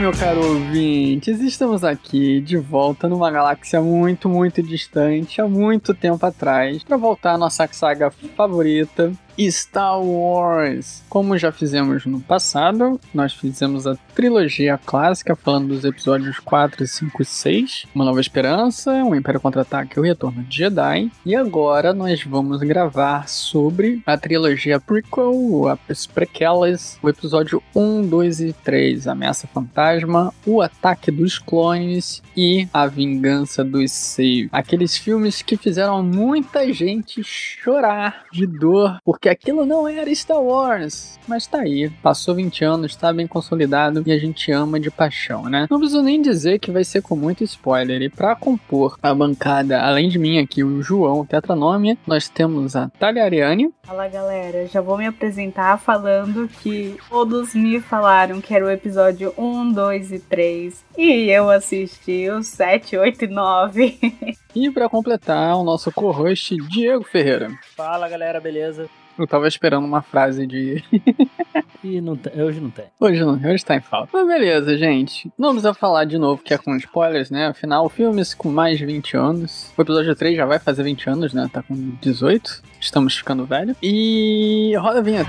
Meu caro ouvintes, estamos aqui de volta numa galáxia muito, muito distante, há muito tempo atrás, para voltar à nossa saga favorita, Star Wars. Como já fizemos no passado, nós fizemos a trilogia clássica, falando dos episódios 4, 5 e 6, Uma Nova Esperança, O Império Contra-Ataque e O Retorno de Jedi. E agora nós vamos gravar sobre a trilogia prequel, as prequelas, o episódio 1, 2 e 3, Ameaça Fantasma, O Ataque dos Clones e A Vingança dos Sith. Aqueles filmes que fizeram muita gente chorar de dor, porque aquilo não era Star Wars. Mas tá aí, passou 20 anos, tá bem consolidado e a gente ama de paixão, né? Não preciso nem dizer que vai ser com muito spoiler. E pra compor a bancada, além de mim aqui, o João, o Tetranome, nós temos a Thalia Ariane. Fala galera, já vou me apresentar falando que todos me falaram que era o episódio 1, 2 e 3. E eu assisti os 7, 8 e 9. E para completar, o nosso co-host Diego Ferreira. Fala galera, beleza? Eu tava esperando uma frase de. e não tem, hoje não tem. Hoje não, hoje tá em falta. Mas beleza, gente. Não precisa falar de novo que é com spoilers, né? Afinal, filmes com mais de 20 anos. O episódio 3 já vai fazer 20 anos, né? Tá com 18. Estamos ficando velho. E roda a vinheta.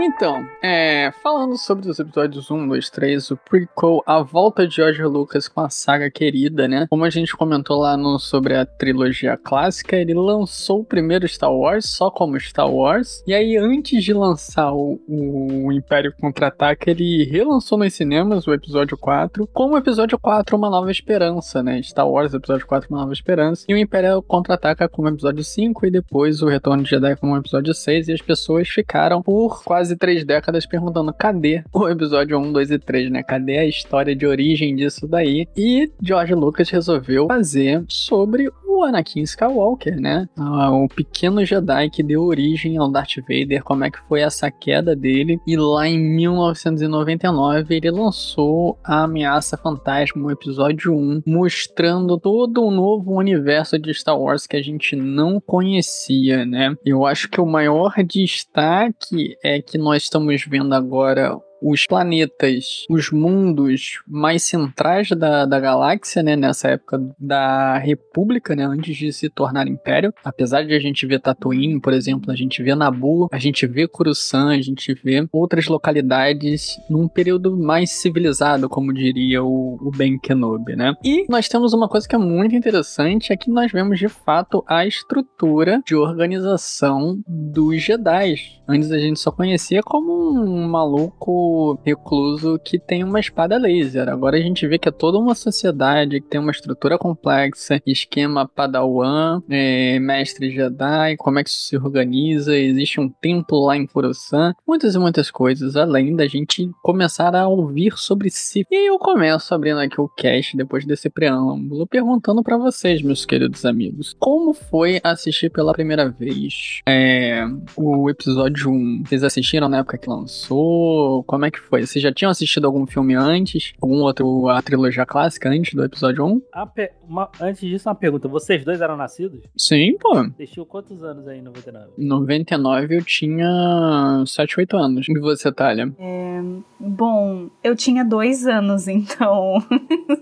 Então, é, falando sobre os episódios 1, 2, 3, o prequel, a volta de George Lucas com a saga querida, né? Como a gente comentou lá no, sobre a trilogia clássica, ele lançou o primeiro Star Wars só como Star Wars, e aí antes de lançar o, o Império Contra-Ataca, ele relançou nos cinemas o episódio 4, como episódio 4 Uma Nova Esperança, né? Star Wars, episódio 4 Uma Nova Esperança, e o Império Contra-Ataca como episódio 5, e depois o Retorno de Jedi como episódio 6, e as pessoas ficaram por quase três décadas perguntando cadê o episódio 1, 2 e 3, né? Cadê a história de origem disso daí? E George Lucas resolveu fazer sobre o Anakin Skywalker, né? O pequeno Jedi que deu origem ao Darth Vader, como é que foi essa queda dele. E lá em 1999 ele lançou a Ameaça Fantasma, o episódio 1, mostrando todo um novo universo de Star Wars que a gente não conhecia, né? Eu acho que o maior destaque é que nós estamos vendo agora os planetas, os mundos mais centrais da, da galáxia, né, nessa época da República, né, antes de se tornar Império. Apesar de a gente ver Tatooine, por exemplo, a gente vê Nabu, a gente vê Coruscant, a gente vê outras localidades num período mais civilizado, como diria o, o Ben Kenobi, né. E nós temos uma coisa que é muito interessante, é que nós vemos de fato a estrutura de organização dos Jedi. Antes a gente só conhecia como um maluco recluso que tem uma espada laser. Agora a gente vê que é toda uma sociedade que tem uma estrutura complexa, esquema Padawan, é, mestre Jedi, como é que isso se organiza, existe um templo lá em Coruscant, muitas e muitas coisas, além da gente começar a ouvir sobre si. E eu começo abrindo aqui o cast depois desse preâmbulo, perguntando para vocês, meus queridos amigos, como foi assistir pela primeira vez é, o episódio 1? Vocês assistiram na época que lançou? Como é que foi? Vocês já tinham assistido algum filme antes? Algum outro, a trilogia clássica antes do episódio 1? Pe... Uma... Antes disso, uma pergunta. Vocês dois eram nascidos? Sim, pô. Tinham quantos anos aí em 99? 99 eu tinha 7, 8 anos. E você, Thalia? É, bom, eu tinha dois anos, então.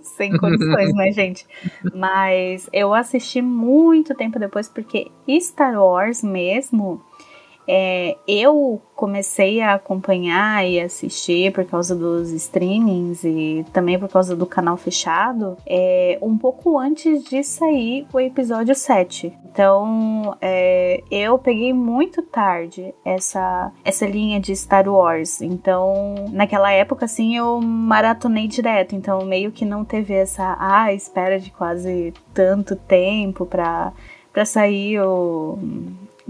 sem condições, né, gente? Mas eu assisti muito tempo depois, porque Star Wars mesmo é, eu comecei a acompanhar e assistir por causa dos streamings e também por causa do canal fechado, é, um pouco antes de sair o episódio 7. Então, é, eu peguei muito tarde essa, essa linha de Star Wars. Então, naquela época, assim, eu maratonei direto. Então, meio que não teve essa ah, espera de quase tanto tempo pra, pra sair o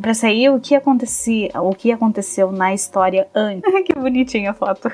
para sair o que acontecia, o que aconteceu na história antes. que bonitinha a foto.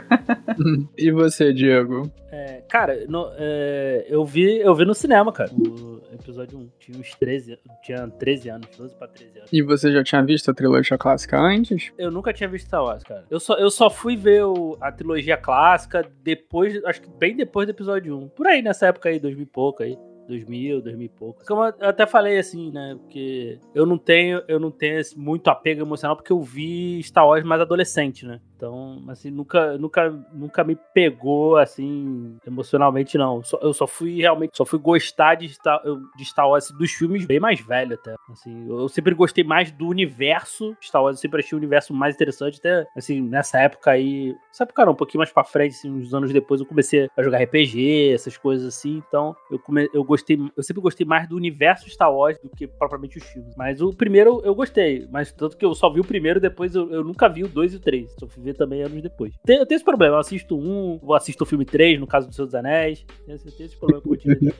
e você, Diego? É, cara, no, é, eu vi eu vi no cinema, cara. O episódio 1. Tinha uns 13, tinha 13 anos, 12 pra 13 anos. E você já tinha visto a trilogia clássica antes? Eu nunca tinha visto Star Wars, cara. Eu só, eu só fui ver o, a trilogia clássica depois, acho que bem depois do episódio 1. Por aí, nessa época aí, 2000 e pouco aí. 2000, 2000 e pouco. Como eu até falei assim, né? Porque eu não tenho, eu não tenho muito apego emocional porque eu vi Star Wars mais adolescente, né? Então, assim, nunca, nunca, nunca me pegou, assim, emocionalmente, não. eu só fui realmente, só fui gostar de Star, de Star Wars dos filmes bem mais velho até. Assim, eu sempre gostei mais do universo Star Wars, eu sempre achei o universo mais interessante, até, assim, nessa época aí, nessa época não, um pouquinho mais pra frente, assim, uns anos depois eu comecei a jogar RPG, essas coisas assim, então eu, come, eu gostei, eu sempre gostei mais do universo Star Wars do que propriamente os filmes. Mas o primeiro eu gostei, mas tanto que eu só vi o primeiro, depois eu, eu nunca vi o dois e o três, só fui ver também anos depois. Tem, eu tenho esse problema, eu assisto um, vou assisto o filme 3, no caso do Senhor dos Anéis. Tenho, tenho esse problema com continuidade.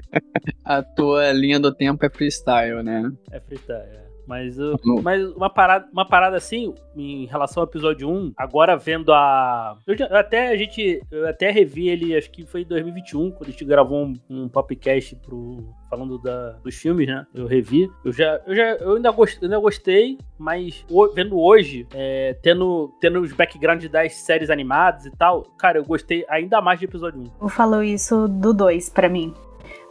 A tua linha do tempo é freestyle, né? É freestyle, é. Mas, mas uma, parada, uma parada assim, em relação ao episódio 1, agora vendo a. Eu já, até a gente. Eu até revi ele, acho que foi em 2021, quando a gente gravou um, um podcast pro. Falando da, dos filmes, né? Eu revi. Eu já. Eu, já, eu ainda, gostei, ainda gostei, mas o, vendo hoje, é, tendo, tendo os backgrounds das séries animadas e tal, cara, eu gostei ainda mais do episódio 1. Eu falou isso do 2 para mim.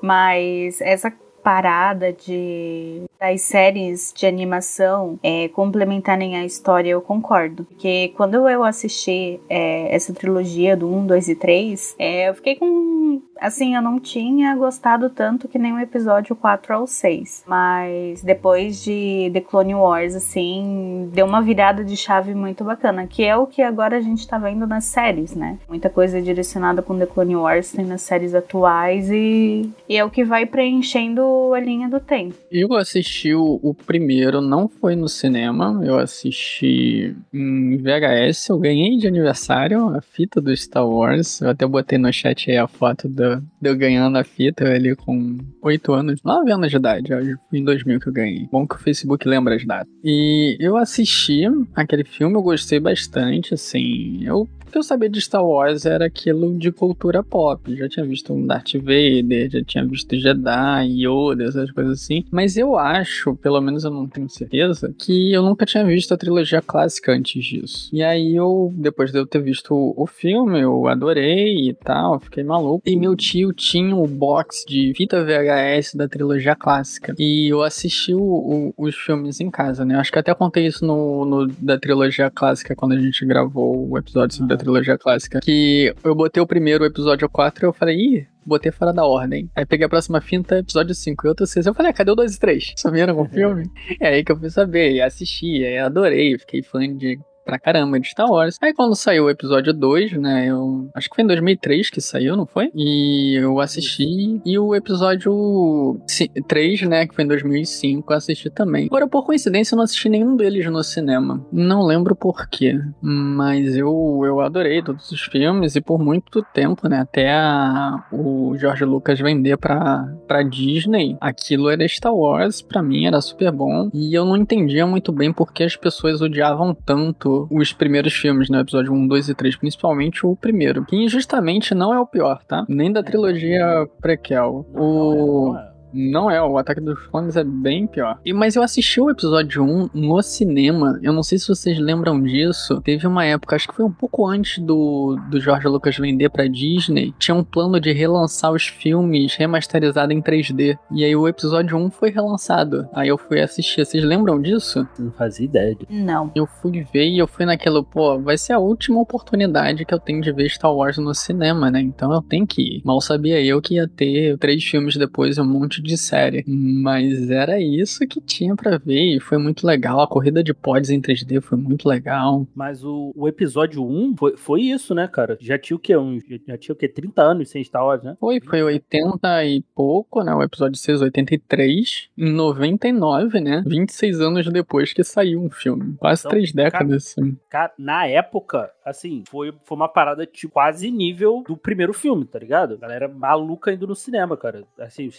Mas essa parada de das séries de animação é, complementarem a história, eu concordo. Porque quando eu assisti é, essa trilogia do 1, 2 e 3, é, eu fiquei com. Assim, eu não tinha gostado tanto que nem o episódio 4 ao 6. Mas depois de The Clone Wars, assim, deu uma virada de chave muito bacana. Que é o que agora a gente tá vendo nas séries, né? Muita coisa direcionada com The Clone Wars tem nas séries atuais e, e é o que vai preenchendo a linha do tempo. Eu assisti o, o, primeiro, não foi no cinema, eu assisti em VHS, eu ganhei de aniversário a fita do Star Wars, eu até botei no chat aí a foto do, de eu ganhando a fita ali com 8 anos, 9 anos de idade, acho em 2000 que eu ganhei. Bom que o Facebook lembra as datas. E eu assisti aquele filme, eu gostei bastante, assim, eu que eu sabia de Star Wars era aquilo de cultura pop. Já tinha visto um Darth Vader, já tinha visto Jedi, Yoda, essas coisas assim. Mas eu acho, pelo menos eu não tenho certeza, que eu nunca tinha visto a trilogia clássica antes disso. E aí eu, depois de eu ter visto o, filme, eu adorei e tal, fiquei maluco. E meu tio tinha o box de fita VHS da trilogia clássica. E eu assisti o, o, os filmes em casa, né? Acho que até contei isso no, no da trilogia clássica quando a gente gravou o episódio sobre ah trilogia clássica. Que eu botei o primeiro, episódio 4, e eu falei, ih, botei fora da ordem. Aí peguei a próxima finta, episódio 5 e outro 6. Eu falei, ah, cadê o 2 e 3? Sumiram com o filme? É aí que eu fui saber, e assisti, aí adorei, fiquei fã de pra caramba de Star Wars. Aí quando saiu o episódio 2, né, eu acho que foi em 2003 que saiu, não foi? E eu assisti e o episódio 3, né, que foi em 2005, eu assisti também. Agora, por coincidência, eu não assisti nenhum deles no cinema. Não lembro por quê, mas eu, eu adorei todos os filmes e por muito tempo, né, até a, o George Lucas vender pra, pra Disney, aquilo era Star Wars, pra mim era super bom e eu não entendia muito bem porque as pessoas odiavam tanto os primeiros filmes, né? Episódio 1, 2 e 3, principalmente o primeiro. Que injustamente não é o pior, tá? Nem da trilogia prequel. O. Não é, o Ataque dos Clones é bem pior. E, mas eu assisti o episódio 1 no cinema. Eu não sei se vocês lembram disso. Teve uma época, acho que foi um pouco antes do, do George Lucas vender pra Disney. Tinha um plano de relançar os filmes remasterizado em 3D. E aí o episódio 1 foi relançado. Aí eu fui assistir. Vocês lembram disso? Não fazia ideia. Não. Eu fui ver e eu fui naquilo, pô, vai ser a última oportunidade que eu tenho de ver Star Wars no cinema, né? Então eu tenho que ir. Mal sabia eu que ia ter três filmes depois, um monte de série. Mas era isso que tinha para ver e foi muito legal. A corrida de pods em 3D foi muito legal. Mas o, o episódio 1 foi, foi isso, né, cara? Já tinha o quê? Um, já tinha o quê? 30 anos sem Star Wars, né? Foi, foi 80 e pouco, né? O episódio 6, 83. Em 99, né? 26 anos depois que saiu um filme. Quase então, três décadas, cara, assim. Cara, na época, assim, foi, foi uma parada tipo, quase nível do primeiro filme, tá ligado? Galera maluca indo no cinema, cara. Assim,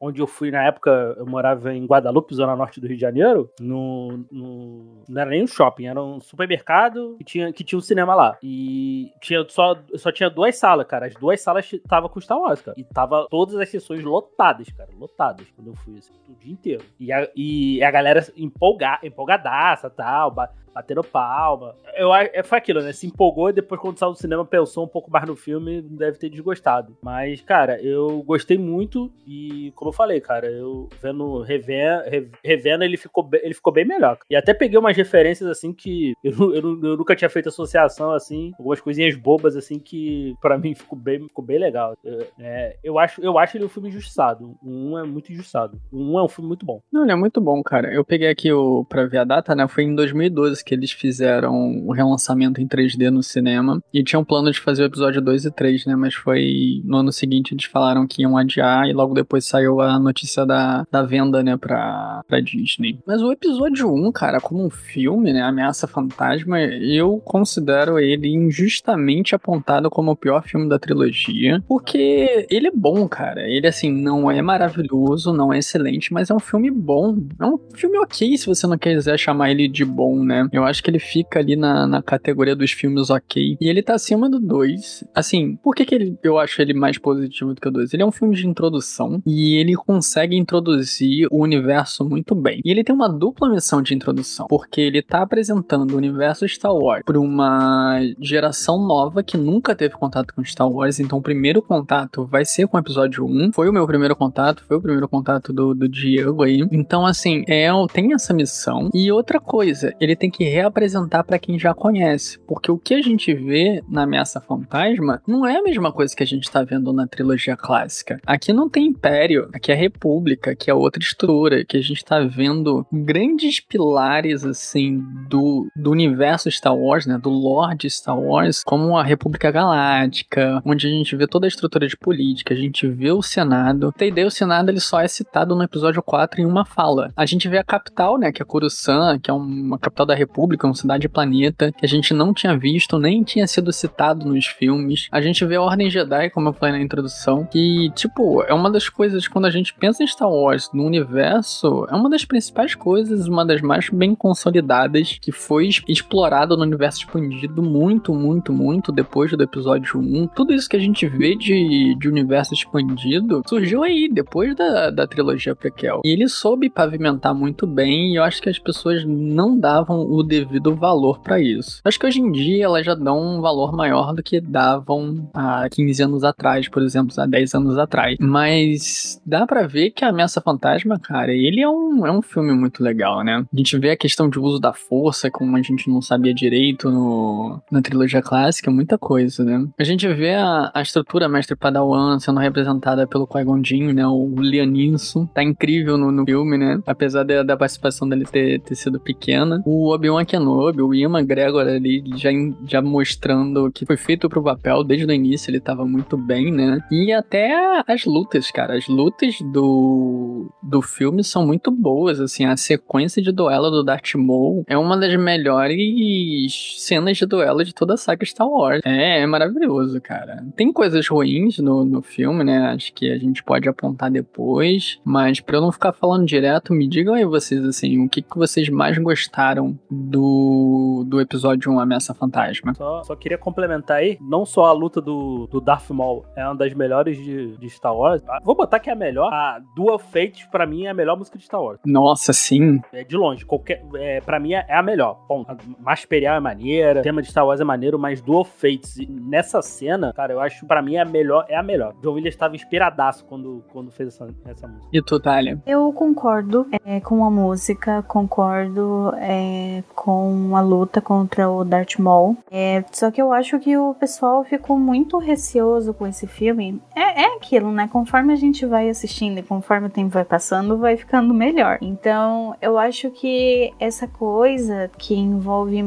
onde eu fui na época, eu morava em Guadalupe, zona norte do Rio de Janeiro, no, no não era nem um shopping, era um supermercado que tinha, que tinha um cinema lá. E tinha só, só tinha duas salas, cara. As duas salas tava com Star Wars, cara. E tava todas as sessões lotadas, cara. Lotadas, quando eu fui, assim, o dia inteiro. E a, e a galera empolga, empolgadaça, tal, batendo palma. Eu, é, foi aquilo, né? Se empolgou e depois, quando saiu do cinema, pensou um pouco mais no filme, deve ter desgostado. Mas, cara, eu gostei muito e, como eu falei, cara, eu vendo, revendo, revendo ele, ficou bem, ele ficou bem melhor. E até peguei umas referências, assim, que eu, eu, eu nunca tinha feito associação, assim, algumas coisinhas bobas, assim, que para mim ficou bem, ficou bem legal. Eu, é, eu, acho, eu acho ele um filme injustiçado. Um é muito injustiçado. Um é um filme muito bom. Não, ele é muito bom, cara. Eu peguei aqui o, pra ver a data, né? Foi em 2012 que eles fizeram o relançamento em 3D no cinema. E tinham um plano de fazer o episódio 2 e 3, né? Mas foi no ano seguinte eles falaram que iam adiar e logo depois saiu a notícia da, da venda, né, pra, pra Disney. Mas o episódio 1, cara, como um filme, né? Ameaça Fantasma, eu considero ele injustamente apontado como o pior filme da trilogia. Porque ele é bom, cara. Ele, assim, não é maravilhoso, não é excelente, mas é um filme bom. É um filme ok se você não quiser chamar ele de bom, né? Eu acho que ele fica ali na, na categoria filmes ok. E ele tá acima do 2. Assim, por que, que ele, eu acho ele mais positivo do que o 2? Ele é um filme de introdução e ele consegue introduzir o universo muito bem. E ele tem uma dupla missão de introdução, porque ele tá apresentando o universo Star Wars para uma geração nova que nunca teve contato com Star Wars. Então, o primeiro contato vai ser com o episódio 1. Foi o meu primeiro contato, foi o primeiro contato do, do Diego aí. Então, assim, é, tem essa missão. E outra coisa, ele tem que reapresentar para quem já conhece, o que a gente vê na Ameaça Fantasma não é a mesma coisa que a gente tá vendo na trilogia clássica. Aqui não tem Império, aqui é República, que é outra estrutura, que a gente tá vendo grandes pilares, assim, do, do universo Star Wars, né, do Lord Star Wars, como a República Galáctica, onde a gente vê toda a estrutura de política, a gente vê o Senado. Tem ideia, o Senado ele só é citado no episódio 4 em uma fala. A gente vê a capital, né, que é Coruscant, que é uma capital da República, uma cidade planeta, que a gente não tinha visto, nem tinha sido citado nos filmes. A gente vê a Ordem Jedi, como eu falei na introdução, que, tipo, é uma das coisas, quando a gente pensa em Star Wars no universo, é uma das principais coisas, uma das mais bem consolidadas, que foi explorado no universo expandido muito, muito, muito depois do episódio 1. Tudo isso que a gente vê de, de universo expandido surgiu aí, depois da, da trilogia prequel. E ele soube pavimentar muito bem, e eu acho que as pessoas não davam o devido valor para isso. Acho que hoje em dia elas já dão um valor maior do que davam há 15 anos atrás, por exemplo, há 10 anos atrás. Mas dá para ver que a Ameaça Fantasma, cara, ele é um, é um filme muito legal, né? A gente vê a questão de uso da força, como a gente não sabia direito no, na trilogia clássica, muita coisa, né? A gente vê a, a estrutura Mestre Padawan sendo representada pelo Qui-Gon né? O Lianinson. Tá incrível no, no filme, né? Apesar de, da participação dele ter, ter sido pequena. O Obi-Wan Kenobi, o Ian McGregor ali já, já mostrando que foi feito pro papel desde o início, ele tava muito bem, né? E até as lutas, cara, as lutas do, do filme são muito boas, assim, a sequência de duelo do Darth Maul é uma das melhores cenas de duelo de toda a saga Star Wars. É, é maravilhoso, cara. Tem coisas ruins no, no filme, né? Acho que a gente pode apontar depois, mas pra eu não ficar falando direto, me digam aí vocês, assim, o que, que vocês mais gostaram do, do episódio 1 Ameaça Fantasma. Só, só queria complementar aí, não só a luta do, do Darth Maul é uma das melhores de, de Star Wars, tá? vou botar que é a melhor. A Dual Fates, pra mim, é a melhor música de Star Wars. Nossa, sim. É de longe. Qualquer, é, pra mim, é, é a melhor. Bom, a Masperial é maneira, o tema de Star Wars é maneiro, mas Dual Fates, nessa cena, cara, eu acho, pra mim, é a melhor. É a melhor. John Williams estava inspiradaço quando, quando fez essa, essa música. E tu, Thalia? Eu concordo é, com a música, concordo é, com a luta contra o Darth Maul. É, só que eu acho que o pessoal ficou muito receoso com esse filme. É, é aquilo, né? Conforme a gente vai assistindo e conforme o tempo vai passando, vai ficando melhor. Então, eu acho que essa coisa que envolve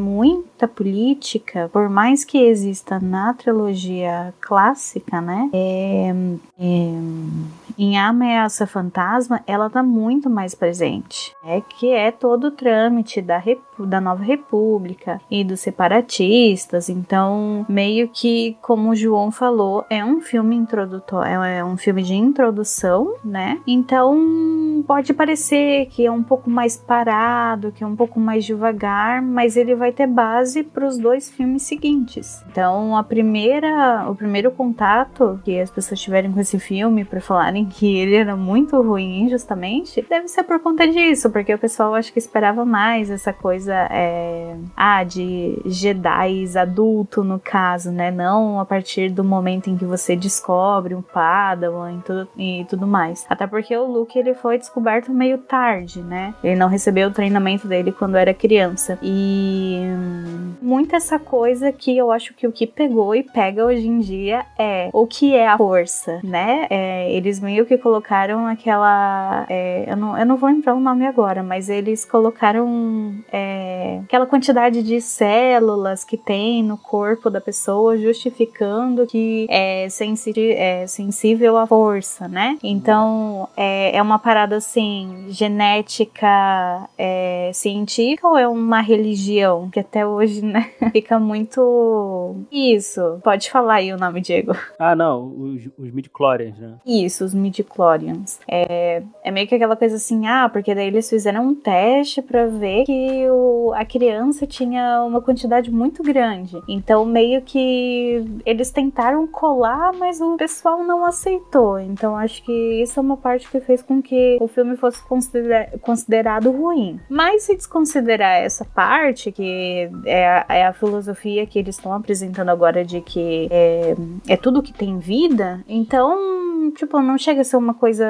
política, por mais que exista na trilogia clássica, né? É, é, em Ameaça Fantasma, ela tá muito mais presente. É que é todo o trâmite da, da Nova República e dos separatistas. Então, meio que, como o João falou, é um filme introdutório, é um filme de introdução, né? Então, pode parecer que é um pouco mais parado, que é um pouco mais devagar, mas ele vai ter base para os dois filmes seguintes. Então, a primeira, o primeiro contato que as pessoas tiverem com esse filme para falarem que ele era muito ruim, justamente, deve ser por conta disso, porque o pessoal acho que esperava mais essa coisa é, ah, de Jedi adulto, no caso, né? Não a partir do momento em que você descobre um Padawan e tudo, e tudo mais. Até porque o Luke ele foi descoberto meio tarde, né? Ele não recebeu o treinamento dele quando era criança. E muito essa coisa que eu acho que o que pegou e pega hoje em dia é o que é a força, né? É, eles meio que colocaram aquela. É, eu, não, eu não vou lembrar o nome agora, mas eles colocaram é, aquela quantidade de células que tem no corpo da pessoa, justificando que é, sensi é sensível à força, né? Então é, é uma parada assim, genética é, científica ou é uma religião? Que até hoje, né, fica muito. Isso. Pode falar aí o nome, Diego. Ah, não, os, os midi-chlorians, né? Isso, os midi-chlorians. É, é meio que aquela coisa assim, ah, porque daí eles fizeram um teste para ver que o, a criança tinha uma quantidade muito grande. Então, meio que eles tentaram colar, mas o pessoal não aceitou. Então, acho que isso é uma parte que fez com que o filme fosse considera considerado ruim. Mas se desconsiderar essa parte, que é a, é a filosofia que eles estão apresentando agora de que é, é tudo que tem vida, então, tipo, não chega a ser uma coisa,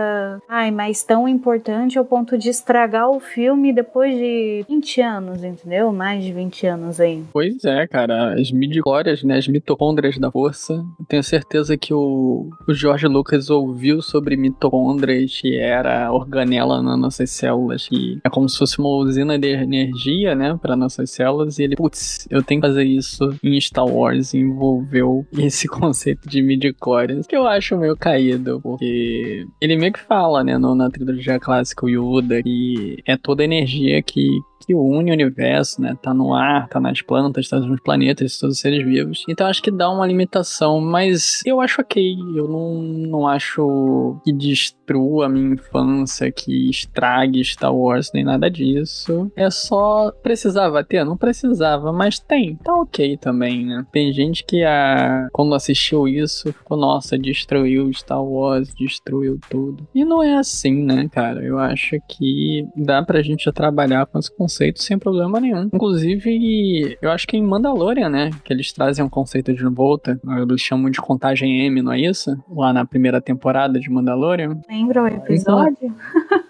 ai, mas tão importante ao ponto de estragar o filme depois de 20 anos, entendeu? Mais de 20 anos aí. Pois é, cara, as midi-glórias, né, as mitocôndrias da força. Eu tenho certeza que o, o Jorge Lucas ouviu sobre mitocôndrias, que era organela nas nossas células, que é como se fosse uma usina de energia, né, para nossas células, e ele, putz, eu tenho que fazer isso em Star Wars, envolveu esse conceito de midi-glórias, que eu acho meio caído, porque ele meio que fala, né, no, na trilogia clássica, Yoda, que é toda a energia que que une o universo, né? Tá no ar, tá nas plantas, tá nos planetas, todos os seres vivos. Então acho que dá uma limitação, mas eu acho ok. Eu não, não acho que destrua a minha infância, que estrague Star Wars, nem nada disso. É só precisava ter? Não precisava, mas tem. Tá ok também, né? Tem gente que a, quando assistiu isso ficou, nossa, destruiu Star Wars, destruiu tudo. E não é assim, né, cara? Eu acho que dá pra gente trabalhar com esse conceito sem problema nenhum. Inclusive, eu acho que em Mandalorian, né, que eles trazem um conceito de volta, eles chamam de contagem M, não é isso? Lá na primeira temporada de Mandalorian. Lembra o episódio? Então,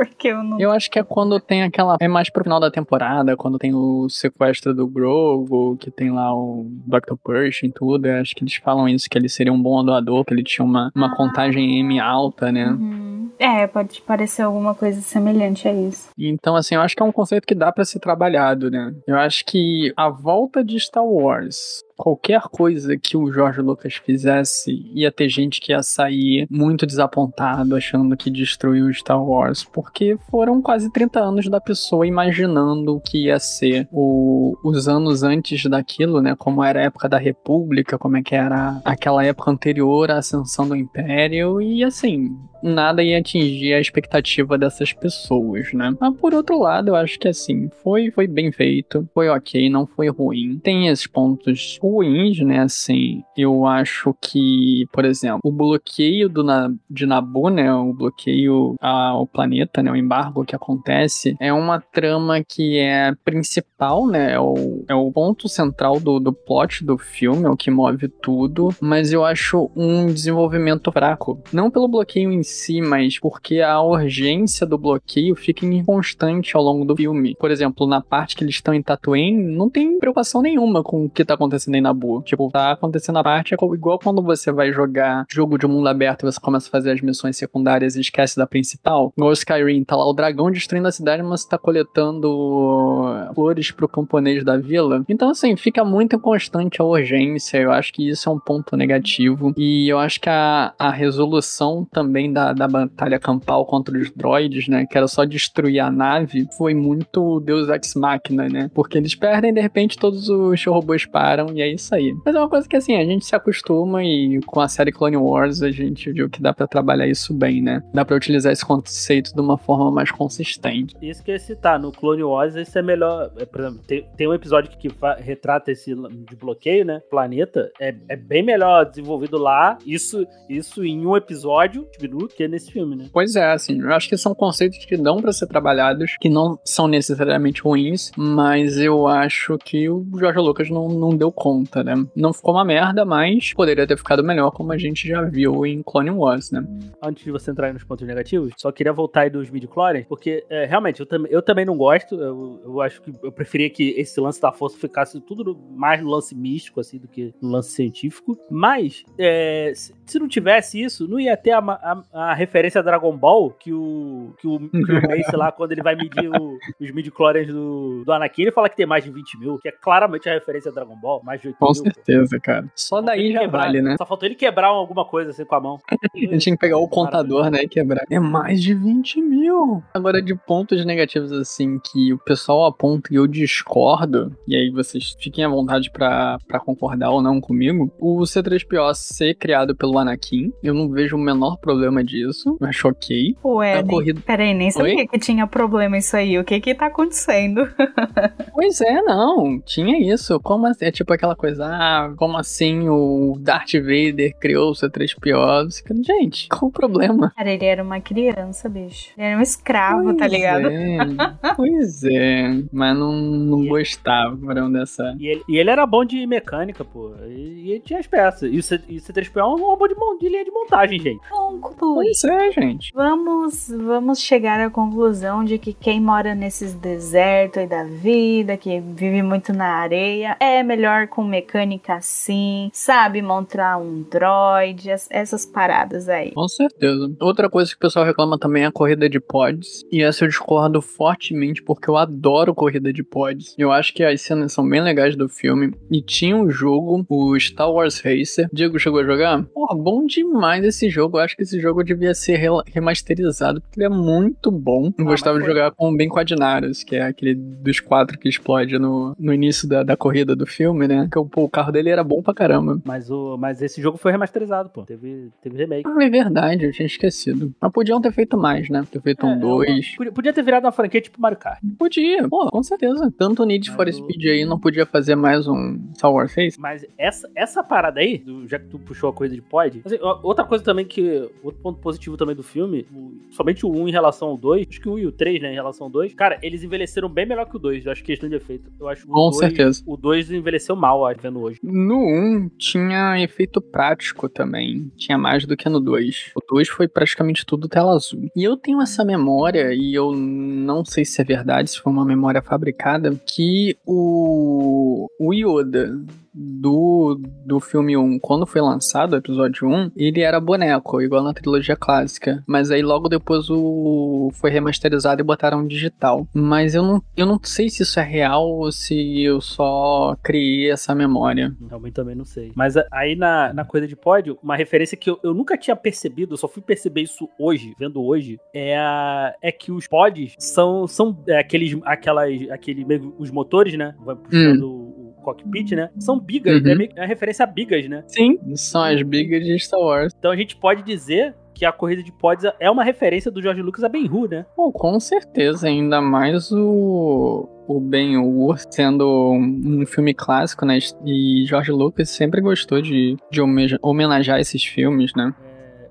Porque eu não. Eu acho que é quando tem aquela. É mais pro final da temporada, quando tem o sequestro do Grogu, que tem lá o Dr. Pershing e tudo. Eu acho que eles falam isso, que ele seria um bom doador, que ele tinha uma, uma ah. contagem M alta, né? Uhum. É, pode parecer alguma coisa semelhante a isso. Então, assim, eu acho que é um conceito que dá para ser trabalhado, né? Eu acho que a volta de Star Wars qualquer coisa que o Jorge Lucas fizesse, ia ter gente que ia sair muito desapontado, achando que destruiu Star Wars, porque foram quase 30 anos da pessoa imaginando o que ia ser o, os anos antes daquilo, né? Como era a época da República, como é que era aquela época anterior à ascensão do Império, e assim, nada ia atingir a expectativa dessas pessoas, né? Mas por outro lado, eu acho que assim, foi, foi bem feito, foi ok, não foi ruim. Tem esses pontos ruins, né? Assim, eu acho que, por exemplo, o bloqueio do na, de Nabu, né? O bloqueio ao planeta, né? O embargo que acontece é uma trama que é principal, né? É o, é o ponto central do, do plot do filme, é o que move tudo, mas eu acho um desenvolvimento fraco. Não pelo bloqueio em si, mas porque a urgência do bloqueio fica inconstante ao longo do filme. Por exemplo, na parte que eles estão em Tatooine, não tem preocupação nenhuma com o que tá acontecendo em Nabu. Tipo, tá acontecendo a parte, é igual quando você vai jogar jogo de mundo aberto e você começa a fazer as missões secundárias e esquece da principal. Igual o Skyrim, tá lá o dragão destruindo a cidade, mas você tá coletando flores pro camponês da vila. Então, assim, fica muito constante a urgência. Eu acho que isso é um ponto negativo. E eu acho que a, a resolução também da, da batalha campal contra os droids, né? Que era só destruir a nave, foi muito Deus Ex Machina, né? Porque eles perdem, de repente, todos os robôs param e é isso aí. Mas é uma coisa que, assim, a gente se acostuma e com a série Clone Wars a gente viu que dá para trabalhar isso bem, né? Dá para utilizar esse conceito de uma forma mais consistente. Isso que eu ia citar, no Clone Wars isso é melhor. É, por exemplo, tem, tem um episódio que retrata esse de bloqueio, né? Planeta. É, é bem melhor desenvolvido lá. Isso, isso em um episódio, minutos, que nesse filme, né? Pois é, assim. Eu acho que são conceitos que dão para ser trabalhados, que não são necessariamente ruins, mas eu acho que o Jorge Lucas não, não deu conta, né? Não ficou uma merda, mas poderia ter ficado melhor, como a gente já viu em Clone Wars, né? Antes de você entrar aí nos pontos negativos, só queria voltar aí dos midi porque é, realmente eu, tam eu também não gosto. Eu, eu acho que eu preferia que esse lance da força ficasse tudo mais no lance místico, assim, do que no lance científico. Mas, é, se não tivesse isso, não ia ter a, a, a referência a Dragon Ball que o, que o, que o Mace lá, quando ele vai medir o, os midi do, do Anakin, ele fala que tem mais de 20 mil, que é claramente a referência a Dragon Ball, mais de 8 com mil. Certeza, cara. Só daí já quebrar, vale, né? Só faltou ele quebrar alguma coisa assim com a mão. ele tinha que pegar o contador, né, e quebrar. É mais de 20 mil. Agora, de pontos negativos, assim, que o pessoal aponta e eu discordo, e aí vocês fiquem à vontade para concordar ou não comigo, o C3PO ser criado pelo Anakin, eu não vejo o menor problema disso, eu acho ok. Ué, a corrida... peraí, nem sabia Oi? que tinha problema isso aí, o que que tá acontecendo? pois é, não, tinha isso, como assim? é tipo aquela coisa, ah, como assim o Darth Vader criou o C3PO? Gente, qual o problema? Cara, ele era uma criança, bicho. Ele era um escravo, tá pois tá ligado? É, pois é, mas não, não gostava dessa. E ele, e ele era bom de mecânica, pô. E, e ele tinha as peças. E o, C, e o C3PO é um robô de, de linha de montagem, gente. Bom, pois é, gente. Vamos, vamos chegar à conclusão de que quem mora nesses desertos aí da vida, que vive muito na areia, é melhor com mecânica assim, sabe montar um droid, essas paradas aí. Com certeza. Outra coisa que o pessoal reclama também é a corrida de pods. E essa eu discordo fortemente porque eu adoro corrida de pods. Eu acho que as cenas são bem legais do filme. E tinha um jogo, o Star Wars Racer. Diego chegou a jogar? Porra, bom demais esse jogo. Eu acho que esse jogo devia ser remasterizado porque ele é muito bom. Eu ah, gostava de jogar com o Ben Quadinaros, que é aquele dos quatro que explode no, no início da, da corrida do filme, né? Que pô, o carro dele era bom pra caramba. Mas, o, mas esse jogo foi remasterizado, pô. Teve, teve remake. Ah, é verdade, eu tinha esquecido. Mas podiam ter feito mais, né? Ter feito é, um 2. Podia ter virado uma franquia tipo Mario Kart. Podia, pô, com certeza. Tanto Need for Speed aí não podia fazer mais um Star Wars 6. Mas essa, essa parada aí, do, já que tu puxou a coisa de pod, assim, outra coisa também que. Outro ponto positivo também do filme, o, somente o 1 em relação ao 2, acho que o 1 e o 3, né, em relação ao 2, cara, eles envelheceram bem melhor que o 2. Eu acho que questão de efeito. Eu acho Com 2, certeza. O 2 envelheceu mal, vendo hoje. No 1 tinha efeito prático também. Tinha mais do que no 2. O 2 foi praticamente tudo tela azul. E eu tenho essa memória, e eu não sei se é verdade, se foi uma memória fabricada, que o, o Yoda do, do filme 1, quando foi lançado o episódio 1, ele era boneco, igual na trilogia clássica. Mas aí logo depois o foi remasterizado e botaram digital. Mas eu não, eu não sei se isso é real ou se eu só criei essa memória. Realmente também não sei. Mas aí na, na coisa de pódio, uma referência que eu, eu nunca tinha percebido, eu só fui perceber isso hoje, vendo hoje, é, a, é que os pods são, são é, aqueles, aquelas, aquele, os motores, né? Vai puxando hum cockpit, né? São bigas, uhum. é, é referência a bigas, né? Sim, são as bigas de Star Wars. Então a gente pode dizer que a corrida de pods é uma referência do George Lucas a Ben-Hur, né? Bom, com certeza, ainda mais o o Ben-Hur sendo um filme clássico, né? E George Lucas sempre gostou de, de homenagear esses filmes, né?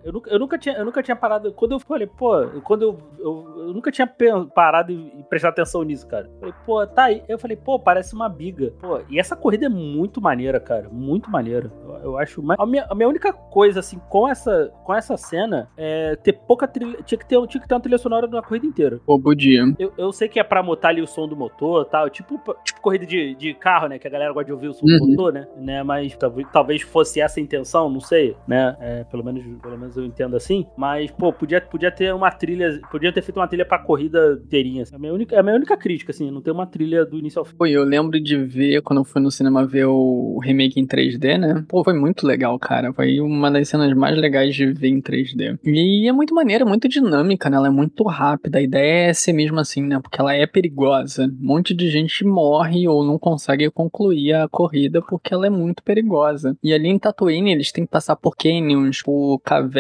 Eu nunca, eu nunca, tinha, eu nunca tinha parado. Quando eu falei, pô, quando eu, eu, eu nunca tinha parado e, prestado atenção nisso, cara. Eu falei, pô, tá aí. Eu falei, pô, parece uma biga. Pô, e essa corrida é muito maneira, cara. Muito maneira. Eu, eu acho. A minha, a minha única coisa, assim, com essa, com essa cena é ter pouca trilha. Tinha que ter, tinha que ter uma trilha sonora na corrida inteira. Pô, podia. Eu, eu sei que é pra mutar ali o som do motor e tal. Tipo, tipo corrida de, de carro, né? Que a galera gosta de ouvir o som uhum. do motor, né? né? Mas talvez, talvez fosse essa a intenção, não sei, né? É, pelo, menos, pelo menos eu entendo assim. Mas, pô, podia, podia ter uma trilha. Podia ter feito uma trilha pra corrida inteirinha. Assim. É a minha única, é a minha única crítica, assim, não ter uma trilha do início ao fim. Pô, eu lembro de ver, quando eu fui no cinema ver o remake em 3D, né? Pô, foi muito legal, cara. Foi uma das cenas mais legais de ver em 3D. E é muito maneira, muito dinâmica, né? Ela é muito rápida. A ideia é ser mesmo assim, né? Porque ela é perigosa. Um monte de gente morre ou não consegue concluir a corrida porque ela é muito perigosa. E ali em Tatooine eles têm que passar por canyons, por cavernas,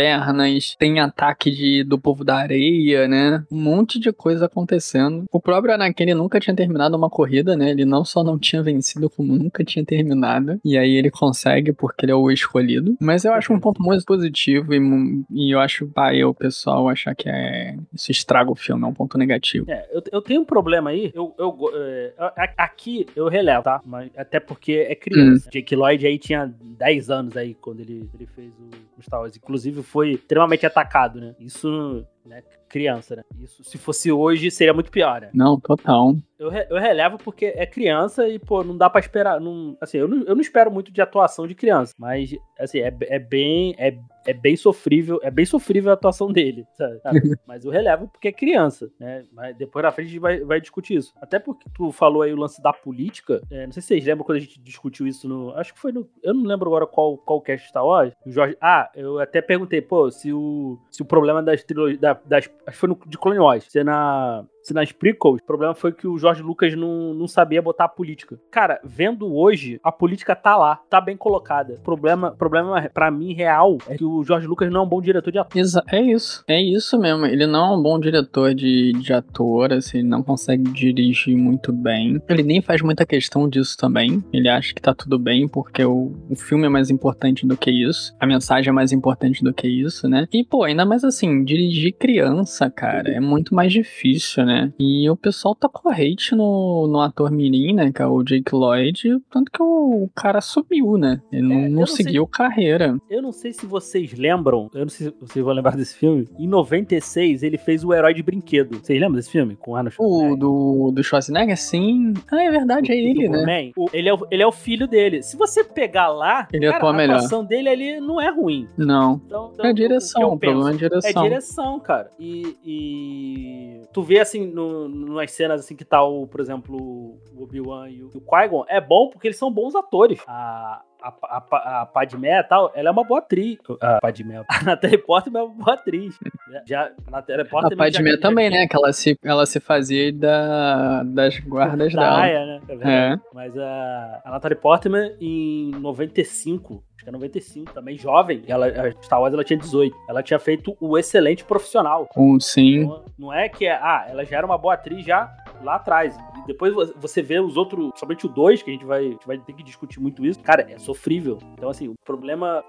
tem ataque de, do povo da areia, né? Um monte de coisa acontecendo. O próprio Anakin ele nunca tinha terminado uma corrida, né? Ele não só não tinha vencido, como nunca tinha terminado. E aí ele consegue porque ele é o escolhido. Mas eu acho um ponto muito positivo e, e eu acho, pá, eu, pessoal, achar que é, isso estraga o filme, é um ponto negativo. É, eu, eu tenho um problema aí. Eu, eu, é, aqui eu relevo, tá? Mas, até porque é criança. Hum. Jake Lloyd aí tinha 10 anos aí quando ele, ele fez o, o Star Wars. Inclusive foi extremamente atacado, né? Isso né? Criança, né? Isso, se fosse hoje, seria muito pior, né? Não, total. Eu, eu relevo porque é criança e, pô, não dá pra esperar. Não, assim, eu não, eu não espero muito de atuação de criança, mas, assim, é, é bem. É, é bem sofrível, é bem sofrível a atuação dele, sabe? Mas eu relevo porque é criança, né? Mas depois na frente a gente vai, vai discutir isso. Até porque tu falou aí o lance da política. É, não sei se vocês lembram quando a gente discutiu isso no. Acho que foi no. Eu não lembro agora qual, qual cast Star Wars. O Jorge. Ah, eu até perguntei, pô, se o, se o problema das trilogias. Da, das, acho que foi no, de Clone Wars. Se na se nas prequels, o problema foi que o Jorge Lucas não, não sabia botar a política. Cara, vendo hoje, a política tá lá, tá bem colocada. O problema, problema para mim real é que o Jorge Lucas não é um bom diretor de ator. É isso, é isso mesmo. Ele não é um bom diretor de, de ator, assim, ele não consegue dirigir muito bem. Ele nem faz muita questão disso também. Ele acha que tá tudo bem porque o, o filme é mais importante do que isso. A mensagem é mais importante do que isso, né? E, pô, ainda mais assim, dirigir criança, cara, é muito mais difícil, né? E o pessoal tá com hate no, no ator mirim, né? Que é o Jake Lloyd, tanto que o cara subiu, né? Ele não, é, não, não seguiu sei, carreira. Eu não sei se vocês lembram, eu não sei se vocês vão lembrar desse filme. Em 96, ele fez o Herói de Brinquedo. Vocês lembram desse filme? Com Arnold Schwarzenegger? O do, do Schwarzenegger? Sim. Ah, é verdade, o, é ele, né? O, ele, é o, ele é o filho dele. Se você pegar lá, ele cara, atua a melhor. atuação dele ali não é ruim. Não. Então, então, é direção, o, o problema é direção. É direção, cara. E, e tu vê assim, no, nas cenas assim que tá o, por exemplo, o Obi-Wan e o, Qui-Gon, é bom porque eles são bons atores. A, a, a, a Padmé e tal, ela é uma boa atriz. A Padmé, a Natalie Portman é uma boa atriz. Já, a Natalie Portman... A Padmé também, né? Que ela se, ela se fazia da, das guardas da dela. Aya, né? É é. Mas a, a Natalie Portman, em 95, acho que é 95, também jovem, ela, a Star Wars ela tinha 18. Ela tinha feito o excelente profissional. Um, sim. Então, não é que, é, ah, ela já era uma boa atriz já lá atrás. E depois você vê os outros, somente o 2, que a gente vai, a gente vai ter que discutir muito isso. Cara, é sofrível. Então, assim, o problema,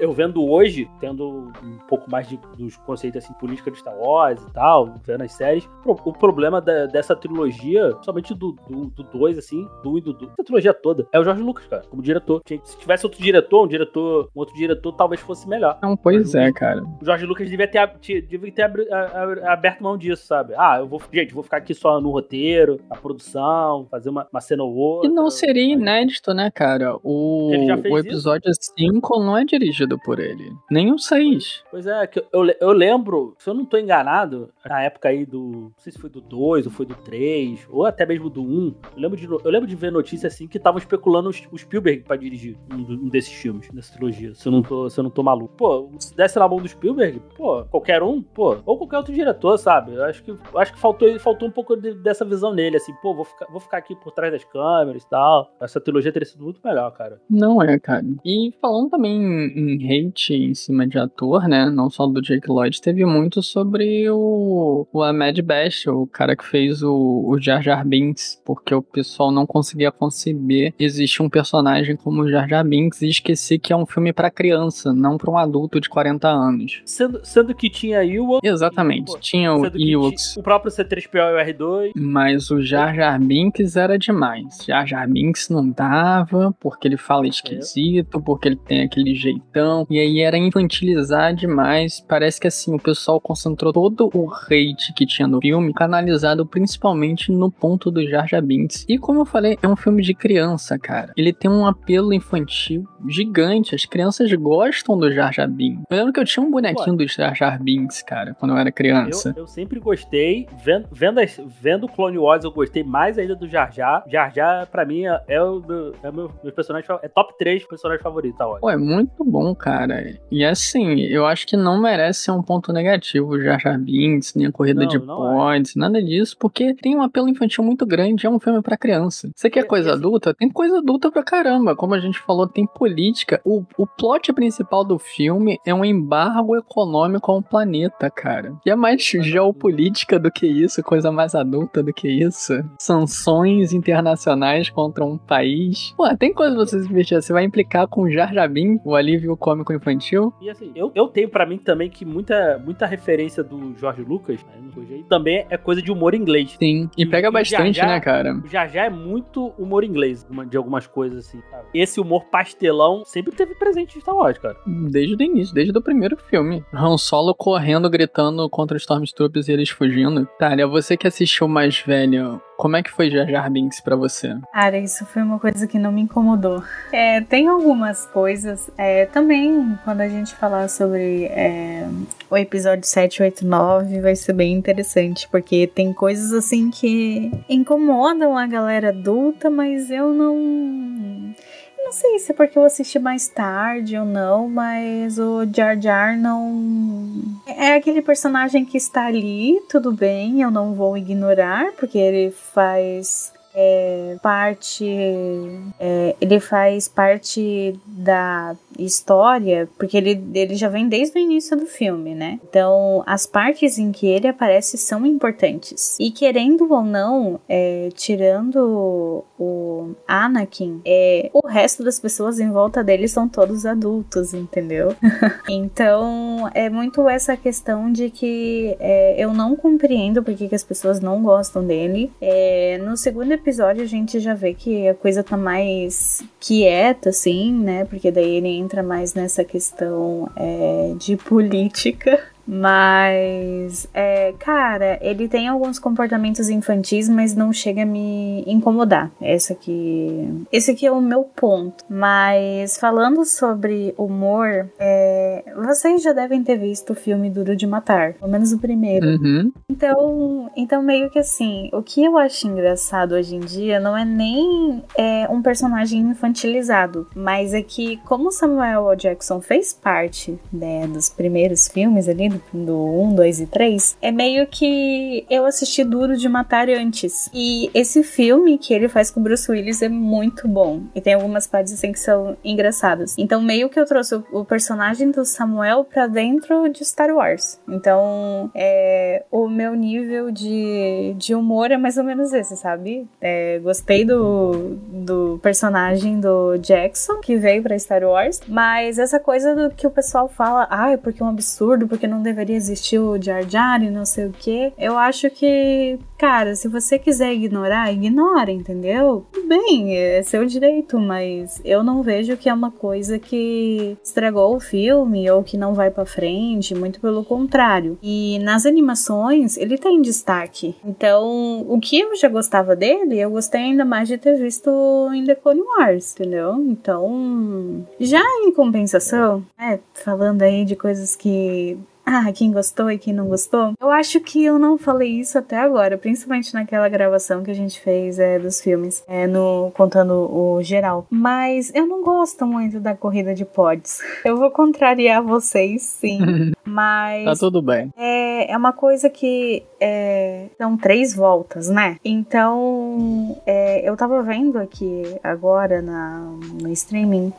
eu vendo hoje, tendo um pouco mais de, dos conceitos assim, política de Star Wars e tal, vendo as séries, o problema da, dessa trilogia, somente do 2, do, do assim, do 1 um e do 2, essa trilogia toda, é o Jorge Lucas, cara, como diretor. Se tivesse outro diretor, um diretor, um outro diretor, talvez fosse melhor. Não, pois é, cara. O Jorge Lucas devia ter, devia ter aberto mão disso, sabe? Ah, eu vou, gente, vou ficar aqui só no roteiro, na produção, fazer uma, uma cena ou outra. E não seria inédito, né, cara? O, o episódio 5 não é dirigido por ele. Nem o 6. Pois é, que eu, eu lembro, se eu não tô enganado, na época aí do. Não sei se foi do 2 ou foi do 3, ou até mesmo do 1. Um, eu, lembro de, eu lembro de ver notícia assim que estavam especulando o Spielberg pra dirigir um, desses filmes, dessa trilogia. Se eu, não tô, se eu não tô maluco. Pô, se desse na mão do Spielberg, pô, qualquer um, pô, ou qualquer outro diretor, sabe? Eu acho que, acho que faltou, faltou um pouco de, dessa visão nele, assim, pô vou ficar, vou ficar aqui por trás das câmeras e tal. Essa trilogia teria sido muito melhor, cara. Não é, cara. E falando também em hate em cima de ator, né? Não só do Jake Lloyd, teve muito sobre o, o Ahmed Best, o cara que fez o, o Jar Jar Binks, porque o pessoal não conseguia conceber existe um personagem como o Jar Jar Binks e esquecer que é um filme para criança, não para um adulto de 40 anos. Sendo, sendo que tinha Ewoks. Exatamente, pô, tinha o Ewoks. O próprio C3PO e o R2. Mas o Jar Jar Binks era demais. Jar Jar Binks não dava, porque ele fala esquisito, porque ele tem aquele jeitão. E aí era infantilizar demais. Parece que assim, o pessoal concentrou todo o hate que tinha no filme, canalizado principalmente no ponto do Jar Jar Binks. E como eu falei, é um filme de criança, cara. Ele tem um apelo infantil gigante. As crianças gostam do Jar Jar Binks. Eu lembro que eu tinha um bonequinho Ué. do Jar Jar Binks, cara, quando eu era criança. Eu, eu sempre gostei. Vendo, vendo, as, vendo Clone Wars, eu gostei mais ainda do Jar Jar. Jar Jar, pra mim, é, é o meu, é meu, meu personagem É top 3 personagens favoritos, tá? Pô, é muito bom, cara. E assim, eu acho que não merece ser um ponto negativo o Jar Jar Binks, nem a corrida não, de pods, é. nada disso, porque tem um apelo infantil muito grande. É um filme para criança. Você quer é, coisa adulta? Tem coisa adulta pra caramba. Como a gente falou, tem política. O, o plot principal do filme é um embargo econômico a um planeta, cara. E é mais geopolítica do que isso, coisa mais adulta do que isso. Sanções internacionais contra um país. Pô, tem coisa pra você se divertir. Você vai implicar com o Jar Jar Binks, o alívio cômico infantil. E assim, eu, eu tenho para mim também que muita, muita referência do Jorge Lucas, né, também é coisa de humor inglês. Sim, e, e pega bastante, né, cara? O Jar Jar é muito humor inglês, de algumas coisas assim. Esse humor pastelão sempre teve presente em Star Wars, cara. Desde o início, desde o primeiro filme. Han Solo correndo, gritando contra os Stormtroopers e eles fugindo. Tália, você que assistiu mais velho, como é que foi Jar Jar Binks pra você? Cara, isso foi uma coisa que não me incomodou. É, tem algumas coisas. É, também, quando a gente falar sobre é, o episódio 7, 8, 9, vai ser bem interessante. Porque tem coisas assim que incomodam a galera adulta, mas eu não não sei se é porque eu assisti mais tarde ou não, mas o Jar Jar não. É aquele personagem que está ali, tudo bem, eu não vou ignorar, porque ele faz é, parte. É, ele faz parte da história, porque ele, ele já vem desde o início do filme, né? Então, as partes em que ele aparece são importantes. E querendo ou não, é, tirando o Anakin, é, o resto das pessoas em volta dele são todos adultos, entendeu? então, é muito essa questão de que é, eu não compreendo porque que as pessoas não gostam dele. É, no segundo episódio, a gente já vê que a coisa tá mais quieta, assim, né? Porque daí ele entra mais nessa questão é, de política. Mas, é, cara, ele tem alguns comportamentos infantis, mas não chega a me incomodar. Esse aqui, esse aqui é o meu ponto. Mas falando sobre humor, é, vocês já devem ter visto o filme Duro de Matar, pelo menos o primeiro. Uhum. Então, então meio que assim, o que eu acho engraçado hoje em dia não é nem é, um personagem infantilizado, mas é que como Samuel L. Jackson fez parte né, dos primeiros filmes ali do 1, 2 e 3, é meio que eu assisti Duro de Matar antes. E esse filme que ele faz com Bruce Willis é muito bom. E tem algumas partes assim que são engraçadas. Então, meio que eu trouxe o, personagem do Samuel pra dentro de Star Wars. Então, é, o meu nível de, de humor é mais ou menos esse, sabe? É, gostei do, do personagem do Jackson, que veio pra Star Wars, mas essa coisa do que o pessoal fala, ah, é porque é um absurdo, porque não deveria existir o Jar Jar e não sei o que. Eu acho que, cara, se você quiser ignorar, ignora, entendeu? Tudo bem, é seu direito, mas eu não vejo que é uma coisa que estragou o filme ou que não vai para frente, muito pelo contrário. E nas animações, ele tem destaque. Então, o que eu já gostava dele, eu gostei ainda mais de ter visto em The Clone Wars, entendeu? Então, já em compensação, é, falando aí de coisas que ah, quem gostou e quem não gostou. Eu acho que eu não falei isso até agora, principalmente naquela gravação que a gente fez é, dos filmes, é, no contando o geral. Mas eu não gosto muito da corrida de pods. Eu vou contrariar vocês, sim. mas. Tá tudo bem. É, é uma coisa que. É, são três voltas, né? Então. É, eu tava vendo aqui agora na, no streaming.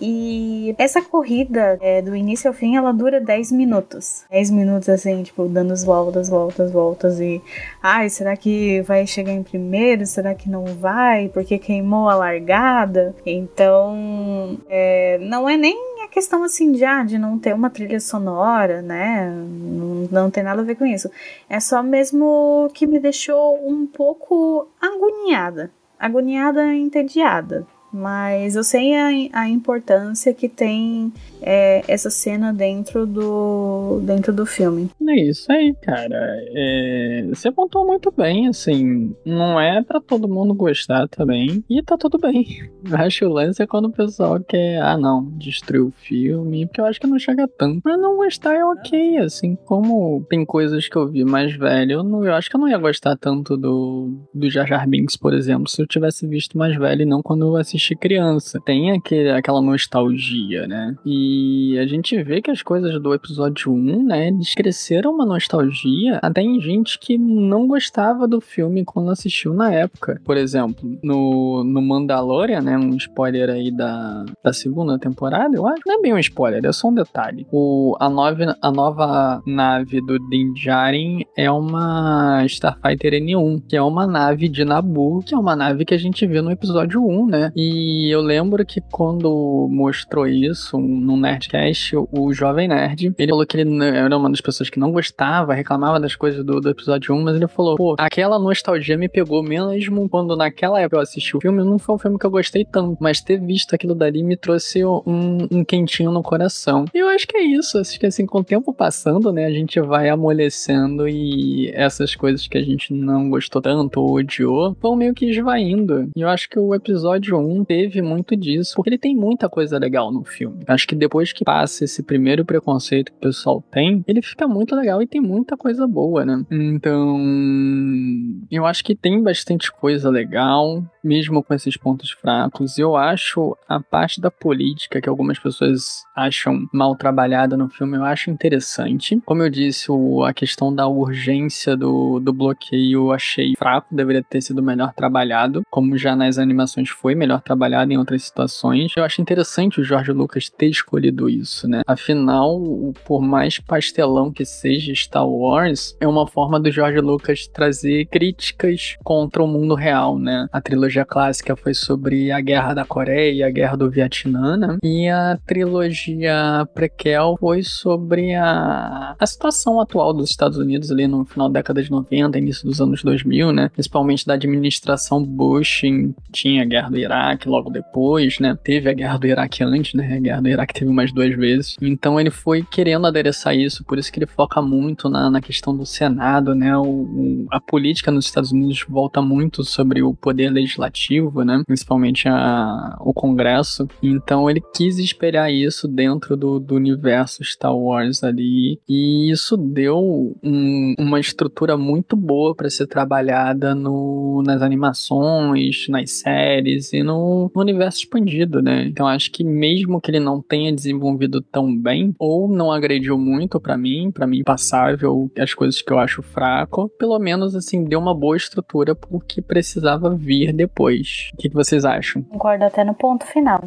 E essa corrida, é, do início ao fim, ela dura 10 minutos. 10 minutos assim, tipo, dando as voltas, voltas, voltas. E, ai, será que vai chegar em primeiro? Será que não vai? Porque queimou a largada? Então, é, não é nem a questão assim de, ah, de não ter uma trilha sonora, né? Não, não tem nada a ver com isso. É só mesmo que me deixou um pouco agoniada. Agoniada e entediada. Mas eu sei a, a importância que tem é, essa cena dentro do, dentro do filme. É isso aí, cara. É, você contou muito bem, assim. Não é para todo mundo gostar também. E tá tudo bem. Eu acho o lance é quando o pessoal quer, ah, não, destruir o filme. Porque eu acho que não chega tanto. Mas não gostar é ok, assim. Como tem coisas que eu vi mais velho, eu, não, eu acho que eu não ia gostar tanto do, do Jar Jar Binks, por exemplo, se eu tivesse visto mais velho e não quando eu assisti criança. Tem aquele, aquela nostalgia, né? E a gente vê que as coisas do episódio 1, né, eles cresceram uma nostalgia até em gente que não gostava do filme quando assistiu na época. Por exemplo, no, no Mandalorian, né, um spoiler aí da, da segunda temporada, eu acho. Não é bem um spoiler, é só um detalhe. O, a, nova, a nova nave do Din Djarin é uma Starfighter N1, que é uma nave de Naboo, que é uma nave que a gente viu no episódio 1, né? E eu lembro que quando mostrou isso no Nerdcast, o Jovem Nerd, ele falou que ele era uma das pessoas que não gostava, reclamava das coisas do, do episódio 1, mas ele falou, pô, aquela nostalgia me pegou mesmo quando naquela época eu assisti o filme, não foi um filme que eu gostei tanto, mas ter visto aquilo dali me trouxe um, um quentinho no coração. E eu acho que é isso, acho que assim, com o tempo passando, né, a gente vai amolecendo e essas coisas que a gente não gostou tanto ou odiou, vão meio que esvaindo. E eu acho que o episódio 1 teve muito disso, porque ele tem muita coisa legal no filme. Acho que depois que passa esse primeiro preconceito que o pessoal tem, ele fica muito legal e tem muita coisa boa, né? Então, eu acho que tem bastante coisa legal, mesmo com esses pontos fracos. Eu acho a parte da política que algumas pessoas acham mal trabalhada no filme, eu acho interessante. Como eu disse, o, a questão da urgência do, do bloqueio eu achei fraco, deveria ter sido melhor trabalhado, como já nas animações foi melhor trabalhado em outras situações. Eu acho interessante o Jorge Lucas ter escolhido isso, né? Afinal, por mais pastelão que seja Star Wars, é uma forma do Jorge Lucas trazer críticas contra o mundo real, né? A trilogia clássica foi sobre a Guerra da Coreia e a Guerra do Vietnã, né? E a trilogia prequel foi sobre a, a situação atual dos Estados Unidos ali no final da década de 90, início dos anos 2000, né? Principalmente da administração Bush, tinha a Guerra do Iraque, logo depois, né? Teve a guerra do Iraque antes, né? A guerra do Iraque teve umas duas vezes. Então ele foi querendo adereçar isso, por isso que ele foca muito na, na questão do Senado, né? O, o, a política nos Estados Unidos volta muito sobre o poder legislativo, né? Principalmente a, o Congresso. Então ele quis espelhar isso dentro do, do universo Star Wars ali. E isso deu um, uma estrutura muito boa para ser trabalhada no, nas animações, nas séries e no no, universo expandido, né? Então acho que mesmo que ele não tenha desenvolvido tão bem, ou não agrediu muito para mim, para mim passável, as coisas que eu acho fraco, pelo menos assim, deu uma boa estrutura pro que precisava vir depois. O que, que vocês acham? Concordo até no ponto final.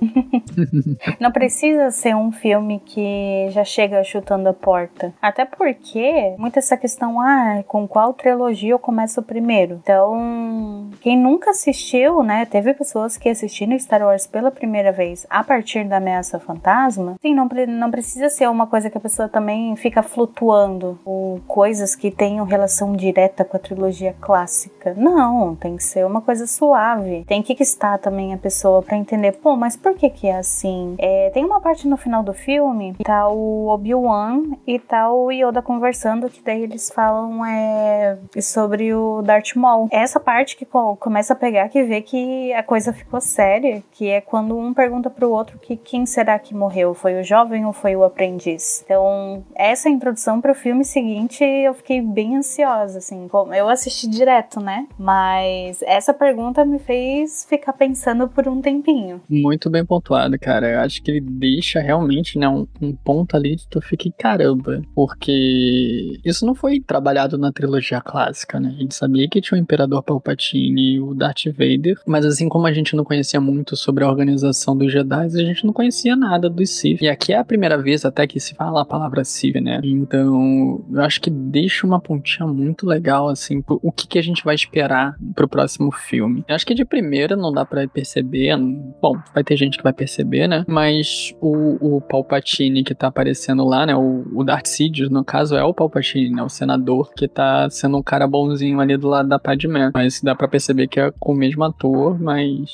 não precisa ser um filme que já chega chutando a porta. Até porque, muita essa questão, ah, com qual trilogia eu começo primeiro? Então, quem nunca assistiu, né? Teve pessoas que assistiram Star Wars pela primeira vez a partir da ameaça fantasma, sim, não, não precisa ser uma coisa que a pessoa também fica flutuando, ou coisas que tenham relação direta com a trilogia clássica. Não, tem que ser uma coisa suave chave tem que estar também a pessoa para entender, pô, mas por que que é assim? É, tem uma parte no final do filme tá o Obi-Wan e tá o Yoda conversando, que daí eles falam é, sobre o Darth Maul. É essa parte que começa a pegar que vê que a coisa ficou séria, que é quando um pergunta pro outro que quem será que morreu? Foi o jovem ou foi o aprendiz? Então, essa introdução pro filme seguinte, eu fiquei bem ansiosa, assim. Eu assisti direto, né? Mas essa pergunta me fez ficar pensando por um tempinho. Muito bem pontuado, cara. Eu acho que ele deixa realmente, né, um, um ponto ali de tu fica, caramba, porque isso não foi trabalhado na trilogia clássica, né? A gente sabia que tinha o Imperador Palpatine e o Darth Vader, mas assim como a gente não conhecia muito sobre a organização dos Jedi, a gente não conhecia nada dos Sith. E aqui é a primeira vez até que se fala a palavra Sith, né? Então, eu acho que deixa uma pontinha muito legal, assim, o que, que a gente vai esperar pro próximo filme. Eu acho que de primeira não dá para perceber, bom, vai ter gente que vai perceber, né? Mas o, o Palpatine que tá aparecendo lá, né? O, o Darth Sidious, no caso, é o Palpatine, né? O senador que tá sendo um cara bonzinho ali do lado da Padmé. Mas dá para perceber que é com o mesmo ator, mas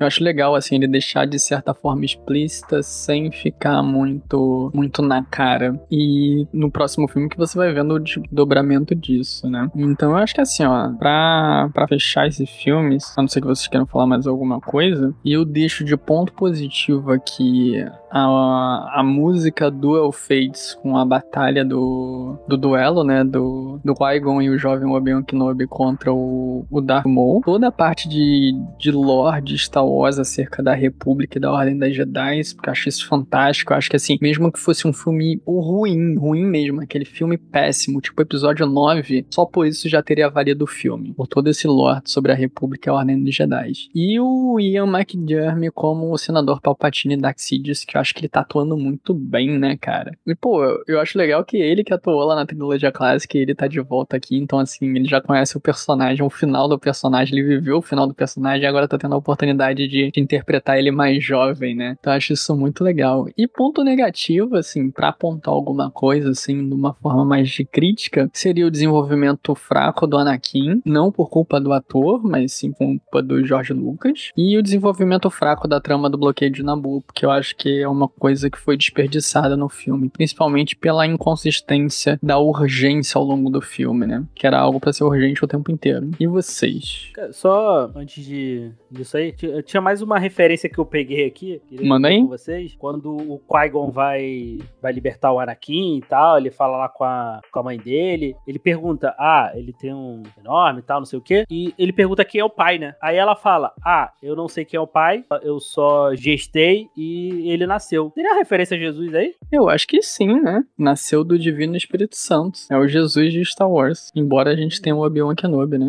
eu acho legal, assim, ele deixar de certa forma explícita sem ficar muito, muito na cara. E no próximo filme que você vai vendo o dobramento disso, né? Então eu acho que assim, ó, pra, pra fechar esse filme, não ser que vocês queiram falar mais alguma coisa, e eu deixo de ponto positivo aqui a, a música Duel Fates com a batalha do, do duelo, né? Do, do Qui-Gon e o jovem Obi-Wan Kenobi contra o, o Darth Maul. Toda a parte de, de lore de Star Wars acerca da República e da Ordem das Jedi, porque eu acho isso fantástico. Eu acho que assim, mesmo que fosse um filme ruim, ruim mesmo, aquele filme péssimo, tipo episódio 9, só por isso já teria valido o filme. Por todo esse lore sobre a República e a Ordem dos Jedi. E o Ian McDermott como o senador Palpatine Daxidius, que eu acho que ele tá atuando muito bem, né, cara? E, pô, eu, eu acho legal que ele que atuou lá na trilogia clássica, ele tá de volta aqui, então, assim, ele já conhece o personagem, o final do personagem, ele viveu o final do personagem e agora tá tendo a oportunidade de, de interpretar ele mais jovem, né? Então, eu acho isso muito legal. E ponto negativo, assim, para apontar alguma coisa, assim, de uma forma mais de crítica, seria o desenvolvimento fraco do Anakin, não por culpa do ator, mas sim por culpa do George Lucas, e o desenvolvimento fraco da trama do bloqueio de Nabu, porque eu acho que é uma coisa que foi desperdiçada no filme, principalmente pela inconsistência da urgência ao longo do filme, né? Que era algo para ser urgente o tempo inteiro. E vocês? Só antes de disso aí, tinha mais uma referência que eu peguei aqui. Manda aí. Com vocês. Quando o Qui-Gon vai, vai libertar o Anakin e tal, ele fala lá com a, com a mãe dele, ele pergunta, ah, ele tem um enorme e tal, não sei o quê, e ele pergunta quem é o pai, né? Aí ela fala, ah, eu não sei quem é o pai, eu só gestei e ele nasceu. Teria referência a Jesus aí? Eu acho que sim, né? Nasceu do Divino Espírito Santo. É o Jesus de Star Wars. Embora a gente tenha o Obi-Wan Kenobi, né?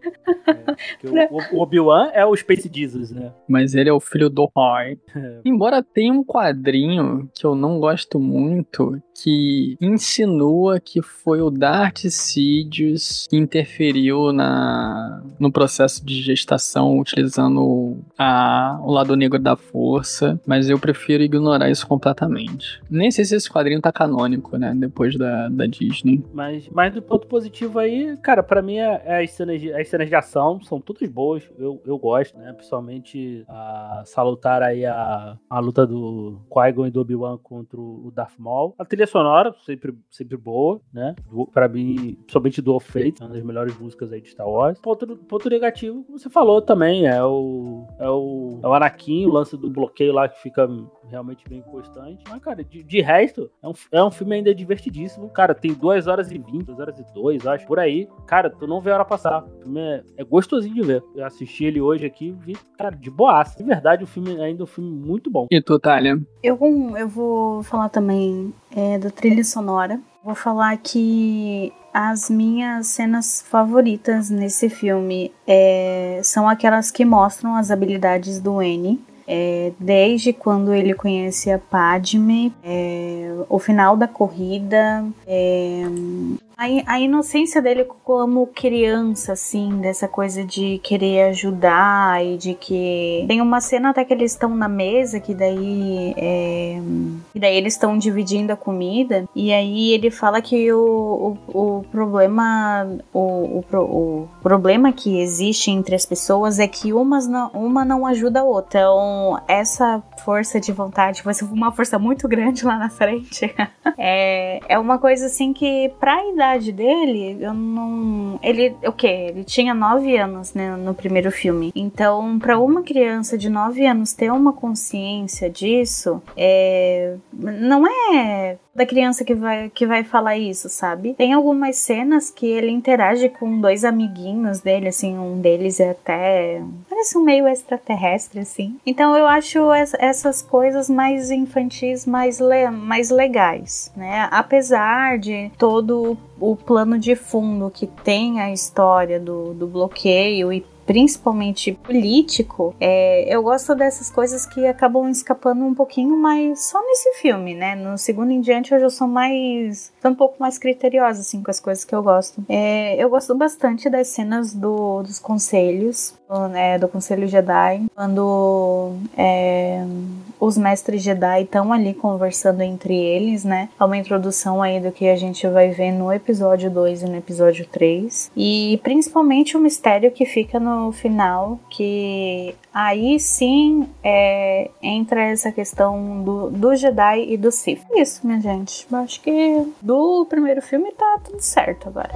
É, o, o Obi-Wan é o Space Jesus, né? Mas ele é o filho do pai. Embora tenha um quadrinho que eu não gosto muito, que insinua que foi o Darth Sidious que interferiu na, no processo de gestação utilizando a, o lado negro da força, mas eu prefiro ignorar isso completamente. Nem sei se esse quadrinho tá canônico, né, depois da, da Disney. Mas, mas do ponto positivo aí, cara, para mim é, é as, cenas de, as cenas de ação são todas boas, eu, eu gosto, né, principalmente a salutar aí a, a luta do Qui-Gon e do Obi-Wan contra o Darth Maul. A trilha sonora, sempre, sempre boa, né? Pra mim, principalmente do Fate, uma das melhores músicas aí de Star Wars. Ponto, ponto negativo, você falou também, é o, é o, é o Anakin, o lance do bloqueio lá que fica realmente bem constante. Mas, cara, de, de resto, é um, é um filme ainda divertidíssimo. Cara, tem 2 horas e 20, 2 horas e 2, acho, por aí. Cara, tu não vê a hora passar. O filme é, é gostosinho de ver. Eu assisti ele hoje aqui e vi, cara, de boaça. De verdade, o filme ainda é um filme muito bom. E tu, Thalia? Eu, eu vou falar também é, da trilha sonora. Vou falar que as minhas cenas favoritas nesse filme é, são aquelas que mostram as habilidades do N. É, desde quando ele conhece a Padme, é, o final da corrida, é, a, a inocência dele como criança, assim, dessa coisa de querer ajudar e de que. Tem uma cena até que eles estão na mesa, que daí. É, e daí eles estão dividindo a comida, e aí ele fala que o, o, o problema. O, o, o, problema que existe entre as pessoas é que umas não, uma não ajuda a outra. Então, essa força de vontade vai ser uma força muito grande lá na frente. é, é uma coisa assim que, pra idade dele, eu não. Ele, o quê? Ele tinha 9 anos, né, no primeiro filme. Então, para uma criança de 9 anos ter uma consciência disso, é, não é da criança que vai, que vai falar isso, sabe? Tem algumas cenas que ele interage com dois amiguinhos dele, assim, um deles é até. parece um meio extraterrestre, assim. Então eu acho es, essas coisas mais infantis mais, le, mais legais, né? Apesar de todo o plano de fundo que tem a história do, do bloqueio e principalmente político, é, eu gosto dessas coisas que acabam escapando um pouquinho mais só nesse filme, né? No segundo em diante eu já sou mais. Um pouco mais criteriosa, assim, com as coisas que eu gosto. É, eu gosto bastante das cenas do, dos conselhos, do, né, do Conselho Jedi, quando é, os mestres Jedi estão ali conversando entre eles, né? É uma introdução aí do que a gente vai ver no episódio 2 e no episódio 3. E principalmente o mistério que fica no no final que aí sim é, entra essa questão do, do Jedi e do Sith. É isso, minha gente. Eu acho que do primeiro filme tá tudo certo agora.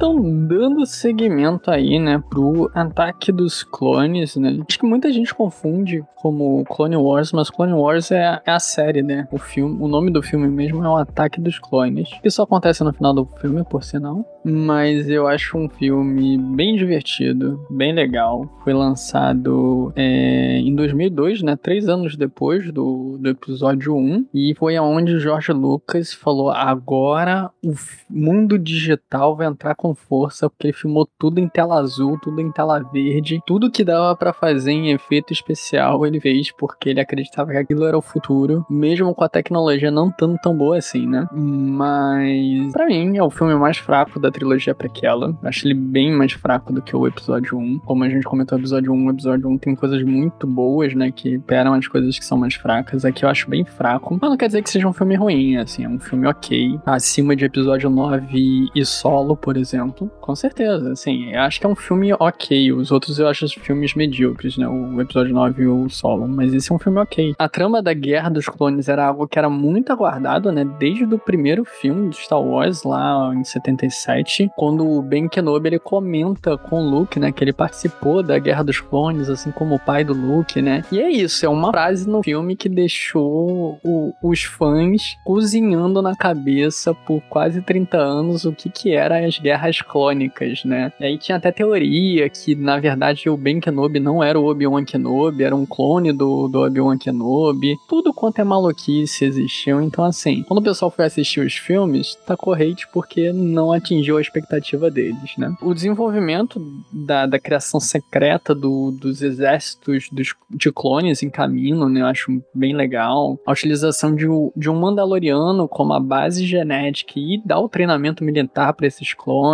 Então, dando seguimento aí, né, pro ataque dos clones, né? Acho que muita gente confunde como Clone Wars, mas Clone Wars é, é a série, né? O filme, o nome do filme mesmo é o Ataque dos Clones. Isso acontece no final do filme, por sinal. Mas eu acho um filme bem divertido, bem legal. Foi lançado é, em 2002, né? Três anos depois do, do episódio 1. E foi aonde George Lucas falou: agora o mundo digital vai entrar com força, porque ele filmou tudo em tela azul, tudo em tela verde. Tudo que dava para fazer em efeito especial ele fez, porque ele acreditava que aquilo era o futuro, mesmo com a tecnologia não tão tão boa assim, né? Mas, para mim, é o filme mais fraco da trilogia prequela. Acho ele bem mais fraco do que o episódio 1. Como a gente comentou, o episódio 1, o episódio 1 tem coisas muito boas, né? Que peram as coisas que são mais fracas. Aqui eu acho bem fraco. Mas não quer dizer que seja um filme ruim, assim. É um filme ok. Acima de episódio 9 e solo, por exemplo. Com certeza, assim. Acho que é um filme ok. Os outros eu acho filmes medíocres, né? O episódio 9 e o solo. Mas esse é um filme ok. A trama da Guerra dos Clones era algo que era muito aguardado, né? Desde o primeiro filme de Star Wars, lá em 77 quando o Ben Kenobi ele comenta com o Luke, né, que ele participou da Guerra dos Clones, assim como o pai do Luke, né? E é isso, é uma frase no filme que deixou o, os fãs cozinhando na cabeça por quase 30 anos o que que era as guerras clônicas, né? E aí tinha até teoria que na verdade o Ben Kenobi não era o Obi-Wan Kenobi, era um clone do, do Obi-Wan Kenobi. Tudo quanto é maluquice existiu. Então assim, quando o pessoal foi assistir os filmes, tá corrente porque não atingiu a expectativa deles, né? O desenvolvimento da, da criação secreta do, dos exércitos dos, de clones em caminho, né? Eu acho bem legal. A utilização de, de um Mandaloriano como a base genética e dar o treinamento militar para esses clones.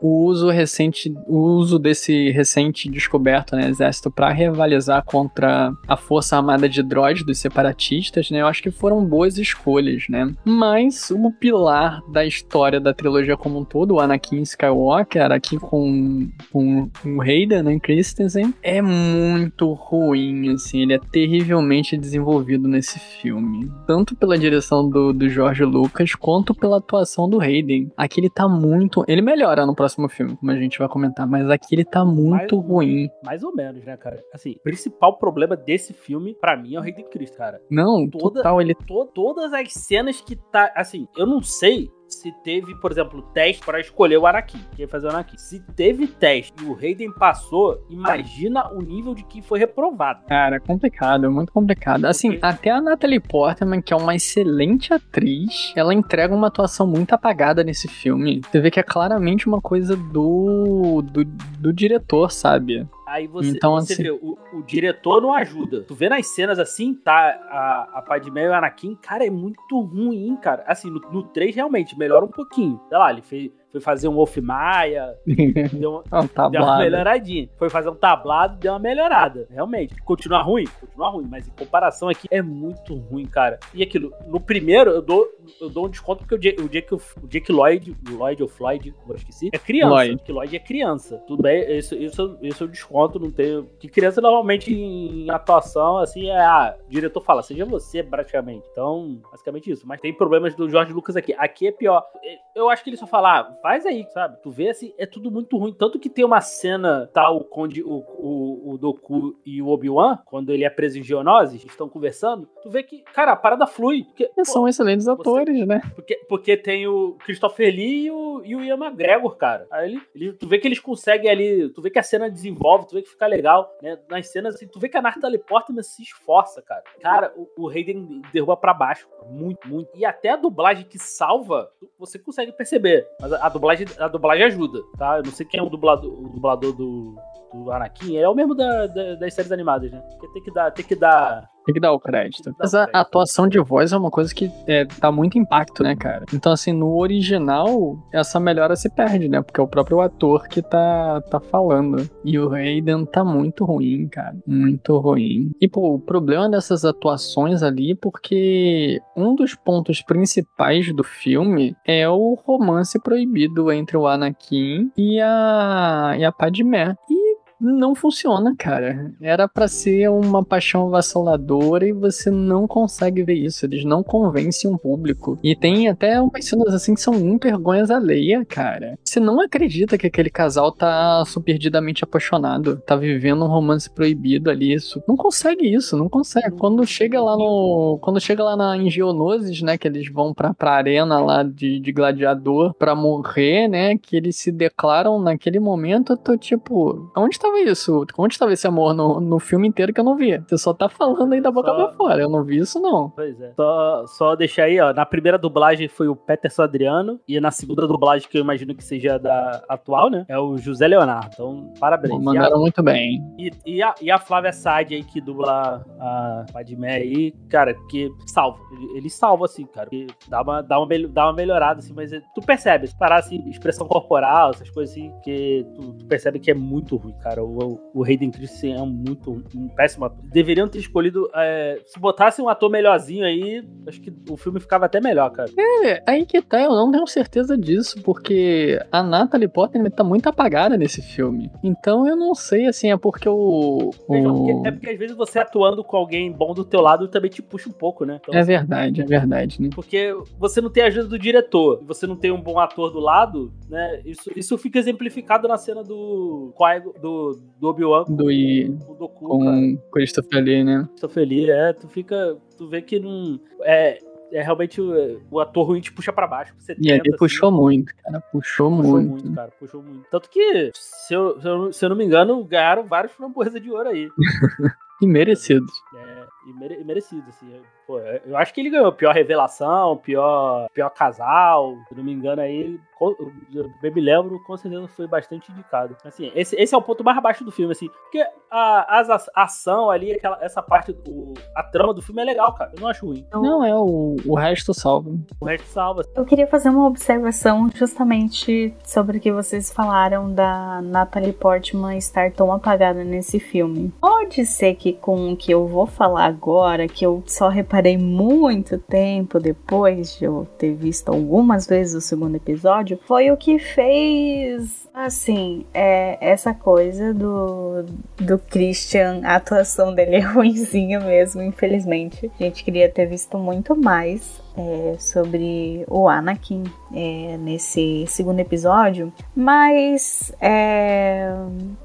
O uso recente, o uso desse recente descoberto, né? Exército para rivalizar contra a força armada de droids dos separatistas, né? Eu acho que foram boas escolhas, né? Mas o pilar da história da trilogia como um todo, o Anakin Skywalker aqui com, com, com o Hayden, né, Christensen, é muito ruim, assim, ele é terrivelmente desenvolvido nesse filme. Tanto pela direção do, do George Lucas, quanto pela atuação do Hayden. Aqui ele tá muito... Ele melhora no próximo filme, como a gente vai comentar, mas aqui ele tá muito mais, ruim. Mais ou menos, né, cara? Assim, o principal problema desse filme, para mim, é o Hayden Christ, cara. Não, Toda, total, ele... To, todas as cenas que tá... Assim, eu não sei se teve, por exemplo, teste para escolher o Anakin, que ia fazer o Anakin. Se teve teste e o Hayden passou, imagina o nível de quem foi reprovado. Cara, complicado, é muito complicado. Assim, até a Natalie Portman, que é uma excelente atriz, ela entrega uma atuação muito apagada nesse filme. Você vê que é claramente uma coisa do, do, do diretor, sabe? Aí você, Então, você assim- vê, o, o diretor não ajuda. Tu vê nas cenas assim, tá? A, a Padmé e o Anakin, cara, é muito ruim, cara. Assim, no, no 3 realmente melhora um pouquinho. Sei lá, ele fez, foi fazer um Wolf Maia, deu uma, Ó, tá deu uma melhoradinha. Foi fazer um tablado, deu uma melhorada. Realmente. Continua ruim? Continua ruim. Mas em comparação aqui, é muito ruim, cara. E aquilo, no primeiro, eu dou, eu dou um desconto porque o Jake, o Jake, o Jake Lloyd, Lloyd ou Floyd, agora esqueci, é criança. Lloyd. Que Lloyd é criança. Tudo bem, isso, isso, isso eu desconto, não tenho. Que criança normalmente em atuação, assim, é. Ah, o diretor fala, seja você, praticamente. Então, basicamente isso. Mas tem problemas do Jorge Lucas aqui. Aqui é pior. Eu acho que ele só fala, ah, faz aí, sabe? Tu vê assim, é tudo muito ruim. Tanto que tem uma cena, tá o Conde, o, o, o Doku e o Obi-Wan, quando ele é preso em Geonosis, estão conversando. Tu vê que, cara, a parada flui. Porque, pô, São excelentes atores, né? porque, porque tem o Christopher Lee e o, e o Ian McGregor, cara. Aí ele, ele- tu vê que eles conseguem ali, tu vê que a cena desenvolve, tu vê que fica legal, né? Nas cenas, assim, tu vê que a Natalie Portman se esforça, cara. Cara, o, o Hayden derruba pra baixo. Muito, muito. E até a dublagem que salva, você consegue perceber. Mas a, a dublagem, a dublagem ajuda, tá? Eu não sei quem é o dublador, o dublador do, do Anakin. É o mesmo da- da- das séries animadas, né? Porque tem que dar, tem que dar Tem que dar o crédito. Mas a atuação de voz é uma coisa que é, dá muito impacto, né, cara? Então, assim, no original, essa melhora se perde, né? Porque é o próprio ator que tá, tá falando. E o Hayden tá muito ruim, cara. Muito ruim. E, pô, o problema dessas atuações ali, porque um dos pontos principais do filme é o romance proibido entre o Anakin e a, e a Padmé. E não funciona, cara. Era pra ser uma paixão avassaladora e você não consegue ver isso. Eles não convencem o público. E tem até umas cenas assim que são um vergonhas alheia, cara. Você não acredita que aquele casal tá perdidamente apaixonado, tá vivendo um romance proibido ali. Isso. Não consegue isso, não consegue. Quando chega lá no. Quando chega lá na em Geonosis, né? Que eles vão pra, pra arena lá de, de gladiador pra morrer, né? Que eles se declaram naquele momento, eu tô tipo. Onde tava isso? Onde tava esse amor no, no filme inteiro que eu não vi? Você só tá falando aí da boca Só- pra fora. Eu não vi isso, não. Pois é. Só, só deixar aí, ó. Na primeira dublagem foi o Peterson Adriano. E na segunda dublagem, que eu imagino que seja da atual, né? É o José Leonardo. Então, parabéns. E a- mandaram muito bem. E, e a, e a Flávia Sade aí, que dubla a Padmé aí, cara, que salva. Ele, ele salva, assim, cara. Que dá, uma, dá, uma, dá uma melhorada, assim, mas é- tu percebe, se parar assim, expressão corporal, essas coisas assim, que tu, tu percebe que é muito ruim, cara. O, o Hayden Christensen é um muito um péssimo ator. Deveriam ter escolhido. é, se botasse um ator melhorzinho aí, acho que o filme ficava até melhor, cara. É, aí que tá, eu não tenho certeza disso, porque a Natalie Portman tá muito apagada nesse filme. Então eu não sei, assim, é porque o. Veja, o- porque- é porque às vezes você atuando com alguém bom do teu lado também te puxa um pouco, né? Então, É verdade, é verdade, né? Porque você não tem a ajuda do diretor, você não tem um bom ator do lado, né? Isso, isso fica exemplificado na cena do Qui- do, do Obi-Wan Do I com o Doku, cara. com Christopher Lee, né? Tô feliz, é, tu fica, tu vê que não é, é realmente o, o ator ruim te puxa pra baixo. Você E tenta, puxou muito, cara. Puxou, puxou muito. muito, cara, puxou muito. Tanto que, se eu, se eu, se eu não me engano, ganharam vários framboesa de ouro aí. E merecidos. É, e, mere- e merecido, assim. Pô, eu acho que ele ganhou pior revelação, pior, pior casal. Se não me engano, aí, eu bem me lembro, com certeza foi bastante indicado. Assim, esse, esse é o ponto mais baixo do filme, assim. Porque a, as, a ação ali, aquela, essa parte, do, a trama do filme é legal, cara. Eu não acho ruim. Não, é o, o resto salva. O resto salva. Eu queria fazer uma observação justamente sobre o que vocês falaram da Natalie Portman estar tão apagada nesse filme. Pode ser que com o que eu vou falar agora, que eu só reparei muito tempo depois de eu ter visto algumas vezes o segundo episódio, foi o que fez, assim, é, essa coisa do, do Christian, a atuação dele é ruimzinha mesmo, infelizmente. A gente queria ter visto muito mais é, sobre o Anakin é, nesse segundo episódio, mas é,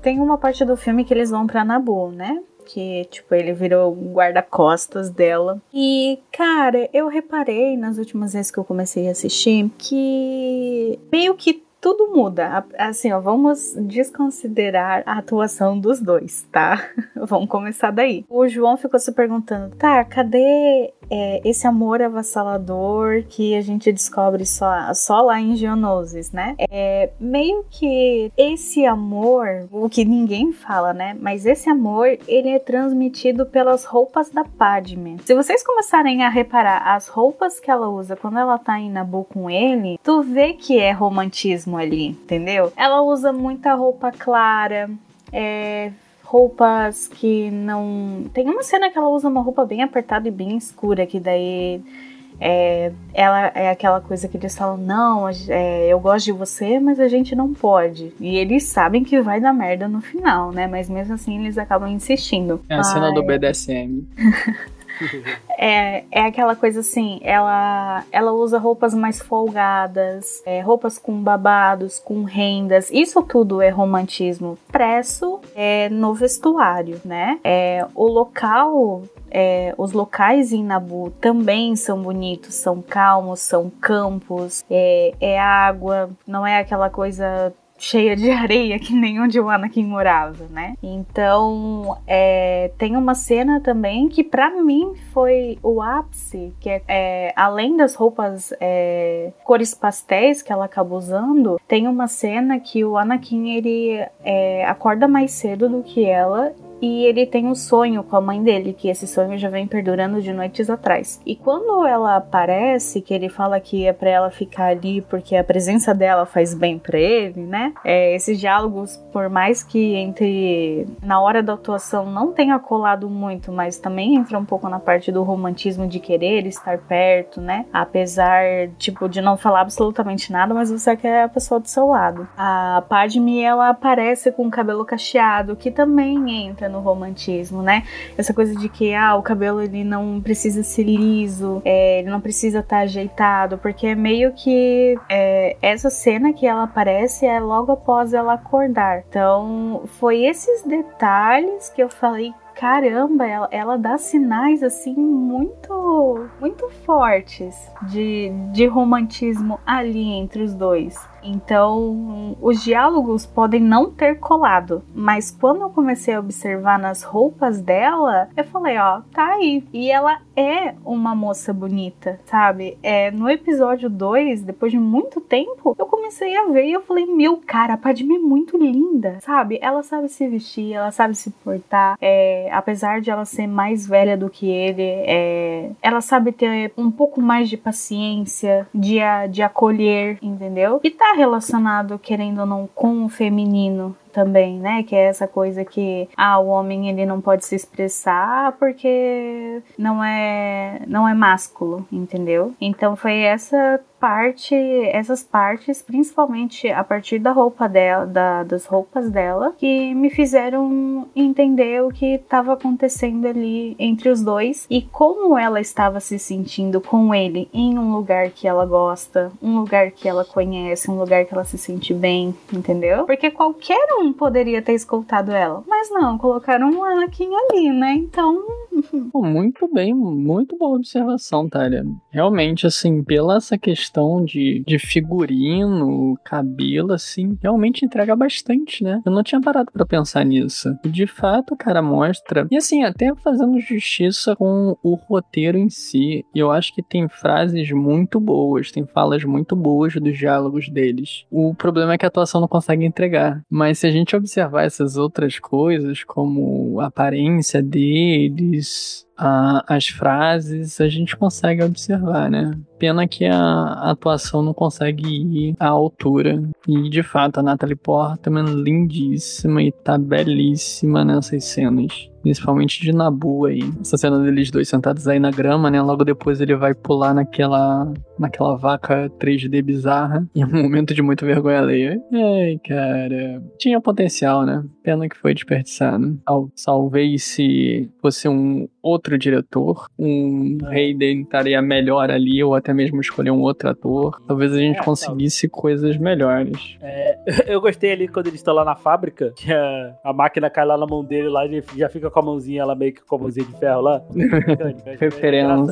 tem uma parte do filme que eles vão pra Nabu, né? Que, tipo, ele virou guarda-costas dela. E, cara, eu reparei nas últimas vezes que eu comecei a assistir que meio que tudo muda. Assim, ó, vamos desconsiderar a atuação dos dois, tá? vamos começar daí. O João ficou se perguntando, tá, cadê é, esse amor avassalador que a gente descobre só, só lá em Geonosis, né? É meio que esse amor, o que ninguém fala, né? Mas esse amor, ele é transmitido pelas roupas da Padme. Se vocês começarem a reparar as roupas que ela usa quando ela tá em Nabu com ele, tu vê que é romantismo ali, entendeu? Ela usa muita roupa clara, é, roupas que não. Tem uma cena que ela usa uma roupa bem apertada e bem escura, que daí. É, ela é aquela coisa que eles falam: Não, é, eu gosto de você, mas a gente não pode. E eles sabem que vai dar merda no final, né? Mas mesmo assim eles acabam insistindo. É a cena do BDSM. é, é aquela coisa assim, ela, ela usa roupas mais folgadas, é, roupas com babados, com rendas. Isso tudo é romantismo expresso é, no vestuário, né? É, o local é, os locais em Nabu também são bonitos, são calmos, são campos, é, é, água, não é aquela coisa cheia de areia, que nem onde o Anakin morava, né? Então, é, tem uma cena também que para mim foi o ápice, que é, é além das roupas é, cores pastéis que ela acaba usando, tem uma cena que o Anakin ele é, acorda mais cedo do que ela e ele tem um sonho com a mãe dele, que esse sonho já vem perdurando de noites atrás. E quando ela aparece, que ele fala que é para ela ficar ali porque a presença dela faz bem para ele, né? É, esses diálogos, por mais que entre na hora da atuação não tenha colado muito, mas também entra um pouco na parte do romantismo de querer estar perto, né? Apesar, tipo, de não falar absolutamente nada, mas você quer a pessoa do seu lado. A Padme, ela aparece com o cabelo cacheado, que também entra no romantismo, né? Essa coisa de que ah, o cabelo ele não precisa ser liso, é, ele não precisa estar tá ajeitado, porque é meio que é, essa cena que ela aparece é logo após ela acordar. Então, foi esses detalhes que eu falei, caramba, ela, ela dá sinais assim muito muito fortes de, de romantismo ali entre os dois. Então, os diálogos podem não ter colado, mas quando eu comecei a observar nas roupas dela, eu falei, ó, tá aí. E ela é uma moça bonita, sabe? É, no episódio 2, depois de muito tempo, eu comecei a ver e eu falei, meu, cara, a Padme é muito linda, sabe? Ela sabe se vestir, ela sabe se portar, é, apesar de ela ser mais velha do que ele, é, ela sabe ter um pouco mais de paciência, de, de acolher, entendeu? E tá relacionado, querendo ou não, com o feminino também, né? Que é essa coisa que ah, o homem ele não pode se expressar porque não é não é másculo, entendeu? Então foi essa parte, essas partes, principalmente a partir da roupa dela, da, das roupas dela, que me fizeram entender o que estava acontecendo ali entre os dois e como ela estava se sentindo com ele em um lugar que ela gosta, um lugar que ela conhece, um lugar que ela se sente bem, entendeu? Porque qualquer um poderia ter escoltado ela, mas não, colocaram um Anakin ali, né? Então. Muito bem, muito boa observação, Thalia. Realmente, assim, pela essa questão questão de, de figurino, cabelo, assim, realmente entrega bastante, né? Eu não tinha parado para pensar nisso. E de fato, cara, mostra. E assim, até fazendo justiça com o roteiro em si. Eu acho que tem frases muito boas, tem falas muito boas dos diálogos deles. O problema é que a atuação não consegue entregar. Mas se a gente observar essas outras coisas, como a aparência deles, peace. A, as frases a gente consegue observar, né? Pena que a atuação não consegue ir à altura. E de fato, a Natalie Portman lindíssima e tá belíssima nessas cenas. Principalmente de Nabu aí. Essa cena deles dois sentados aí na grama, né? Logo depois ele vai pular naquela, naquela vaca 3D bizarra. Em um momento de muita vergonha alheia. Ai, cara. Tinha potencial, né? Pena que foi desperdiçado. Talvez se fosse um outro diretor, um Hayden estaria melhor ali, ou até mesmo escolher um outro ator. Talvez a gente é, conseguisse coisas melhores. É, eu gostei ali quando eles estão lá na fábrica, que a, a máquina cai lá na mão dele lá, ele já fica com a mãozinha, ela meio que com a mãozinha de ferro lá. Referência.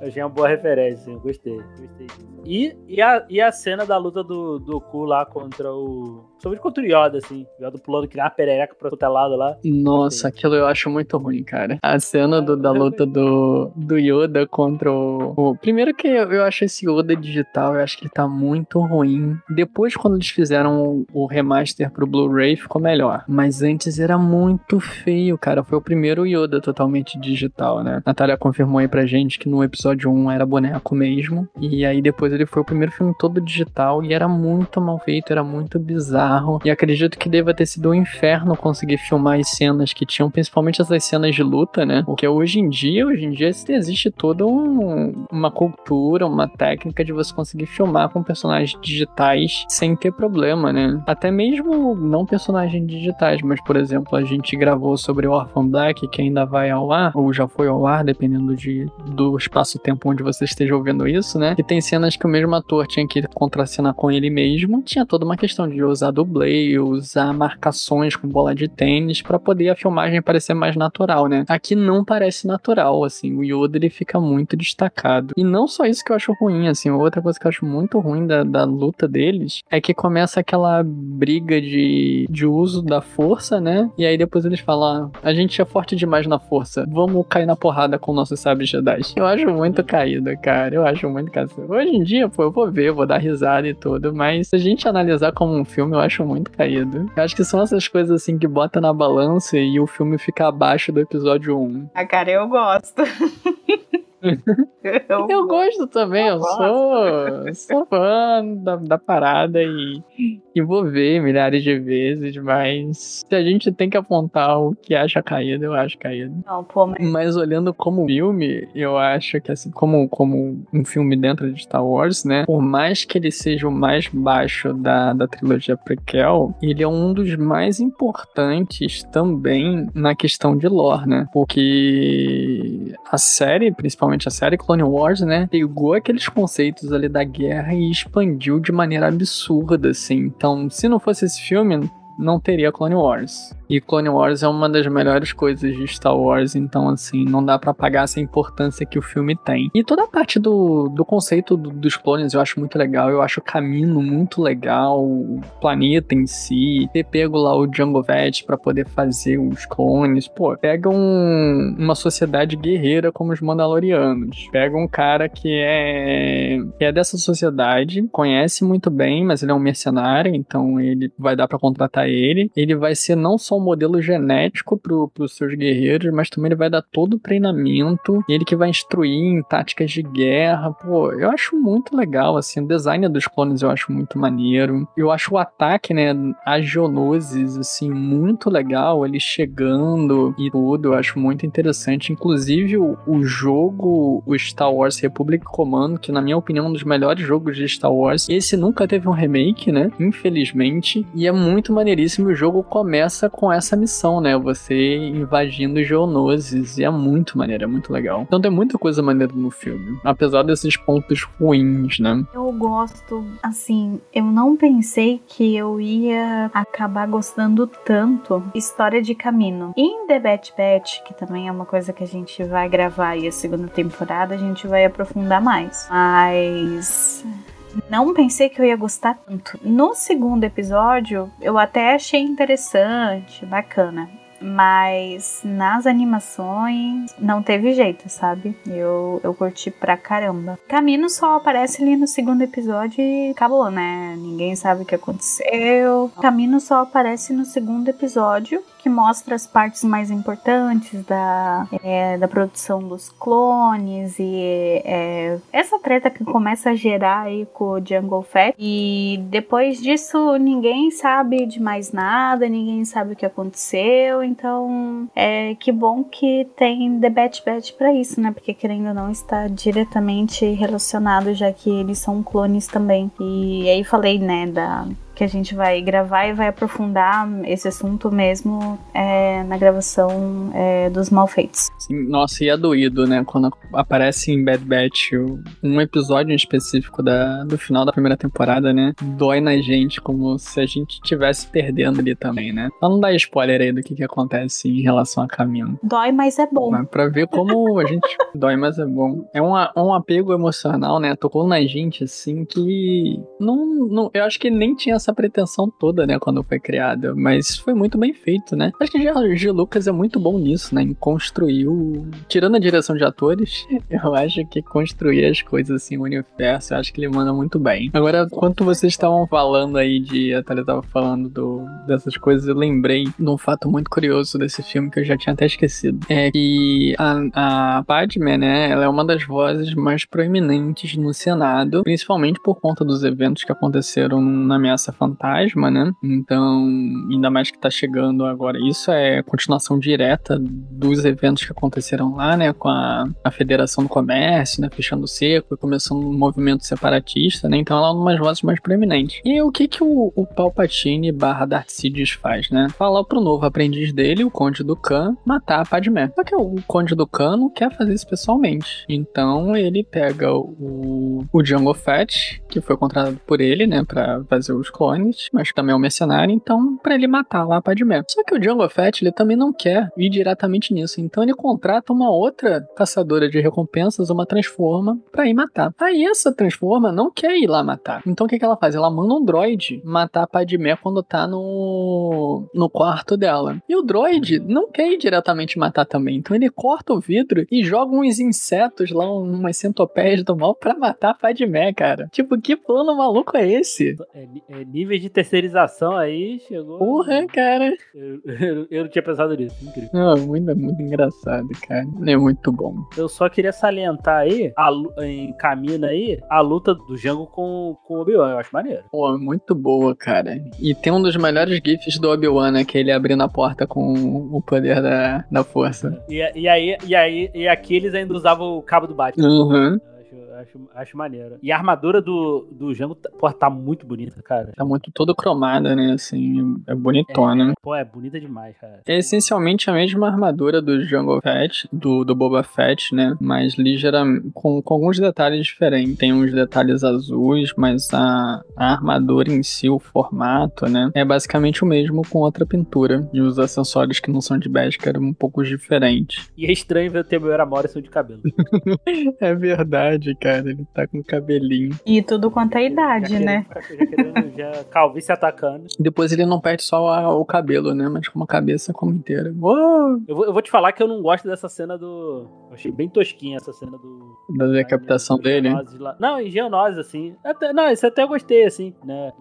Eu achei uma boa referência, eu gostei, gostei disso. E, e, a, e a cena da luta do, do Ku lá contra o. Somente contra o Yoda, assim. O Yoda pulando que nem uma perereca pro outro lado lá. Nossa, aquilo eu acho muito ruim, cara. A cena do, da luta do, do Yoda contra o, o. Primeiro que eu, eu acho esse Yoda digital, eu acho que ele tá muito ruim. Depois, quando eles fizeram o, o remaster pro Blu-ray, ficou melhor. Mas antes era muito feio, cara. Foi o primeiro Yoda totalmente digital, né? Natália confirmou aí pra gente que no episódio 1 era boneco mesmo. E aí depois ele foi o primeiro filme todo digital e era muito mal feito, era muito bizarro. E acredito que deva ter sido um inferno conseguir filmar as cenas que tinham, principalmente essas cenas de luta, né? Porque hoje em dia, hoje em dia existe toda um, uma cultura, uma técnica de você conseguir filmar com personagens digitais sem ter problema, né? Até mesmo não personagens digitais, mas por exemplo, a gente gravou sobre Orphan Black, que ainda vai ao ar, ou já foi ao ar, dependendo de, do espaço-tempo onde você esteja ouvindo isso, né? E tem cenas que o mesmo ator tinha que contracenar com ele mesmo. Tinha toda uma questão de usar dublê, usar marcações com bola de tênis para poder a filmagem parecer mais natural, né? Aqui não parece natural, assim. O Yoda ele fica muito destacado. E não só isso que eu acho ruim, assim. Outra coisa que eu acho muito ruim da, da luta deles é que começa aquela briga de, de uso da força, né? E aí depois eles falam: ah, a gente é forte demais na força, vamos cair na porrada com nossos sabres Jedi. Eu acho muito caído, cara. Eu acho muito caído. Hoje em dia, pô, eu vou ver, vou dar risada e tudo, mas se a gente analisar como um filme, eu acho muito caído. Eu acho que são essas coisas assim que bota na balança e o filme fica abaixo do episódio 1. Ah, cara, eu gosto. eu, eu gosto também, eu, eu sou, sou fã da, da parada e, e vou ver milhares de vezes, mas se a gente tem que apontar o que acha caído, eu acho caído. Não, pô, mas... mas olhando como filme, eu acho que assim, como, como um filme dentro de Star Wars, né? Por mais que ele seja o mais baixo da, da trilogia prequel, ele é um dos mais importantes também na questão de lore, né? Porque a série, principalmente principalmente a série Clone Wars, né, pegou aqueles conceitos ali da guerra e expandiu de maneira absurda, assim. Então, se não fosse esse filme, não teria Clone Wars. E Clone Wars é uma das melhores coisas de Star Wars, então assim, não dá para pagar essa importância que o filme tem. E toda a parte do, do conceito do, dos clones eu acho muito legal, eu acho o caminho muito legal, o planeta em si, ter pego lá o Django Fett para poder fazer os clones, pô, pega um, uma sociedade guerreira como os Mandalorianos, pega um cara que é, que é dessa sociedade, conhece muito bem, mas ele é um mercenário, então ele vai dar para contratar ele, ele vai ser não só um modelo genético para os seus guerreiros, mas também ele vai dar todo o treinamento, ele que vai instruir em táticas de guerra. Pô, eu acho muito legal, assim, o design dos clones eu acho muito maneiro. Eu acho o ataque, né, a Geonosis, assim, muito legal, ele chegando e tudo, eu acho muito interessante. Inclusive, o, o jogo, o Star Wars Republic Commando, que na minha opinião é um dos melhores jogos de Star Wars, esse nunca teve um remake, né, infelizmente, e é muito maneiríssimo, o jogo começa com com essa missão, né? Você invadindo Geonosis. E é muito maneiro, é muito legal. Então tem muita coisa maneira no filme. Apesar desses pontos ruins, né? Eu gosto, assim, eu não pensei que eu ia acabar gostando tanto História de Caminho. Em The Bad Batch, que também é uma coisa que a gente vai gravar aí a segunda temporada, a gente vai aprofundar mais. Mas não pensei que eu ia gostar tanto. No segundo episódio, eu até achei interessante, bacana. Mas nas animações não teve jeito, sabe? Eu, eu curti pra caramba. Camino só aparece ali no segundo episódio e acabou, né? Ninguém sabe o que aconteceu. Camino só aparece no segundo episódio que mostra as partes mais importantes da, é, da produção dos clones e é, essa treta que começa a gerar aí com o Jungle Fett. E depois disso, ninguém sabe de mais nada, ninguém sabe o que aconteceu. Então, é que bom que tem The Bad Batch pra isso, né? Porque querendo ou não, está diretamente relacionado, já que eles são clones também. E aí falei, né, da que a gente vai gravar e vai aprofundar esse assunto mesmo é, na gravação é, dos Malfeitos. Sim, nossa, e é doído, né? Quando aparece em Bad Batch um episódio em específico da, do final da primeira temporada, né? Dói na gente, como se a gente estivesse perdendo ali também, né? Então não dá spoiler aí do que, que acontece em relação a caminho. Dói, mas é bom. Mas pra ver como a gente dói, mas é bom. É um, um apego emocional, né? Tocou na gente, assim, que não, não. Eu acho que nem tinha essa pretensão toda, né? Quando foi criada. Mas foi muito bem feito, né? Acho que o G. Lucas é muito bom nisso, né? Em construir o. Tirando a direção de atores, eu acho que construir as coisas assim, o universo, eu acho que ele manda muito bem. Agora, quando vocês estavam falando aí de. A Thalia tava falando do, dessas coisas, eu lembrei de um fato muito curioso desse filme que eu já tinha até esquecido. É que a, a Padme, né? Ela é uma das vozes mais proeminentes no Senado, principalmente por conta dos eventos que aconteceram na Ameaça Fantasma, né? Então, ainda mais que tá chegando agora. Isso é continuação direta dos eventos que aconteceram lá, né? Com a, a Federação do Comércio, né? Fechando seco e começando um movimento separatista, né? Então ela é uma das vozes mais proeminentes. E o que que o, o Palpatine barra Darth Sidious faz, né? Fala pro novo aprendiz dele, o Conde do Khan, matar a Padmé. Só que o Conde do Khan não quer fazer isso pessoalmente. Então ele pega o, o Django Fett, que foi contratado por ele, né? Pra fazer os clones, mas também é um mercenário, então para ele matar lá a Padmé. Só que o Django Fett, ele também não quer ir diretamente nisso. Então ele contrata uma outra caçadora de recompensas, uma Transforma, pra ir matar. Aí essa Transforma não quer ir lá matar. Então o que, que ela faz? Ela manda um droid matar a Padmé quando tá no, no quarto dela. E o droid não quer ir diretamente matar também. Então ele corta o vidro e joga uns insetos lá, umas centopeias do mal pra matar a Padmé, cara. Tipo, que plano maluco é esse? É, é nível de terceirização aí chegou. Porra, cara. Eu, eu, eu não tinha pensado nisso. Incrível. Não, muito, muito engraçado, cara. É muito bom. Eu só queria salientar aí, a, em Camina aí, a luta do Django com, com o Obi-Wan. Eu acho maneiro. Pô, muito boa, cara. E tem um dos melhores GIFs do Obi-Wan, né? Que ele abrindo a porta com o poder da, da força. E, e aí, e aí, e aqui eles ainda usavam o cabo do Batman. Uhum. Acho, acho maneiro. E a armadura do, do Jango, pô, tá muito bonita, cara. Tá muito todo cromada, né? Assim, é bonitona. É, pô, é bonita demais, cara. É essencialmente a mesma armadura do Jango Fett, do, do Boba Fett, né? Mas ligeira, com, com alguns detalhes diferentes. Tem uns detalhes azuis, mas a, a armadura em si, o formato, né? É basicamente o mesmo com outra pintura. E os acessórios que não são de Beskar um pouco diferentes. E é estranho ver o Temuera Morrison de cabelo. é verdade, cara cara. Ele tá com cabelinho. E tudo quanto é idade, já né? Já querendo, já calvície atacando. Depois ele não perde só a, o cabelo, né? Mas com a cabeça como inteira. Uou! Eu, vou, eu vou te falar que eu não gosto dessa cena do. Eu achei bem tosquinha essa cena do. Da decapitação dele? Lá. Não, em Geonose, assim. Até, não, isso até eu gostei, assim, né?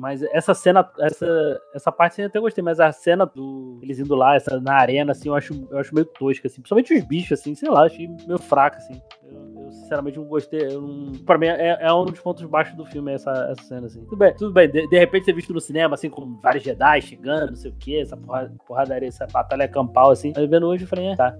Mas essa cena, essa, essa parte eu até gostei, mas a cena do eles indo lá, essa, na arena, assim, eu acho, eu acho meio tosca, assim. Principalmente os bichos, assim, sei lá, achei meio fraco, assim. Eu, sinceramente não gostei. Não, pra mim é, é, um dos pontos baixos do filme, essa, essa cena, assim. Tudo bem, tudo bem. De, de repente ser visto no cinema, assim, com vários Jedi chegando, não sei o que, essa porra, porradaria, essa batalha campal, assim. Aí vendo hoje eu falei, é, tá,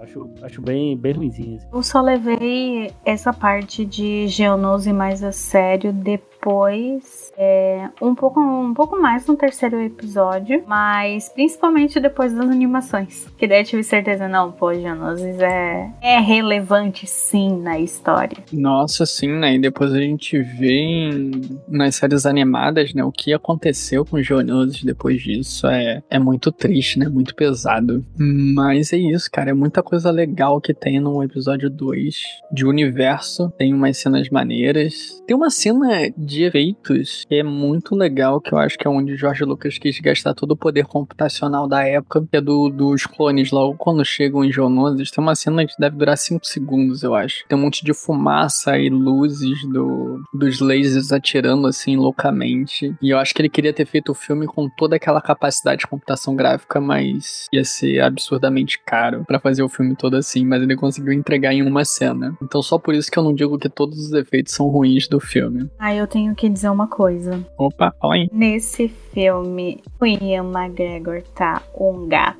acho, acho bem, bem ruimzinho. Assim. Eu só levei essa parte de Geonose mais a sério depois é, um, pouco, um pouco mais no terceiro episódio, mas principalmente depois das animações. Que daí eu tive certeza, não, pô, Geonosis é, é relevante sim na história. Nossa, sim, né? E depois a gente vê em, nas séries animadas, né, o que aconteceu com Geonosis depois disso é, é muito triste, né? Muito pesado. Mas é isso, cara. É muita coisa legal que tem no episódio 2 de universo. Tem umas cenas maneiras. Tem uma cena de efeitos que é muito legal, que eu acho que é onde George Lucas quis gastar todo o poder computacional da época, que é do, dos clones lá, quando chegam em Geonosis, tem uma cena que deve durar 5 segundos, eu acho. Tem um monte de fumaça e luzes do, dos lasers atirando assim loucamente. E eu acho que ele queria ter feito o filme com toda aquela capacidade de computação gráfica, mas ia ser absurdamente caro para fazer o filme todo assim, mas ele conseguiu entregar em uma cena. Então só por isso que eu não digo que todos os efeitos são ruins do filme. Ah, eu tenho que dizer uma coisa. Opa, fala aí. Nesse filme, o Ian McGregor tá um gato.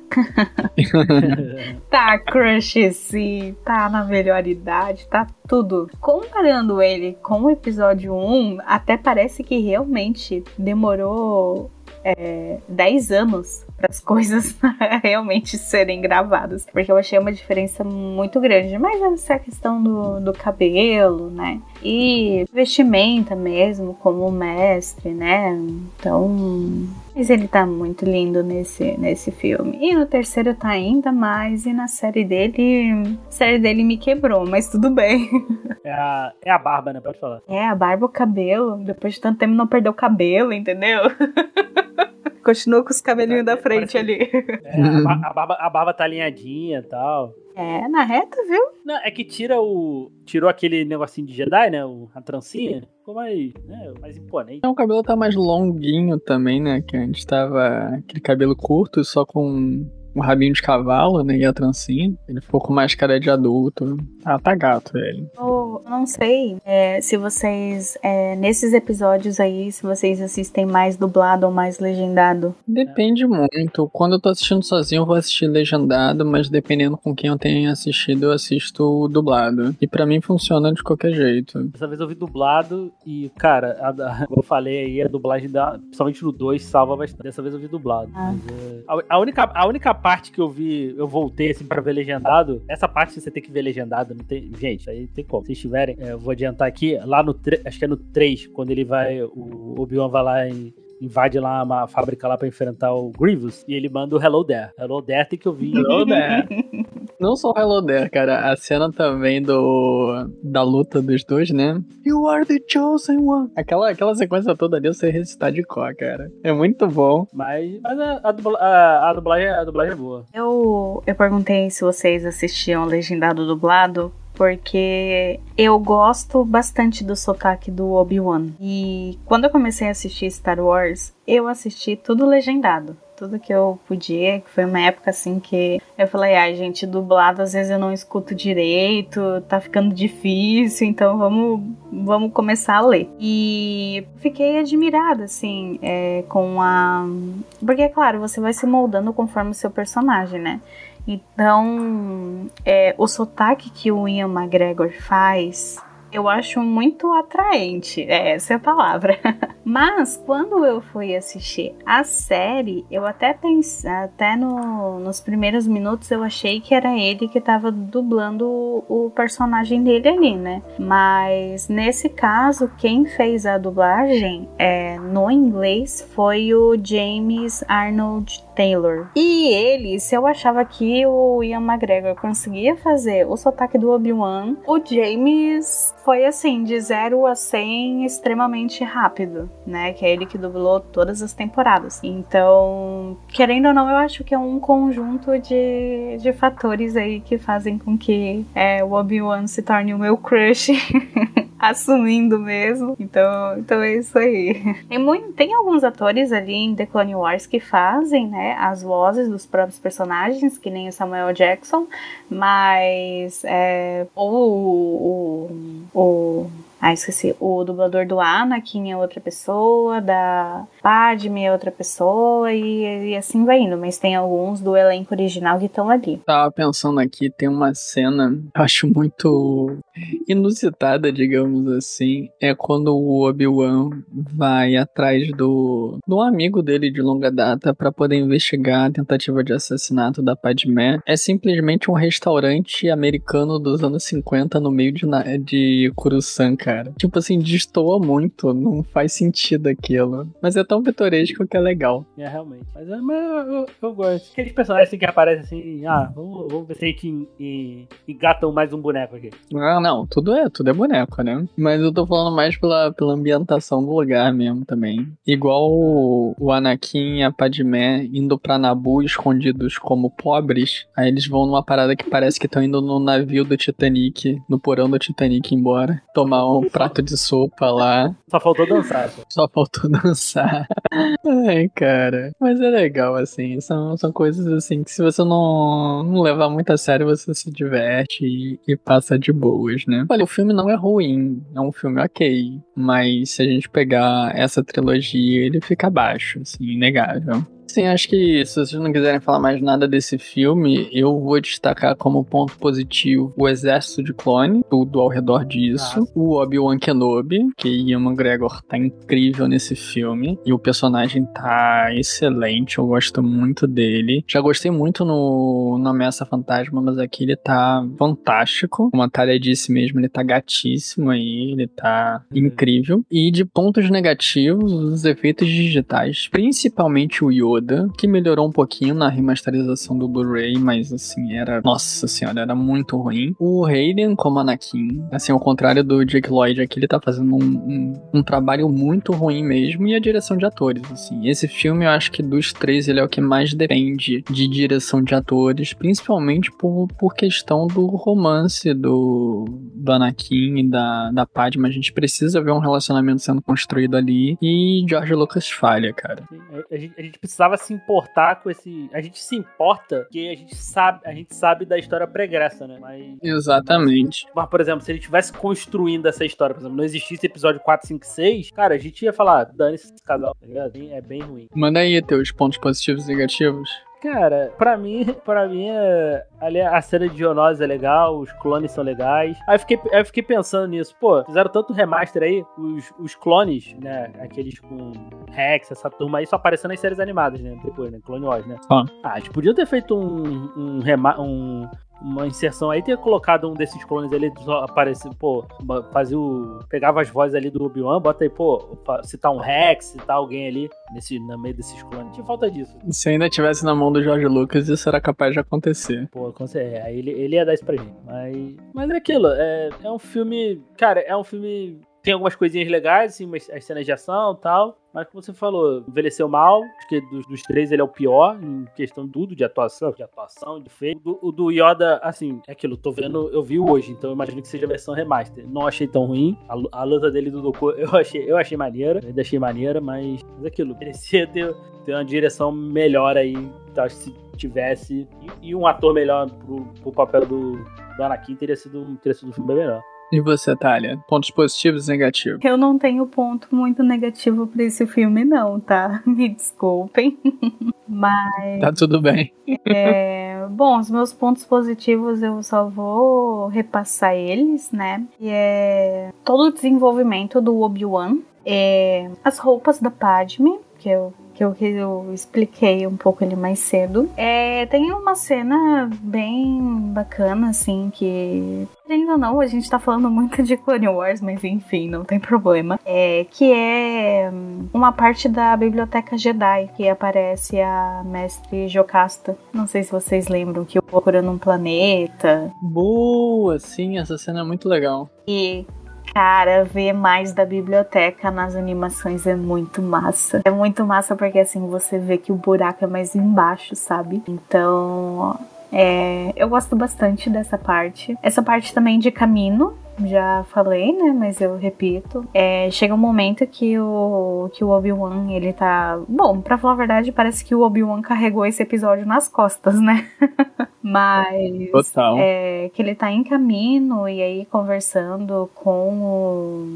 tá crush sim, tá na melhor idade, tá tudo. Comparando ele com o episódio 1, até parece que realmente demorou é, 10 anos para as coisas realmente serem gravadas. Porque eu achei uma diferença muito grande. Mas essa questão do, do cabelo, né? E vestimenta mesmo, como mestre, né? Então. Mas ele tá muito lindo nesse, nesse filme. E no terceiro tá ainda mais. E na série dele. A série dele me quebrou, mas tudo bem. É a, é a barba, né? Pode falar. É, a barba, o cabelo. Depois de tanto tempo não perdeu o cabelo, entendeu? Continua com os cabelinhos da frente ali. É, a, a, barba, a barba tá alinhadinha e tal. É, na reta, viu? Não, é que tira o. Tirou aquele negocinho de Jedi, né? O, a trancinha. Ficou mais, né, mais imponente. Então, o cabelo tá mais longuinho também, né? Que antes tava aquele cabelo curto, só com um rabinho de cavalo, né? E a trancinha. Ele ficou com mais cara de adulto. Ah, tá gato ele. Eu não sei é, se vocês, é, nesses episódios aí, se vocês assistem mais dublado ou mais legendado. Depende muito. Quando eu tô assistindo sozinho, eu vou assistir legendado, mas dependendo com quem eu tenho assistido, eu assisto dublado. E para mim funciona de qualquer jeito. Dessa vez eu vi dublado e, cara, a, a, como eu falei aí, a dublagem da, principalmente no 2 salva bastante. Dessa vez eu vi dublado. Ah. Mas, é, a, a, única, a única parte que eu vi, eu voltei assim pra ver legendado, essa parte você tem que ver legendado, não tem. Gente, aí tem como. Se estiverem, é, eu vou adiantar aqui, lá no acho que é no 3, quando ele vai. O Obi-Wan vai lá e invade lá uma fábrica lá pra enfrentar o Grievous e ele manda o Hello There. Hello There tem que ouvir. Hello There. Não só o Hello There, cara. A cena também do da luta dos dois, né? You are the chosen one. Aquela, aquela sequência toda ali você recitar de cor, cara. É muito bom. Mas, mas a, a, dubla, a, a, dublagem, a dublagem é boa. Eu, eu perguntei se vocês assistiam legendado dublado porque eu gosto bastante do sotaque do Obi-Wan. E quando eu comecei a assistir Star Wars, eu assisti tudo legendado. Tudo que eu podia, que foi uma época assim que eu falei, ai, ah, gente, dublado às vezes eu não escuto direito, tá ficando difícil, então vamos, vamos começar a ler. E fiquei admirada, assim, é, com a. Porque, é claro, você vai se moldando conforme o seu personagem, né? Então, é, o sotaque que o Ian McGregor faz eu acho muito atraente, é, essa é a palavra. Mas quando eu fui assistir a série, eu até pensei, até no, nos primeiros minutos eu achei que era ele que estava dublando o, o, personagem dele ali, né? Mas nesse caso, quem fez a dublagem é, no inglês foi o James Arnold Taylor. E ele, se eu achava que o Ian McGregor conseguia fazer o sotaque do Obi-Wan, o James foi assim, de 0 a 100 extremamente rápido, né? Que é ele que dublou todas as temporadas. Então, querendo ou não, eu acho que é um conjunto de, de fatores aí que fazem com que é, o Obi-Wan se torne o meu crush. assumindo mesmo. Então, então é isso aí. Tem, muito, tem alguns atores ali em The Clone Wars que fazem, né, as vozes dos próprios personagens, que nem o Samuel Jackson, mas é, o, o, o ah, esqueci. O dublador do Anakin é outra pessoa, da Padme é outra pessoa e, e assim vai indo. Mas tem alguns do elenco original que estão ali. Tava pensando aqui, tem uma cena, acho muito inusitada, digamos assim. É quando o Obi-Wan vai atrás do, do amigo dele de longa data para poder investigar a tentativa de assassinato da Padme. É simplesmente um restaurante americano dos anos 50 no meio de, de cara. Tipo assim, destoa muito, não faz sentido aquilo. Mas é tão pitoresco que é legal. É, realmente. Mas, é, mas eu, eu, eu, gosto. Aqueles personagens assim, que aparecem assim, ah, vamos, vamos ver se a gente engatam mais um boneco aqui. Ah, não, tudo é, tudo é boneco, né? Mas eu tô falando mais pela, pela ambientação do lugar mesmo também. Igual o, o Anakin e a Padmé indo pra Nabu escondidos como pobres, aí eles vão numa parada que parece que estão indo no navio do Titanic, no porão do Titanic embora, tomar um um prato de sopa lá. Só faltou dançar. Só faltou dançar. Ai, cara. Mas é legal, assim. São, são coisas assim que se você não, não levar muito a sério, você se diverte e, e passa de boas, né? Olha, o filme não é ruim. É um filme ok. Mas se a gente pegar essa trilogia, ele fica abaixo, assim, inegável. Sim, acho que se vocês não quiserem falar mais nada desse filme, eu vou destacar como ponto positivo o exército de clone, tudo ao redor disso, Nossa. o Obi-Wan Kenobi, que Ian McGregor tá incrível nesse filme, e o personagem tá excelente, eu gosto muito dele. Já gostei muito no, no Ameaça Fantasma, mas aqui ele tá fantástico. Como a Thalia disse mesmo, ele tá gatíssimo aí, ele tá uhum. incrível. E de pontos negativos, os efeitos digitais, principalmente o Yoda, Yoda, que melhorou um pouquinho na remasterização do Blu-ray, mas assim, era. Nossa senhora, era muito ruim. O Hayden como Anakin, assim, ao contrário do Jake Lloyd aqui, ele tá fazendo um, um, um, trabalho muito ruim mesmo, e a direção de atores, assim. Esse filme, eu acho que dos três, ele é o que mais depende de direção de atores, principalmente por, por questão do romance do, do Anakin e da, da Padma. A gente precisa ver um relacionamento sendo construído ali, e George Lucas falha, cara. A gente, a gente precisa precisava se importar com esse. A gente se importa porque a gente sabe, a gente sabe da história pregressa, né? Mas. Exatamente. Mas, por exemplo, se ele estivesse construindo essa história, por exemplo, não existisse episódio 4, 5, 6, cara, a gente ia falar, dane esse casal, tá ligado? É bem ruim. Manda aí teus pontos positivos e negativos. Cara, pra mim, pra mim, é, ali a cena de Geonosis é legal, os clones são legais. Aí eu fiquei, aí eu fiquei pensando nisso, pô, fizeram tanto remaster aí, os, os clones, né, aqueles com Rex, essa turma aí, só aparecendo nas séries animadas, né, depois, né, Clone Wars, né. Ah, ah eles podiam ter feito um, um, um uma inserção aí, ter colocado um desses clones ali, só aparecer, pô, fazia o. Pegava as vozes ali do Obi-Wan, bota aí, pô, citar um Rex, citar alguém ali nesse, no meio desses clones. Tinha falta disso. Se ainda tivesse na mão do George Lucas, isso era capaz de acontecer. Pô. É, ele, ele ia dar isso pra gente. Mas, mas é aquilo, é, é um filme. Cara, é um filme tem algumas coisinhas legais, assim, as cenas de ação e tal. Mas como você falou, envelheceu mal. Acho que dos, dos, três ele é o pior em questão tudo, de atuação, de atuação, de feito. O do Yoda, assim, é aquilo, tô vendo, eu vi hoje, então eu imagino que seja a versão remaster. Não achei tão ruim. A, a luta dele do Doku eu achei, eu achei maneira, ainda achei maneira, mas, mas é aquilo, merecia ter, ter uma direção melhor aí. Tá, se tivesse. E, e, um ator melhor pro, pro papel do, do Anakin teria sido, teria sido um filme bem melhor. E você, Thalia? Pontos positivos e negativos? Eu não tenho ponto muito negativo pra esse filme, não, tá? Me desculpem. Mas. Tá tudo bem. É, bom, os meus pontos positivos eu só vou repassar eles, né? E é todo o desenvolvimento do Obi-Wan. É, as roupas da Padme, que eu que eu, que eu expliquei um pouco ali mais cedo. É, tem uma cena bem bacana, assim, que. Ainda não, a gente tá falando muito de Clone Wars, mas enfim, não tem problema. É, que é uma parte da biblioteca Jedi, que aparece a mestre Jocasta. Não sei se vocês lembram que eu procurando um planeta. Boa, sim, essa cena é muito legal. E Cara, ver mais da biblioteca nas animações é muito massa. É muito massa porque assim você vê que o buraco é mais embaixo, sabe? Então, é, eu gosto bastante dessa parte. Essa parte também de caminho, já falei, né? Mas eu repito. É, chega um momento que o, que o Obi-Wan, ele tá. Bom, pra falar a verdade, parece que o Obi-Wan carregou esse episódio nas costas, né? Mas. Total. É, que ele tá em caminho e aí conversando com o,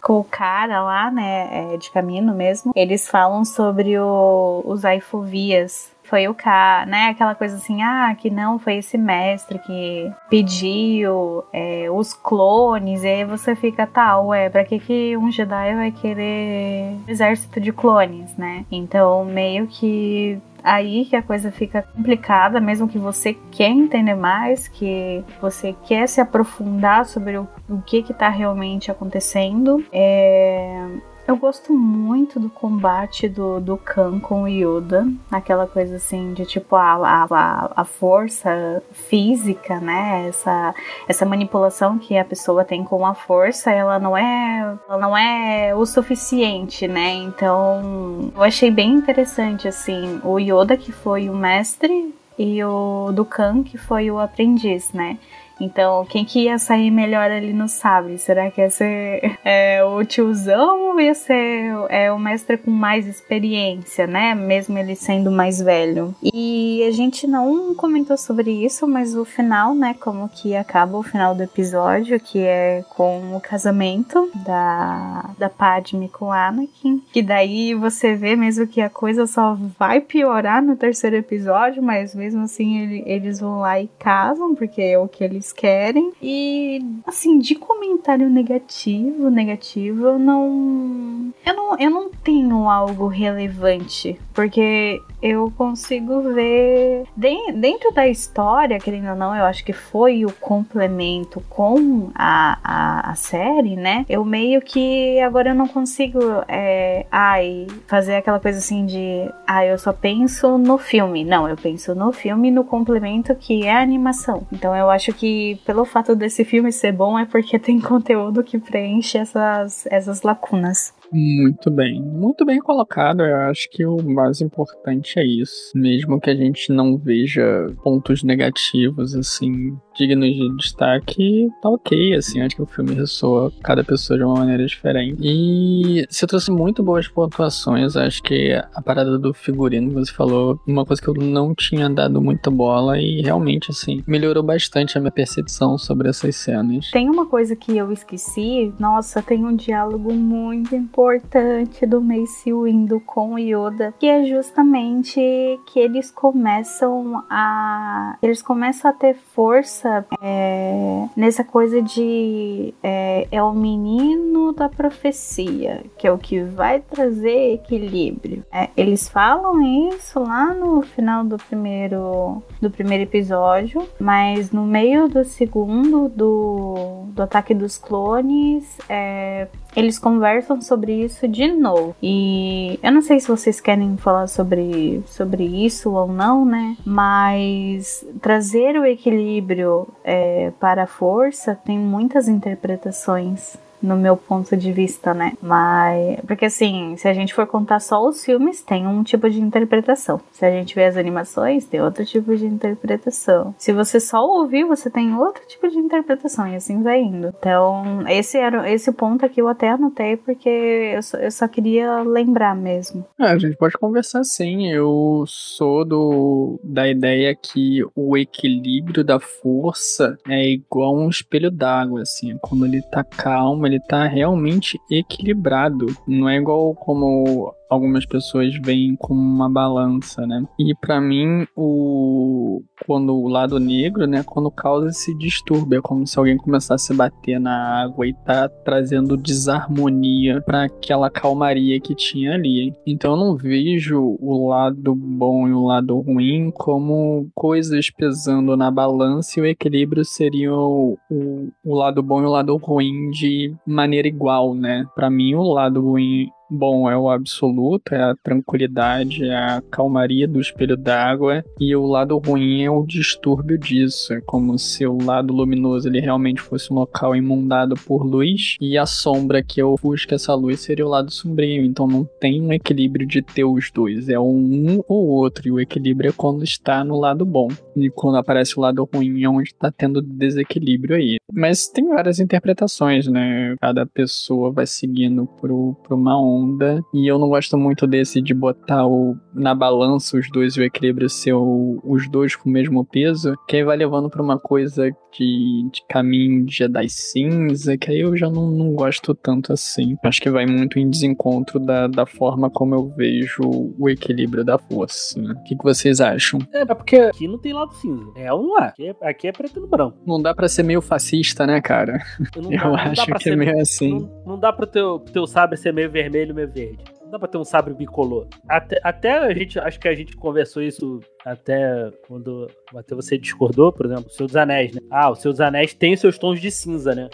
com o cara lá, né? É, de caminho mesmo. Eles falam sobre o, os aifovias foi o cara, né? Aquela coisa assim, ah, que não foi esse mestre que pediu é, os clones, e aí você fica, tá, ué, pra que, que um Jedi vai querer um exército de clones, né? Então, meio que aí que a coisa fica complicada, mesmo que você quer entender mais, que você quer se aprofundar sobre o, o que está realmente acontecendo. É, eu gosto muito do combate do, do Khan com o Yoda. Aquela coisa assim de tipo a, a, a força física, né? Essa, essa manipulação que a pessoa tem com a força, ela não é, ela não é o suficiente, né? Então eu achei bem interessante assim. O Yoda que foi o mestre e o do Khan que foi o aprendiz, né? Então, quem que ia sair melhor ali no sabre? Será que ia ser é, o tiozão ou ia ser é, o mestre com mais experiência, né? Mesmo ele sendo mais velho. E a gente não comentou sobre isso, mas o final, né? Como que acaba o final do episódio, que é com o casamento da, da Padme com Anakin. Que daí você vê mesmo que a coisa só vai piorar no terceiro episódio, mas mesmo assim ele, eles vão lá e casam, porque é o que eles querem. E, assim, de comentário negativo, negativo, eu não. Eu não, eu não tenho algo relevante. Porque eu consigo ver dentro da história, querendo ou não, eu acho que foi o complemento com a, a, a série, né? Eu meio que agora eu não consigo é, ai, fazer aquela coisa assim de ah, eu só penso no filme. Não, eu penso no filme no complemento que é a animação. Então eu acho que pelo fato desse filme ser bom é porque tem conteúdo que preenche essas, essas lacunas. Muito bem, muito bem colocado. Eu acho que o mais importante é isso. Mesmo que a gente não veja pontos negativos, assim, dignos de destaque, tá ok, assim, acho que o filme ressoa cada pessoa de uma maneira diferente. E você trouxe muito boas pontuações, acho que a parada do figurino que você falou, uma coisa que eu não tinha dado muita bola e realmente, assim, melhorou bastante a minha percepção sobre essas cenas. Tem uma coisa que eu esqueci, nossa, tem um diálogo muito importante do Mace Windu com o Yoda, que é justamente que eles começam a eles começam a ter força é, nessa coisa de é, é o menino da profecia, que é o que vai trazer equilíbrio. É, eles falam isso lá no final do primeiro do primeiro episódio, mas no meio do segundo do, do ataque dos clones, é, eles conversam sobre isso de novo. E eu não sei se vocês querem falar sobre, sobre isso ou não, né? Mas trazer o equilíbrio é, para a força tem muitas interpretações no meu ponto de vista, né? Mas. Porque assim, se a gente for contar só os filmes, tem um tipo de interpretação. Se a gente vê as animações, tem outro tipo de interpretação. Se você só ouvir, você tem outro tipo de interpretação, e assim vai indo. Então, esse era esse ponto aqui eu até anotei, porque eu só, eu só queria lembrar mesmo. É, a gente pode conversar sim. Eu sou do da ideia que o equilíbrio da força é igual um espelho d'água, assim. Quando ele tá calmo, ele tá realmente equilibrado. Não é igual como algumas pessoas veem como uma balança, né? E para mim, o quando o lado negro, né, quando causa esse distúrbio, é como se alguém começasse a bater na água e tá trazendo desarmonia para aquela calmaria que tinha ali. Então eu não vejo o lado bom e o lado ruim como coisas pesando na balança e o equilíbrio seria o, o, o lado bom e o lado ruim de maneira igual, né? Para mim o lado ruim bom é o absoluto, é a tranquilidade, é a calmaria do espelho d'água, e o lado ruim é o distúrbio disso. É como se o lado luminoso ele realmente fosse um local imundado por luz, e a sombra que ofusca essa luz seria o lado sombrio. Então não tem um equilíbrio de ter os dois, é um ou outro, e o equilíbrio é quando está no lado bom. E quando aparece o lado ruim é onde está tendo desequilíbrio aí. Mas tem várias interpretações, né? Cada pessoa vai seguindo por, por uma onda onda. E eu não gosto muito desse de botar o, na balança os dois e o equilíbrio ser o, os dois com o mesmo peso, que aí vai levando pra uma coisa de, de caminho de Jedi cinza, que aí eu já não, não gosto tanto assim. Acho que vai muito em desencontro da, da forma como eu vejo o equilíbrio da força. Né? O que, que vocês acham? É, porque aqui não tem lado cinza. É um lá. Aqui é, aqui é preto no branco. Não dá pra ser meio fascista, né, cara? Não eu dá, acho que é meio assim. Não, não dá pro teu, teu sabre ser meio vermelho, meio verde dá pra ter um sabre bicolor. Até, até a gente, acho que a gente conversou isso até quando até você discordou, por exemplo, o Senhor dos Anéis, né? Ah, o Senhor dos Anéis tem seus tons de cinza, né?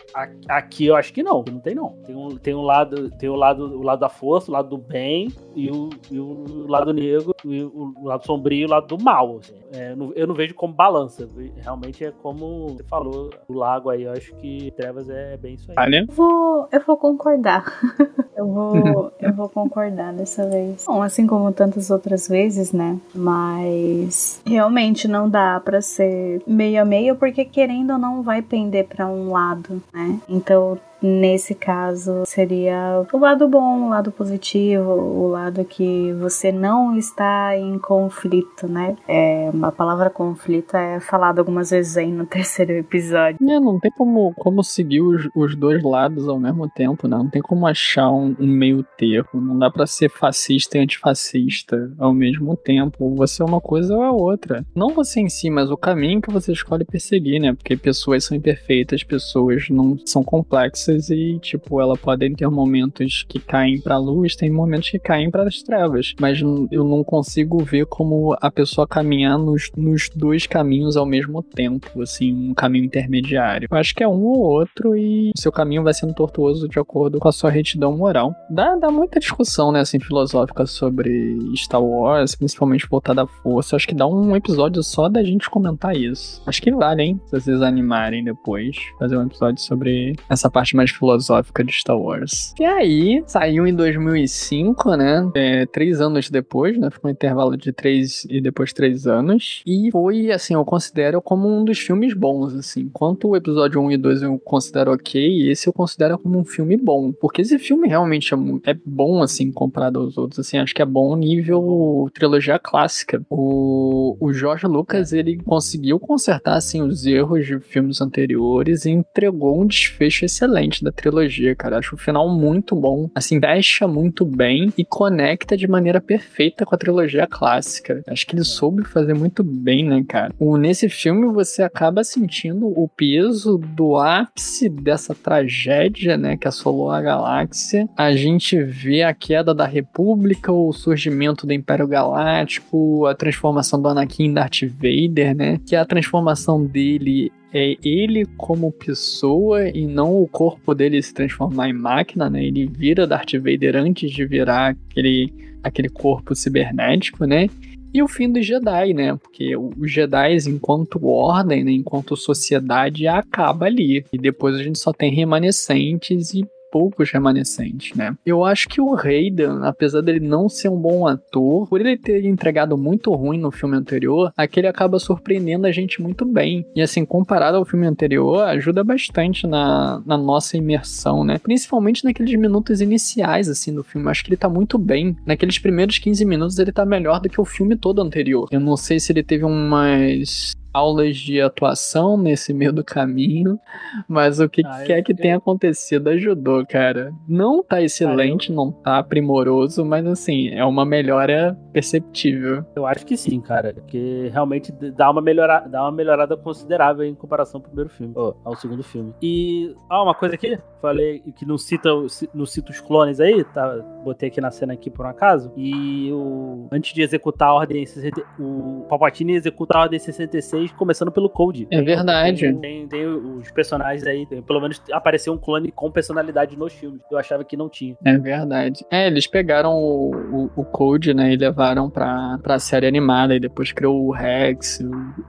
Aqui eu acho que não, não tem não. Tem um, tem um lado, tem o lado, o lado da força, o lado do bem e o, e o lado negro, e o, o lado sombrio e o lado do mal. Assim. É, eu não vejo como balança. Realmente é como você falou, o lago aí, eu acho que Trevas é bem isso aí. Eu vou, eu vou concordar. Eu vou, eu vou concordar dessa vez. Bom, assim como tantas outras vezes, né? Mas realmente não dá para ser meio a meio, porque querendo ou não vai pender para um lado, né? Então Nesse caso, seria o lado bom, o lado positivo, o lado que você não está em conflito, né? É, a palavra conflito é falada algumas vezes aí no terceiro episódio. É, não tem como, como seguir os, os dois lados ao mesmo tempo, né? Não tem como achar um, um meio termo. Não dá para ser fascista e antifascista ao mesmo tempo. Você é uma coisa ou a outra. Não você em si, mas o caminho que você escolhe perseguir, né? Porque pessoas são imperfeitas, pessoas não são complexas e, tipo, ela podem ter momentos que caem pra luz, tem momentos que caem para as trevas. Mas eu não consigo ver como a pessoa caminhar nos, nos dois caminhos ao mesmo tempo, assim, um caminho intermediário. Eu acho que é um ou outro e seu caminho vai sendo tortuoso de acordo com a sua retidão moral. Dá, dá muita discussão, né, assim, filosófica sobre Star Wars, principalmente voltada à força. acho que dá um episódio só da gente comentar isso. Acho que vale, hein, se vocês animarem depois, fazer um episódio sobre essa parte mais filosófica de Star Wars. E aí, saiu em 2005, né? É, três anos depois, né? Ficou um intervalo de três e depois três anos. E foi, assim, eu considero como um dos filmes bons, assim. Enquanto o episódio 1 e 2 eu considero ok, esse eu considero como um filme bom. Porque esse filme realmente é, é bom, assim, comparado aos outros. Assim, acho que é bom nível trilogia clássica. O, o George Lucas, ele conseguiu consertar, assim, os erros de filmes anteriores e entregou um desfecho excelente da trilogia, cara. Acho o final muito bom, assim, fecha muito bem e conecta de maneira perfeita com a trilogia clássica. Acho que ele soube fazer muito bem, né, cara? O, nesse filme você acaba sentindo o peso do ápice dessa tragédia, né, que assolou a galáxia. A gente vê a queda da República, o surgimento do Império Galáctico, a transformação do Anakin em Darth Vader, né? Que a transformação dele é ele como pessoa e não o corpo dele se transformar em máquina, né? Ele vira Darth Vader antes de virar aquele, aquele corpo cibernético, né? E o fim dos Jedi, né? Porque os Jedi, enquanto ordem, né? enquanto sociedade, acaba ali. E depois a gente só tem remanescentes e poucos remanescentes, né? Eu acho que o Raiden, apesar dele não ser um bom ator, por ele ter entregado muito ruim no filme anterior, aquele acaba surpreendendo a gente muito bem. E assim, comparado ao filme anterior, ajuda bastante na, na nossa imersão, né? Principalmente naqueles minutos iniciais, assim, do filme. Eu acho que ele tá muito bem. Naqueles primeiros 15 minutos, ele tá melhor do que o filme todo anterior. Eu não sei se ele teve umas aulas de atuação nesse meio do caminho, mas o que ah, quer que tenha acontecido ajudou, cara. Não tá excelente, não tá primoroso, mas assim, é uma melhora perceptível. Eu acho que sim, cara, que realmente dá uma, melhora, dá uma melhorada considerável em comparação ao primeiro filme, oh, ao segundo filme. E, ah, uma coisa aqui, falei que não cita, não cita os clones aí, tá? Botei aqui na cena aqui por um acaso, e o, antes de executar a ordem, o Palpatine executa a ordem 66 começando pelo Code. É verdade. Tem, tem, tem os personagens aí, tem, pelo menos apareceu um clone com personalidade nos filmes. Eu achava que não tinha. É verdade. É, eles pegaram o, o, o Code, né, e levaram pra, pra série animada, e depois criou o Rex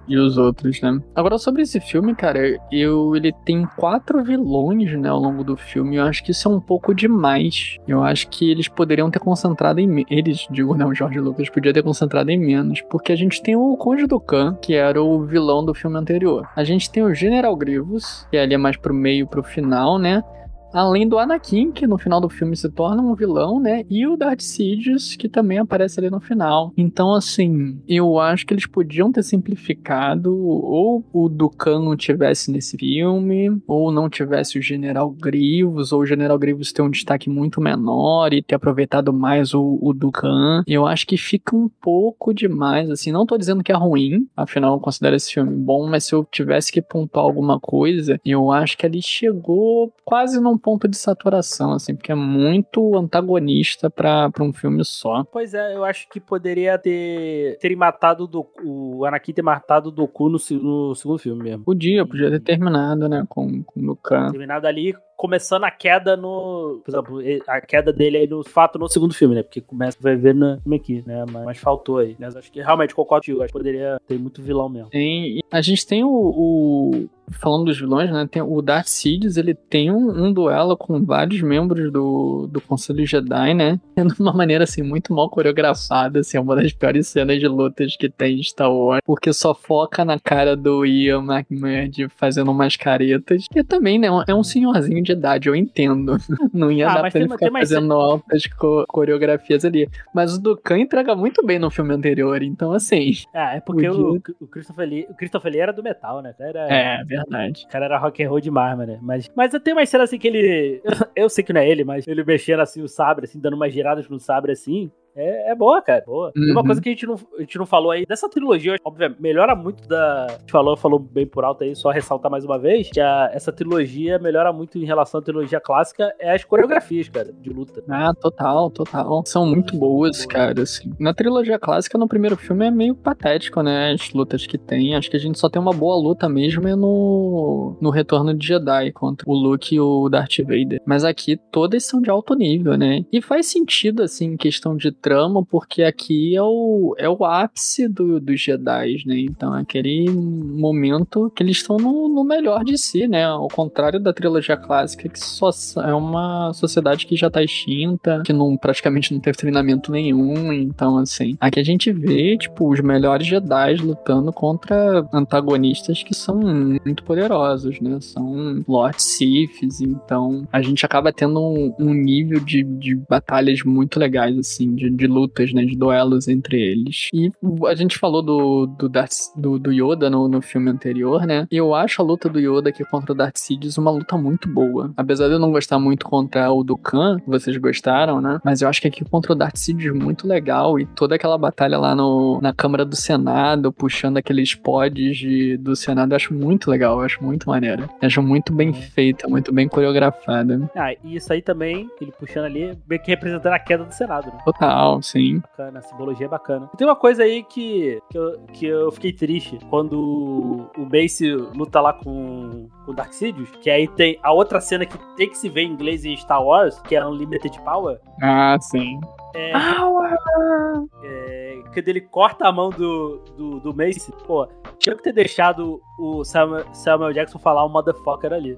e os outros, né. Agora, sobre esse filme, cara, eu, ele tem quatro vilões, né, ao longo do filme, eu acho que isso é um pouco demais. Eu acho que eles poderiam ter concentrado em... Eles, digo, não, o Jorge Lucas podia ter concentrado em menos, porque a gente tem o Conde do Khan, que era o vilão do filme anterior. A gente tem o General Grievous, que ali é mais pro meio, pro final, né? Além do Anakin, que no final do filme se torna um vilão, né? E o Darth Sidious, que também aparece ali no final. Então, assim, eu acho que eles podiam ter simplificado ou o Dukan não tivesse nesse filme, ou não tivesse o General Grievous, ou o General Grievous ter um destaque muito menor e ter aproveitado mais o, o Dukan. Eu acho que fica um pouco demais, assim. Não tô dizendo que é ruim, afinal eu considero esse filme bom, mas se eu tivesse que pontuar alguma coisa, eu acho que ele chegou quase num ponto de saturação, assim, porque é muito antagonista para um filme só. Pois é, eu acho que poderia ter, ter matado do, o Anakin ter matado o Doku no, no segundo filme mesmo. Podia, podia ter terminado, né, com, com o Khan. Terminado ali começando a queda no. Por exemplo, a queda dele aí no fato no segundo filme, né? Porque começa, vai ver no filme aqui, né? Mas, mas, faltou aí. Mas acho que realmente concordo contigo. Acho que poderia ter muito vilão mesmo. Tem, a gente tem o, o falando dos vilões, né? Tem o Darth Sidious, ele tem um, um, duelo com vários membros do, do Conselho Jedi, né? De uma maneira, assim, muito mal coreografada, assim, é uma das piores cenas de lutas que tem em Star Wars, porque só foca na cara do Ian McMurdy fazendo umas caretas, que também, né, é um senhorzinho de idade, eu entendo. Não ia ah, dar pra ele ficar fazendo altas co coreografias ali. Mas o Dukan entrega muito bem no filme anterior, então, assim... Ah, é porque o, o, Christopher Lee, o Christopher Lee era do metal, né? Era... É, verdade. O cara era rock and roll demais, mano. Mas, mas eu tenho uma cena assim que ele. Eu sei que não é ele, mas ele mexendo assim o sabre, assim, dando umas giradas no sabre assim. É, é boa, cara. Boa. Uhum. E uma coisa que a gente, não, a gente não falou aí, dessa trilogia, obviamente, melhora muito da. A gente falou, falou bem por alto aí, só ressaltar mais uma vez, que a, essa trilogia melhora muito em relação à trilogia clássica, é as coreografias, cara, de luta. Ah, total, total. São muito boas, cara. Assim. Na trilogia clássica, no primeiro filme, é meio patético, né? As lutas que tem. Acho que a gente só tem uma boa luta mesmo é no, no Retorno de Jedi contra o Luke e o Darth Vader. Mas aqui todas são de alto nível, né? E faz sentido, assim, em questão de trama, porque aqui é o, é o ápice do, dos Jedi, né? Então é aquele momento que eles estão no, no, melhor de si, né? Ao contrário da trilogia clássica, que só é uma sociedade que já tá extinta, que não, praticamente não teve treinamento nenhum. Então, assim, aqui a gente vê, tipo, os melhores Jedi lutando contra antagonistas que são muito poderosos, né? São Lord Siths, então a gente acaba tendo um, um nível de, de batalhas muito legais, assim, de, de lutas, né? De duelos entre eles. E a gente falou do, do, Darth, do, do Yoda no, no filme anterior, né? E eu acho a luta do Yoda aqui contra o Darth Sidious uma luta muito boa. Apesar de eu não gostar muito contra o Dukan, vocês gostaram, né? Mas eu acho que aqui contra o Darth Sidious muito legal. E toda aquela batalha lá no, na Câmara do Senado, puxando aqueles pods de, do Senado, eu acho muito legal, eu acho muito maneira. Eu acho muito bem feita, muito bem coreografada. Ah, e isso aí também, ele puxando ali, meio que representando a queda do Senado, né? Total legal, sim. Bacana, a simbologia é bacana. tem uma coisa aí que, que, eu, que eu fiquei triste quando o Mace luta lá com, com o Darkseid, que aí tem a outra cena que tem que se ver em inglês em Star Wars, que é Unlimited Power. Ah, sim. É, é, quando ele corta a mão do, do, do Mace, pô, tinha que ter deixado o Samuel, Samuel Jackson falar um motherfucker ali.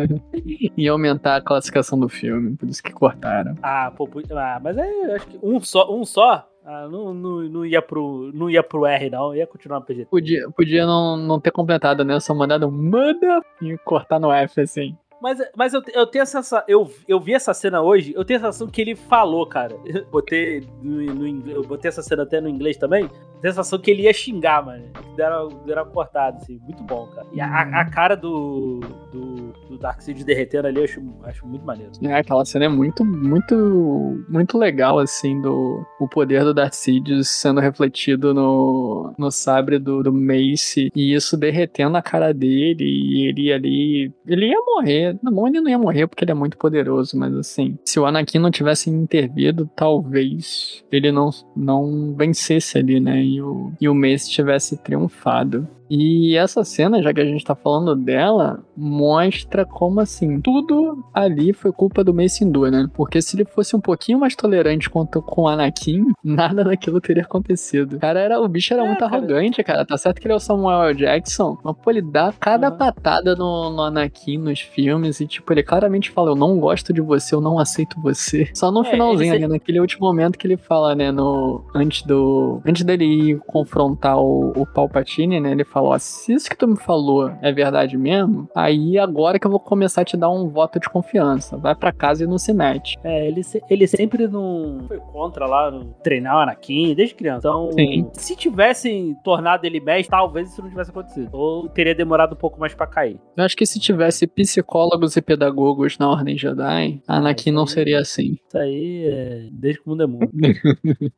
e aumentar a classificação do filme, por isso que cortaram. Ah, pô, ah, mas é, acho que um só, um só ah, não, não, não, ia pro, não ia pro R, não. Ia continuar no PG. Podia, podia não, não ter completado, né? Só mandado um manda e cortar no F, assim. Mas, mas eu, eu tenho essa. Eu, eu vi essa cena hoje, eu tenho a sensação que ele falou, cara. Botei, no, no, eu botei essa cena até no inglês também. Sensação que ele ia xingar, mano. Deram, deram cortado, assim. Muito bom, cara. E a, a cara do, do, do Darkseid derretendo ali, eu acho, acho muito maneiro. É, aquela cena é muito, muito, muito legal, assim, do o poder do Darkseid sendo refletido no, no sabre do, do Mace. E isso derretendo a cara dele. E ele ali. Ele ia morrer não, ele não ia morrer porque ele é muito poderoso, mas assim, se o Anakin não tivesse intervido, talvez ele não, não vencesse ali, né? E o, e o Mace tivesse triunfado. E essa cena, já que a gente tá falando dela, mostra como assim, tudo ali foi culpa do Mace Windu, né? Porque se ele fosse um pouquinho mais tolerante quanto com o Anakin, nada daquilo teria acontecido. O cara era, o bicho era é, muito cara. arrogante, cara. Tá certo que ele é o Samuel Jackson, mas pô, ele dá cada uhum. patada no, no, Anakin nos filmes e tipo, ele claramente fala, eu não gosto de você, eu não aceito você. Só no é, finalzinho ali, naquele último momento que ele fala, né, no antes do antes dele ir confrontar o, o Palpatine, né, ele fala fala, ó, se isso que tu me falou é verdade mesmo, aí agora que eu vou começar a te dar um voto de confiança. Vai para casa e não se mete. É, ele, ele sempre não foi contra lá no treinar o Anakin desde criança. Então, Sim. se tivessem tornado ele mestre, talvez isso não tivesse acontecido. Ou teria demorado um pouco mais para cair. Eu acho que se tivesse psicólogos e pedagogos na Ordem Jedi, Anakin não seria assim. Isso aí é desde que o mundo é mundo.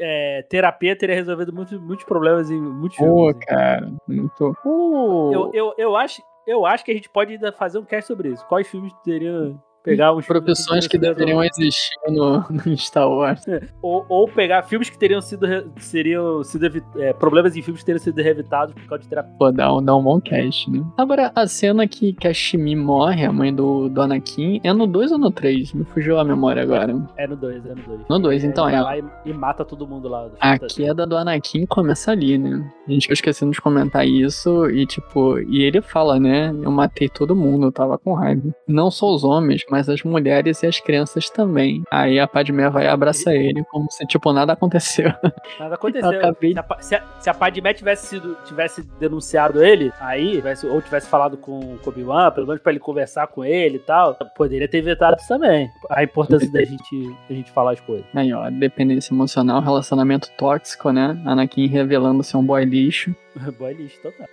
é, terapia teria resolvido muitos, muitos problemas em muitos Pô, filmes. cara. Muito. Uh. Eu, eu, eu, acho, eu acho que a gente pode ainda fazer um cast sobre isso. Quais filmes teriam Pegar uns Profissões que deveriam existir no, no Star Wars. Ou, ou pegar filmes que teriam sido. seriam sido é, problemas em filmes que teriam sido evitados por causa de terapia. Pô, dá um, dá um bom cast, né? Agora, a cena que, que a Shimi morre, a mãe do, do Anakin, é no 2 ou no 3? Me fugiu a memória agora. É no 2, é no 2. No 2, então é. Vai lá e, e mata todo mundo lá. A queda do Anakin começa ali, né? A gente esquecendo de comentar isso e, tipo, e ele fala, né? Eu matei todo mundo, eu tava com raiva. Não só os homens, mas as mulheres e as crianças também. Aí a Padmé vai e abraça ele como se, tipo, nada aconteceu. Nada aconteceu. Acabei... Se, a, se, a, Padmé tivesse, sido, tivesse denunciado ele, aí, tivesse, ou tivesse falado com o Obi-Wan, pelo menos pra ele conversar com ele e tal, poderia ter vetado isso também. A importância da gente, da gente falar as coisas. Aí, ó, dependência emocional, relacionamento tóxico, né? Anakin revelando ser um boy lixo. boy lixo, total.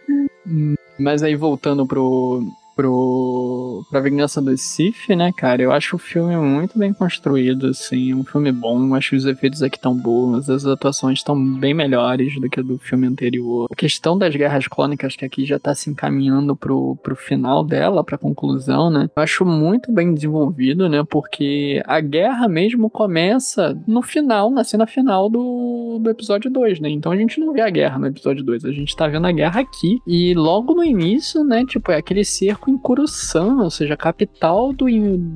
Mas aí voltando pro, pro pra Vingança do Sith, né, cara? Eu acho o filme muito bem construído, assim, é um filme bom, acho que os efeitos aqui estão bons, as atuações estão bem melhores do que a do filme anterior. A questão das guerras clônicas, que aqui já tá se encaminhando pro, pro final dela, pra conclusão, né? Eu acho muito bem desenvolvido, né? Porque a guerra mesmo começa no final, na cena final do, do episódio 2, né? Então a gente não vê a guerra no episódio 2, a gente tá vendo a guerra aqui. E logo no início, né, tipo, é aquele cerco em Coruscant, ou seja, capital do,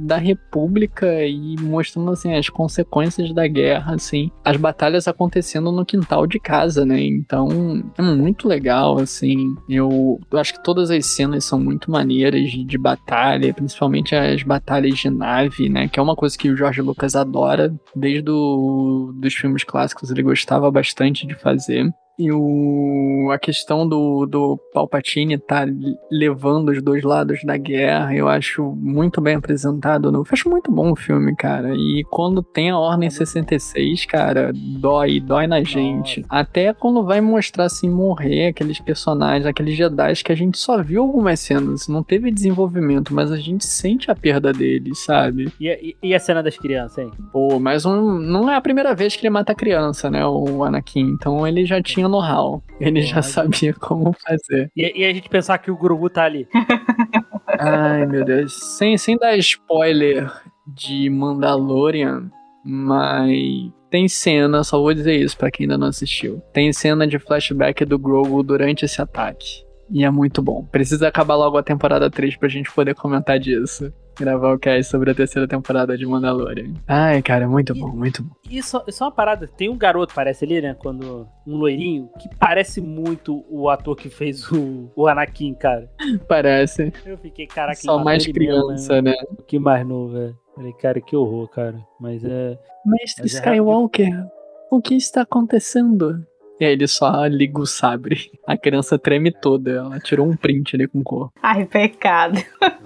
da República e mostrando assim as consequências da guerra, assim, as batalhas acontecendo no quintal de casa, né? Então é muito legal, assim. Eu, eu acho que todas as cenas são muito maneiras de, de batalha, principalmente as batalhas de nave, né? Que é uma coisa que o Jorge Lucas adora desde do, dos filmes clássicos, ele gostava bastante de fazer. E o, a questão do, do Palpatine tá levando os dois lados da guerra, eu acho muito bem apresentado. No, eu acho muito bom o filme, cara. E quando tem a Ordem 66, cara, dói, dói na gente. Até quando vai mostrar assim morrer aqueles personagens, aqueles Jedi que a gente só viu algumas cenas, não teve desenvolvimento, mas a gente sente a perda deles, sabe? E, e, e a cena das crianças, hein? Pô, mas um, não é a primeira vez que ele mata a criança, né? O Anakin. Então ele já tinha know-how. Ele já sabia como fazer. E, e, a gente pensar que o Grogu tá ali. Ai, meu Deus. Sem, sem dar spoiler de Mandalorian, mas tem cena, só vou dizer isso para quem ainda não assistiu. Tem cena de flashback do Grogu durante esse ataque. E é muito bom. Precisa acabar logo a temporada 3 pra gente poder comentar disso gravar o cast sobre a terceira temporada de Mandalorian. Ai, cara, muito bom, muito bom. Isso, isso é uma parada. Tem um garoto, parece ali, né? Quando. Um loirinho, que parece muito o ator que fez o, o Anakin, cara. Parece. Eu fiquei, cara, que Só mais criança, né? Que mais novo, velho. Falei, cara, que horror, cara. Mas é. Mestre mas é Skywalker, é o que está acontecendo? E aí ele só liga o sabre. A criança treme toda. Ela tirou um print ali com cor. Ai, pecado.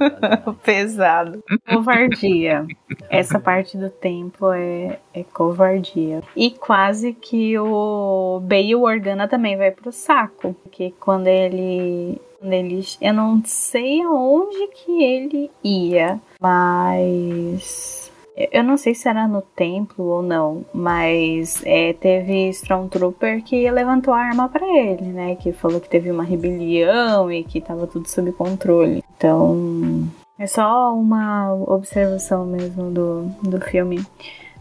Pesado. Covardia. Essa parte do tempo é, é covardia. E quase que o Bail Organa também vai pro saco. Porque quando ele eles, eu não sei aonde que ele ia, mas eu não sei se era no templo ou não, mas é, teve Stormtrooper que levantou a arma para ele, né? Que falou que teve uma rebelião e que tava tudo sob controle. Então, é só uma observação mesmo do, do filme.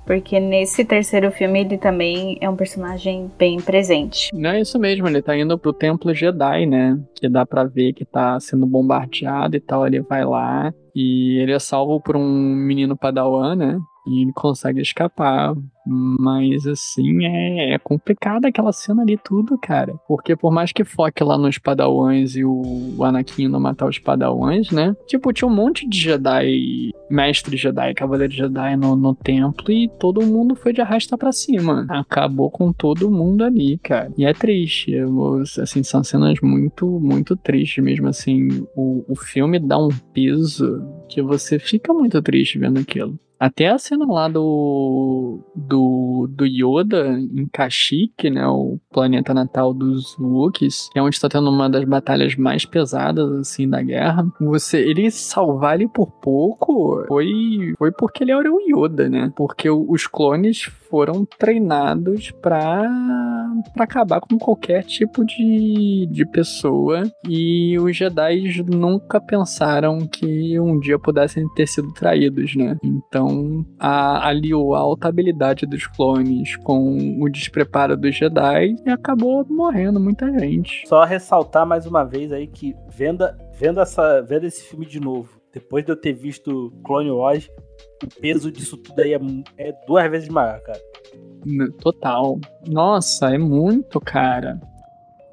Porque nesse terceiro filme ele também é um personagem bem presente. Não é isso mesmo, ele tá indo pro templo Jedi, né? Que dá pra ver que tá sendo bombardeado e tal. Ele vai lá e ele é salvo por um menino padawan, né? E ele consegue escapar. Mas assim, é, é complicado aquela cena ali tudo, cara. Porque por mais que foque lá nos padawans e o, Anakin não matar os padawans, né? Tipo, tinha um monte de Jedi, mestre Jedi, cavaleiro Jedi no, no templo e todo mundo foi de arrasta para cima. Acabou com todo mundo ali, cara. E é triste. Assim, são cenas muito, muito tristes mesmo. Assim, o, o filme dá um peso que você fica muito triste vendo aquilo. Até a cena lá do, do, do Yoda em Kashyyyk, né, o planeta natal dos Wookiees, que é onde está tendo uma das batalhas mais pesadas, assim, da guerra. Você, ele salvar ele por pouco foi, foi porque ele era o Yoda, né? Porque os clones foram treinados para para acabar com qualquer tipo de, de pessoa. E os Jedi nunca pensaram que um dia pudessem ter sido traídos, né? Então, a, aliou a alta habilidade dos clones com o despreparo dos Jedi e acabou morrendo muita gente. Só ressaltar mais uma vez aí que vendo, vendo, essa, vendo esse filme de novo, depois de eu ter visto Clone Wars, o peso disso tudo aí é, é duas vezes maior, cara. Total. Nossa, é muito, cara.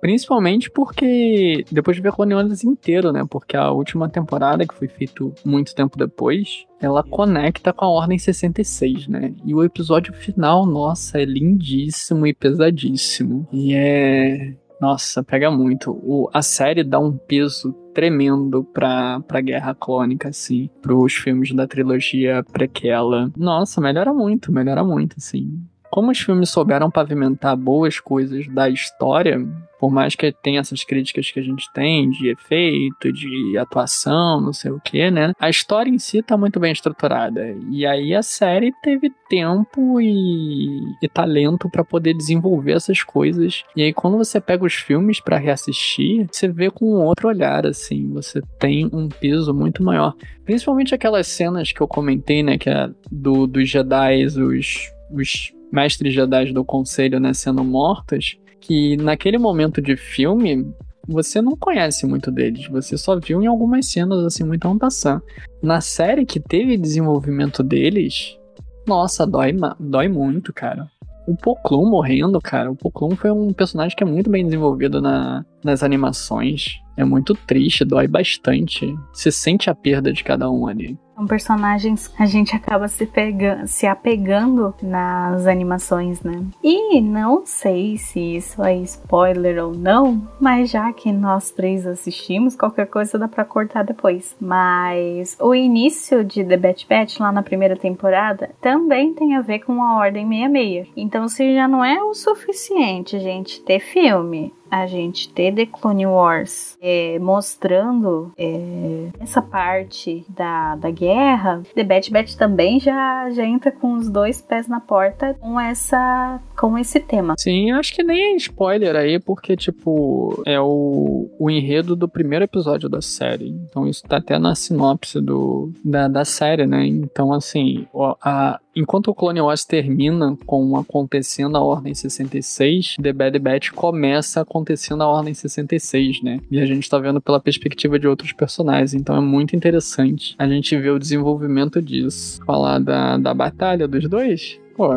Principalmente porque depois de ver Clone Wars inteiro, né? Porque a última temporada, que foi feito muito tempo depois, ela conecta com a Ordem 66, né? E o episódio final, nossa, é lindíssimo e pesadíssimo. E é. Nossa, pega muito. O, a série dá um peso tremendo pra, pra Guerra Clônica, assim, pros filmes da trilogia prequela. Nossa, melhora muito, melhora muito, assim como os filmes souberam pavimentar boas coisas da história, por mais que tenha essas críticas que a gente tem de efeito, de atuação, não sei o que, né? A história em si tá muito bem estruturada. E aí a série teve tempo e, e talento para poder desenvolver essas coisas. E aí quando você pega os filmes para reassistir, você vê com outro olhar, assim. Você tem um peso muito maior. Principalmente aquelas cenas que eu comentei, né? Que é do, dos Jedi, os, os mestres Jedi do conselho né, sendo mortos, que naquele momento de filme você não conhece muito deles, você só viu em algumas cenas assim muito passant. Na série que teve desenvolvimento deles, nossa, dói, dói muito, cara. O Poklum morrendo, cara. O Poklum foi um personagem que é muito bem desenvolvido na, nas animações. É muito triste, dói bastante. Você sente a perda de cada um ali. São personagens a gente acaba se, pegando, se apegando nas animações, né? E não sei se isso é spoiler ou não, mas já que nós três assistimos, qualquer coisa dá pra cortar depois. Mas o início de The Bad Batch, lá na primeira temporada, também tem a ver com a Ordem 66. Então, se já não é o suficiente, gente, ter filme, a gente ter The Clone Wars é, mostrando é, essa parte da, da guerra, The Bad Batch também já, já entra com os dois pés na porta com essa com esse tema. Sim, acho que nem é spoiler aí, porque, tipo, é o, o enredo do primeiro episódio da série. Então isso tá até na sinopse do, da, da série, né? Então, assim, a, enquanto o Clone Wars termina com acontecendo a Ordem 66, The Bad Batch começa acontecendo a Ordem 66, né? E a gente tá vendo pela perspectiva de outros personagens, então é muito interessante a gente ver o desenvolvimento disso. Falar da, da batalha dos dois, pô,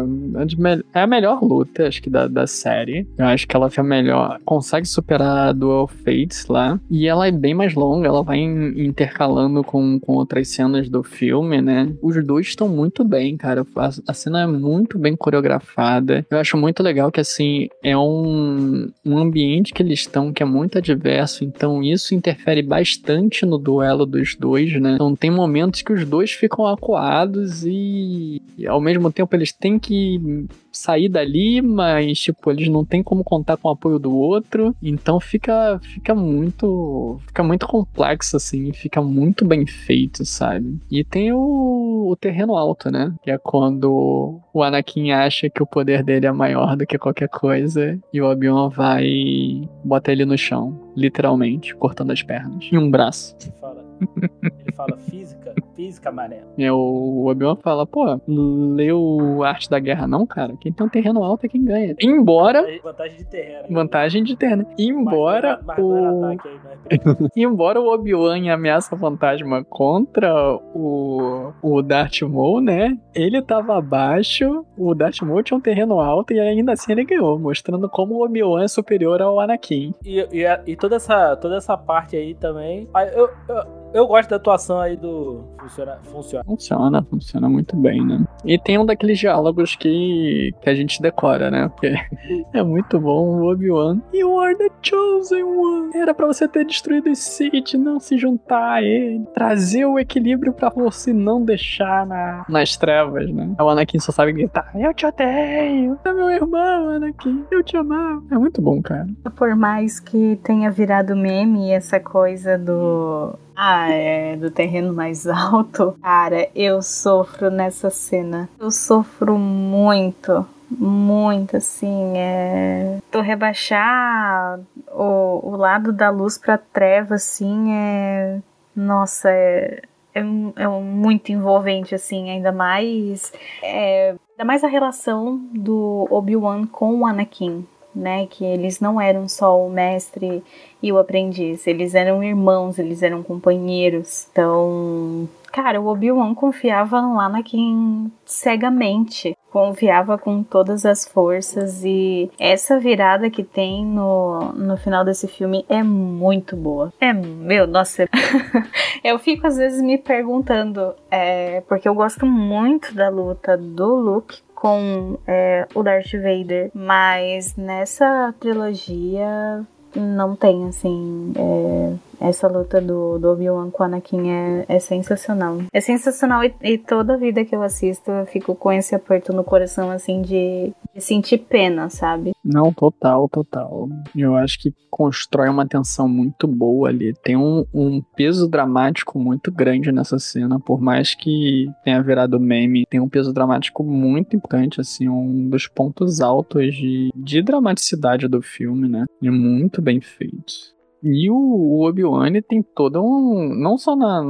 é a melhor luta, acho que, da, da série. Eu acho que ela foi a melhor. Consegue superar a Dual Fates lá. E ela é bem mais longa, ela vai intercalando com, com outras cenas do filme, né? Os dois estão muito bem, cara. A, a cena é muito bem coreografada. Eu acho muito legal que, assim, é um, um ambiente que eles estão que é muito adverso. Então, isso interfere bastante no duelo dos dois, né? Então, tem momentos que os dois ficam acuados e, e ao mesmo tempo, eles têm que sair dali, mas, tipo, eles não têm como contar com o apoio do outro. Então fica, fica muito. Fica muito complexo, assim, fica muito bem feito, sabe? E tem o, o terreno alto, né? Que é quando o Anakin acha que o poder dele é maior do que qualquer coisa e o Obi-Wan vai bota ele no chão, literalmente, cortando as pernas e um braço. Fala, ele fala física, física, mané. É, o Obi-Wan fala, pô, leu Arte da Guerra não, cara? Quem tem um terreno alto é quem ganha. Embora... Vantagem de terreno. Vantagem de terreno. Embora o... Aí, né? Embora o Obi-Wan em Ameaça Fantasma contra o, o Darth Maul, né? Ele tava abaixo, o Darth Maul tinha um terreno alto e ainda assim ele ganhou, mostrando como o Obi-Wan é superior ao Anakin. E, e, e, toda, essa, toda essa parte aí também... Eu, eu, eu gosto da atuação aí do. Funciona, funciona. Funciona, funciona muito bem, né? E tem um daqueles diálogos que, que a gente decora, né? Porque é muito bom o Obi-Wan. You are the chosen one. Era para você ter destruído o Sith, não se juntar a ele. Trazer o equilíbrio para você não deixar na, nas trevas, né? O Anakin só sabe gritar: Eu te odeio. É meu irmão, Anakin. Eu te amo. É muito bom, cara. Por mais que tenha virado meme essa coisa do ah, é do terreno mais alto. Cara, eu sofro nessa cena. Eu sofro muito muito, assim. É... Tu rebaixar o, o lado da luz pra treva, assim, é. Nossa, é. É, é muito envolvente, assim, ainda mais. É, ainda mais a relação do Obi-Wan com o Anakin, né? Que eles não eram só o mestre e o aprendiz, eles eram irmãos, eles eram companheiros. Então, cara, o Obi-Wan confiava no Anakin cegamente, confiava com todas as forças e essa virada que tem no, no final desse filme é muito boa. É, meu, nossa, eu fico às vezes me perguntando, é, porque eu gosto muito da luta do Luke com é, o Darth Vader, mas nessa trilogia não tem, assim, é, essa luta do, do Obi-Wan com Anakin é, é sensacional. É sensacional e, e, toda vida que eu assisto eu fico com esse aperto no coração, assim, de, de sentir pena, sabe? Não, total, total. Eu acho que constrói uma tensão muito boa ali. Tem um, um peso dramático muito grande nessa cena, por mais que tenha virado meme, tem um peso dramático muito importante, assim, um dos pontos altos de, de dramaticidade do filme, né? E muito bem feito. E o, Obi-Wan tem todo um. Não só na,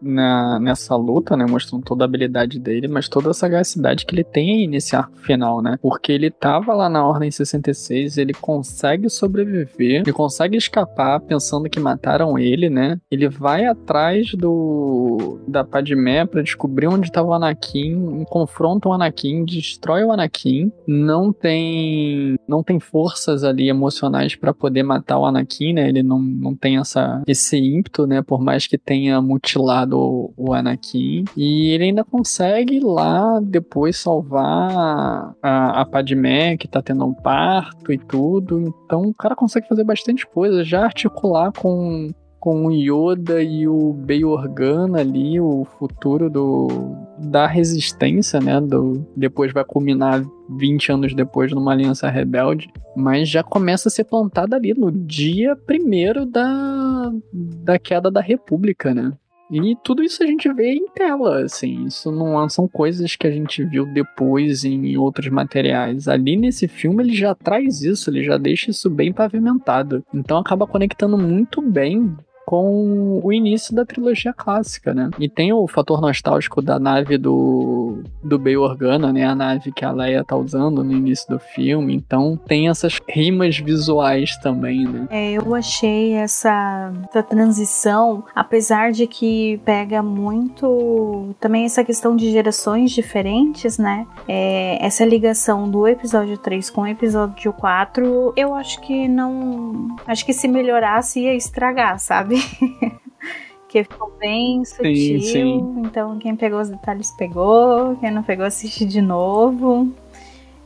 na, nessa luta, né? Mostrando toda a habilidade dele, mas toda a sagacidade que ele tem aí nesse arco final, né? Porque ele tava lá na Ordem 66, ele consegue sobreviver, ele consegue escapar pensando que mataram ele, né? Ele vai atrás do da Padmé para descobrir onde tava o Anakin, confronta o Anakin, destrói o Anakin, não tem não tem forças ali emocionais para poder matar o Anakin, né? Ele não, não tem essa esse ímpeto, né? Por mais que tenha mutilado o, o Anakin. E ele ainda consegue lá depois salvar a, a Padmé, que tá tendo um parto e tudo. Então o cara consegue fazer bastante coisa, já articular com com o Yoda e o Bay Organa ali, o futuro do da resistência, né? Do, depois vai culminar 20 anos depois numa aliança rebelde, mas já começa a ser plantada ali no dia primeiro da, da queda da República, né? E tudo isso a gente vê em tela, assim. Isso não são coisas que a gente viu depois em outros materiais. Ali nesse filme ele já traz isso, ele já deixa isso bem pavimentado. Então acaba conectando muito bem com o início da trilogia clássica, né? E tem o fator nostálgico da nave do, do Bay Organa, né? A nave que a Leia tá usando no início do filme. Então tem essas rimas visuais também, né? É, eu achei essa, essa transição, apesar de que pega muito também essa questão de gerações diferentes, né? É, essa ligação do episódio 3 com o episódio 4, eu acho que não. Acho que se melhorasse ia estragar, sabe? que ficou bem sutil. Sim, sim. Então, quem pegou os detalhes pegou, quem não pegou assiste de novo.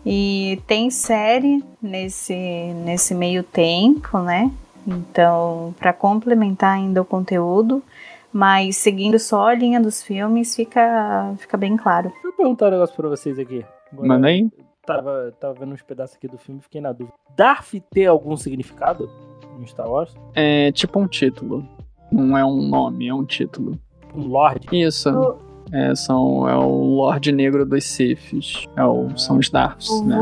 E tem série nesse, nesse meio tempo, né? Então, para complementar ainda o conteúdo, mas seguindo só a linha dos filmes, fica, fica bem claro. Deixa eu perguntar um negócio pra vocês aqui. Agora, Manda aí. Tava, tava vendo uns pedaços aqui do filme fiquei na dúvida. Darth tem algum significado? Em Star Wars? É tipo um título. Não é um nome, é um título. Um Lorde? Isso. É, são, é o Lorde Negro dos Siths. É o, são os Darths, né?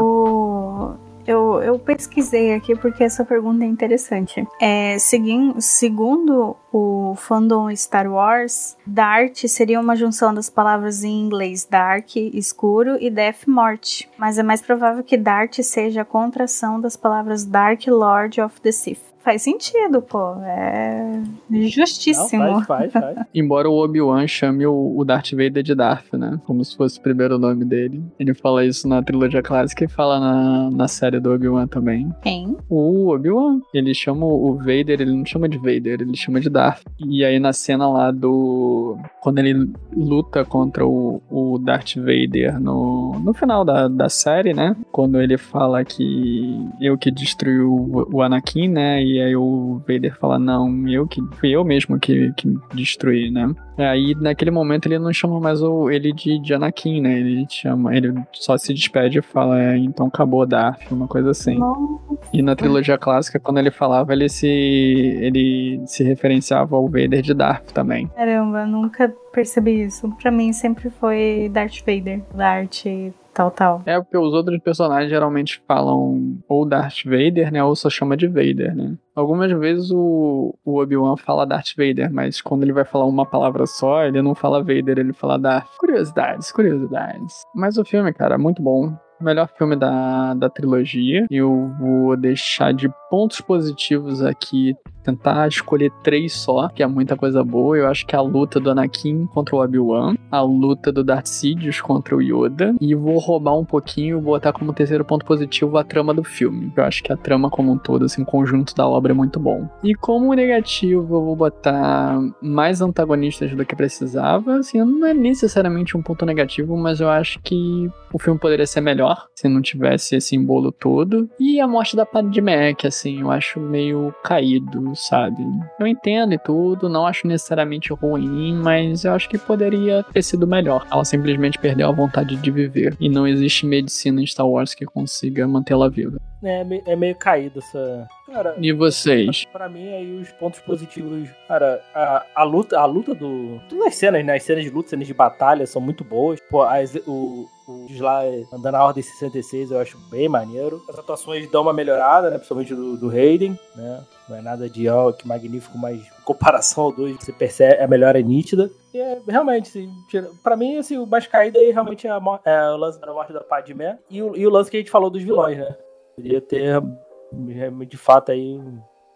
Eu, eu pesquisei aqui porque essa pergunta é interessante. É, seguindo, segundo o fandom Star Wars, Darth seria uma junção das palavras em inglês Dark, escuro, e Death, morte. Mas é mais provável que Darth seja a contração das palavras Dark Lord of the Sith faz sentido, pô. É justíssimo. Não, faz, faz, faz. Embora o Obi-Wan chame o, Darth Vader de Darth, né? Como se fosse o primeiro nome dele. Ele fala isso na trilogia clássica e fala na, na série do Obi-Wan também. Quem? O Obi-Wan. Ele chama o Vader, ele não chama de Vader, ele chama de Darth. E aí na cena lá do. Quando ele luta contra o, o Darth Vader no, no final da, da série, né? Quando ele fala que eu que destruiu o, o Anakin, né? E aí o Vader fala, não, eu que fui eu mesmo que, que destruí, né? Aí naquele momento ele não chama mais o, ele de, de Anakin, né? Ele chama, ele só se despede e fala, é, então acabou Darth, uma coisa assim. E na trilogia clássica, quando ele falava, ele se ele se referenciava ao Vader de Darth também. Caramba, nunca percebi isso. Pra mim sempre foi Darth Vader. Darth É, porque os outros personagens geralmente falam ou Darth Vader, né? Ou só chama de Vader, né? Algumas vezes o, o Obi-Wan fala Darth Vader, mas quando ele vai falar uma palavra só, ele não fala Vader, ele fala Darth. Curiosidades, curiosidades. Mas o filme, cara, é muito bom melhor filme da, da trilogia. Eu vou deixar de pontos positivos aqui, tentar escolher três só, que é muita coisa boa. Eu acho que a luta do Anakin contra o Obi-Wan, a luta do Darth Sidious contra o Yoda, e vou roubar um pouquinho e botar como terceiro ponto positivo a trama do filme. Eu acho que a trama como um todo, assim, o conjunto da obra é muito bom. E como negativo, eu vou botar mais antagonistas do que precisava. Assim, não é necessariamente um ponto negativo, mas eu acho que o filme poderia ser melhor se não tivesse esse embolo todo. E a morte da Padmé, que assim, eu acho meio caído, sabe? Eu entendo e tudo, não acho necessariamente ruim, mas eu acho que poderia ter sido melhor. Ela simplesmente perdeu a vontade de viver. E não existe medicina em Star Wars que consiga mantê-la viva. É, é meio caído essa. Cara, e vocês? Pra mim, aí os pontos positivos. Cara, a, a luta, a luta do. Todas as cenas, né? As cenas de luta, cenas de batalha são muito boas. Pô, as, o, os lá andando na Ordem 66 eu acho bem maneiro. As atuações dão uma melhorada, né? Principalmente do, do Hayden, né? Não é nada de ó, que magnífico, mas em comparação ao 2, você percebe, a melhora é nítida. E é, realmente, assim, pra mim, assim, o mais caído aí realmente é, a, é o lance da morte da Padmé e o, e o lance que a gente falou dos vilões, né? Poderia ter, de fato, aí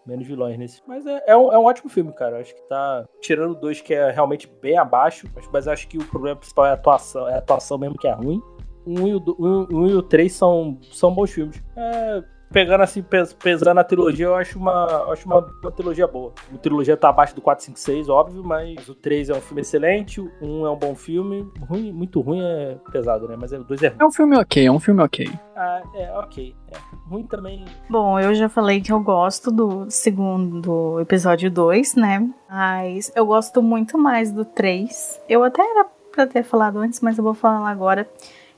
menos vilões nesse. Mas é, é, um, é um ótimo filme, cara. acho que tá. Tirando dois que é realmente bem abaixo, mas acho que o problema principal é a atuação. É a atuação mesmo que é ruim. Um e o, um, um três são, são bons filmes. É, pegando assim, pesando a trilogia, eu acho uma, acho uma, uma trilogia boa. A trilogia tá abaixo do 4, 5, 6, óbvio, mas o 3 é um filme excelente, o 1 é um bom filme. Ruim, muito ruim é pesado, né? Mas o 2 é ruim. É um filme ok, é um filme ok. Ah, é, ok. É. Ruim também. Bom, eu já falei que eu gosto do segundo episódio 2, né? Mas eu gosto muito mais do 3. Eu até era pra ter falado antes, mas eu vou falar agora.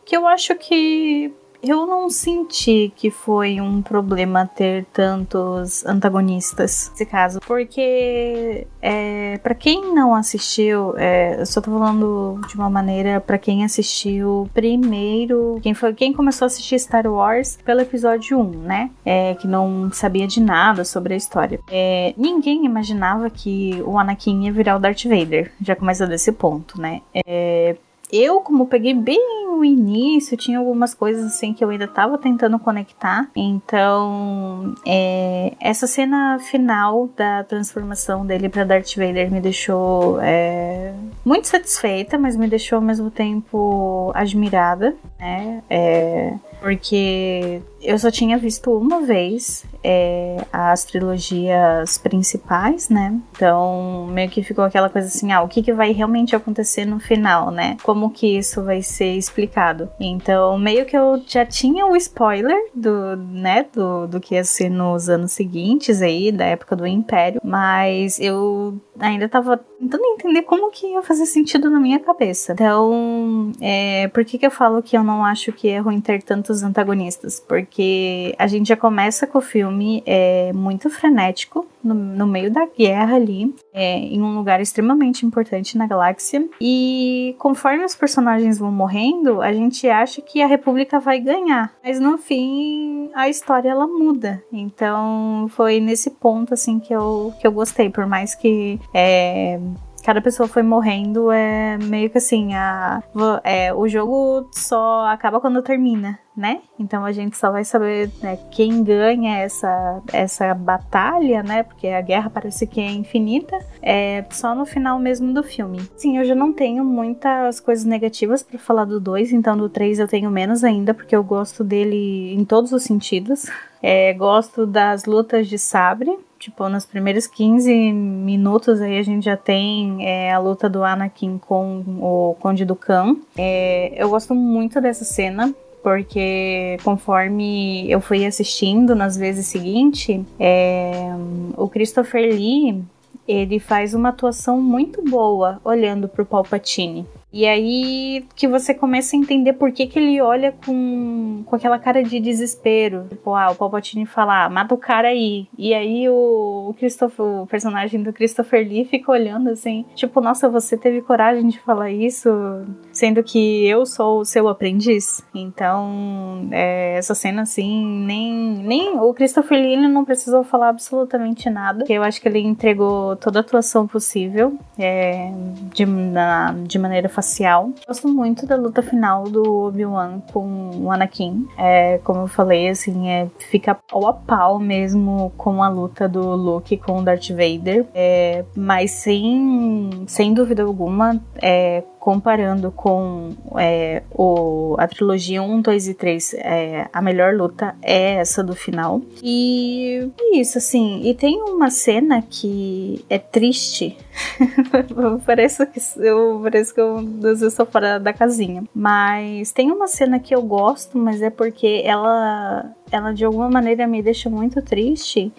Que eu acho que eu não senti que foi um problema ter tantos antagonistas nesse caso, porque é, para quem não assistiu, é, eu só tô falando de uma maneira para quem assistiu primeiro, quem foi quem começou a assistir Star Wars pelo episódio 1, né? É, que não sabia de nada sobre a história. É, ninguém imaginava que o Anakin ia virar o Darth Vader. Já começa desse ponto, né? É, eu, como peguei bem o início, tinha algumas coisas assim que eu ainda tava tentando conectar. Então, é, essa cena final da transformação dele para Darth Vader me deixou é, muito satisfeita, mas me deixou ao mesmo tempo admirada, né? É, porque eu só tinha visto uma vez é, as trilogias principais, né? Então, meio que ficou aquela coisa assim, ah, o que, que vai realmente acontecer no final, né? Como que isso vai ser explicado. Então, meio que eu já tinha o spoiler do, né, do, do que ia ser nos anos seguintes aí, da época do Império, mas eu ainda tava tentando entender como que ia fazer sentido na minha cabeça. Então, é, por que que eu falo que eu não acho que é ruim ter tantos antagonistas? Porque a gente já começa com o filme é, muito frenético, no, no meio da guerra ali, é, em um lugar extremamente importante na galáxia. E conforme os personagens vão morrendo, a gente acha que a República vai ganhar. Mas no fim, a história ela muda. Então foi nesse ponto assim que eu, que eu gostei, por mais que é, cada pessoa foi morrendo, é meio que assim, a, é, o jogo só acaba quando termina, né? Então a gente só vai saber né, quem ganha essa, essa batalha, né? Porque a guerra parece que é infinita, é só no final mesmo do filme. Sim, eu já não tenho muitas coisas negativas para falar do 2, então do 3 eu tenho menos ainda, porque eu gosto dele em todos os sentidos. É, gosto das lutas de sabre, Tipo, nos primeiros 15 minutos aí a gente já tem é, a luta do Anakin com o Conde do Khan. É, eu gosto muito dessa cena, porque conforme eu fui assistindo nas vezes seguintes, é, o Christopher Lee ele faz uma atuação muito boa olhando pro Palpatine. E aí que você começa a entender por que, que ele olha com, com aquela cara de desespero. Tipo, ah, o Palpatine fala, ah, mata o cara aí. E aí o, o, o personagem do Christopher Lee fica olhando assim, tipo, nossa, você teve coragem de falar isso, sendo que eu sou o seu aprendiz. Então, é, essa cena assim, nem, nem o Christopher Lee não precisou falar absolutamente nada. Eu acho que ele entregou toda a atuação possível, é, de, na, de maneira facial. Gosto muito da luta final do Obi-Wan com o Anakin. É, como eu falei, assim, é, fica pau a pau mesmo com a luta do Luke com o Darth Vader. É, mas sem, sem dúvida alguma, é, comparando com é, o, a trilogia 1, 2 e 3, é, a melhor luta é essa do final. E é isso, assim. E tem uma cena que é triste. parece que eu parece que eu às vezes estou fora da casinha. Mas tem uma cena que eu gosto, mas é porque ela, ela de alguma maneira me deixa muito triste.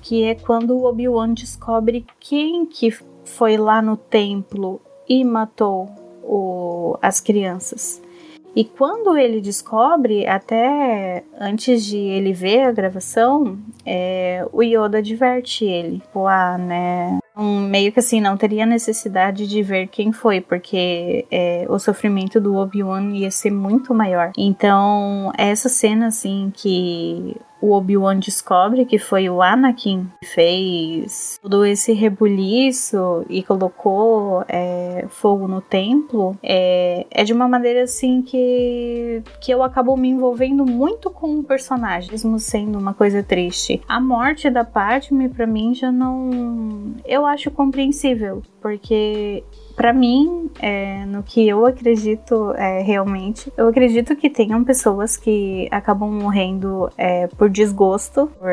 Que é quando o Obi-Wan descobre quem que foi lá no templo e matou o, as crianças. E quando ele descobre, até antes de ele ver a gravação, é, o Yoda adverte ele. Tipo, ah, né? Um, meio que assim, não teria necessidade de ver quem foi, porque é, o sofrimento do Obi-Wan ia ser muito maior. Então, essa cena, assim, que o Obi-Wan descobre que foi o Anakin que fez todo esse rebuliço e colocou é, fogo no templo, é, é de uma maneira assim que, que eu acabo me envolvendo muito com o personagem, mesmo sendo uma coisa triste. A morte da Padme, para mim, já não. Eu acho compreensível, porque para mim, é, no que eu acredito é, realmente, eu acredito que tenham pessoas que acabam morrendo é, por desgosto, por,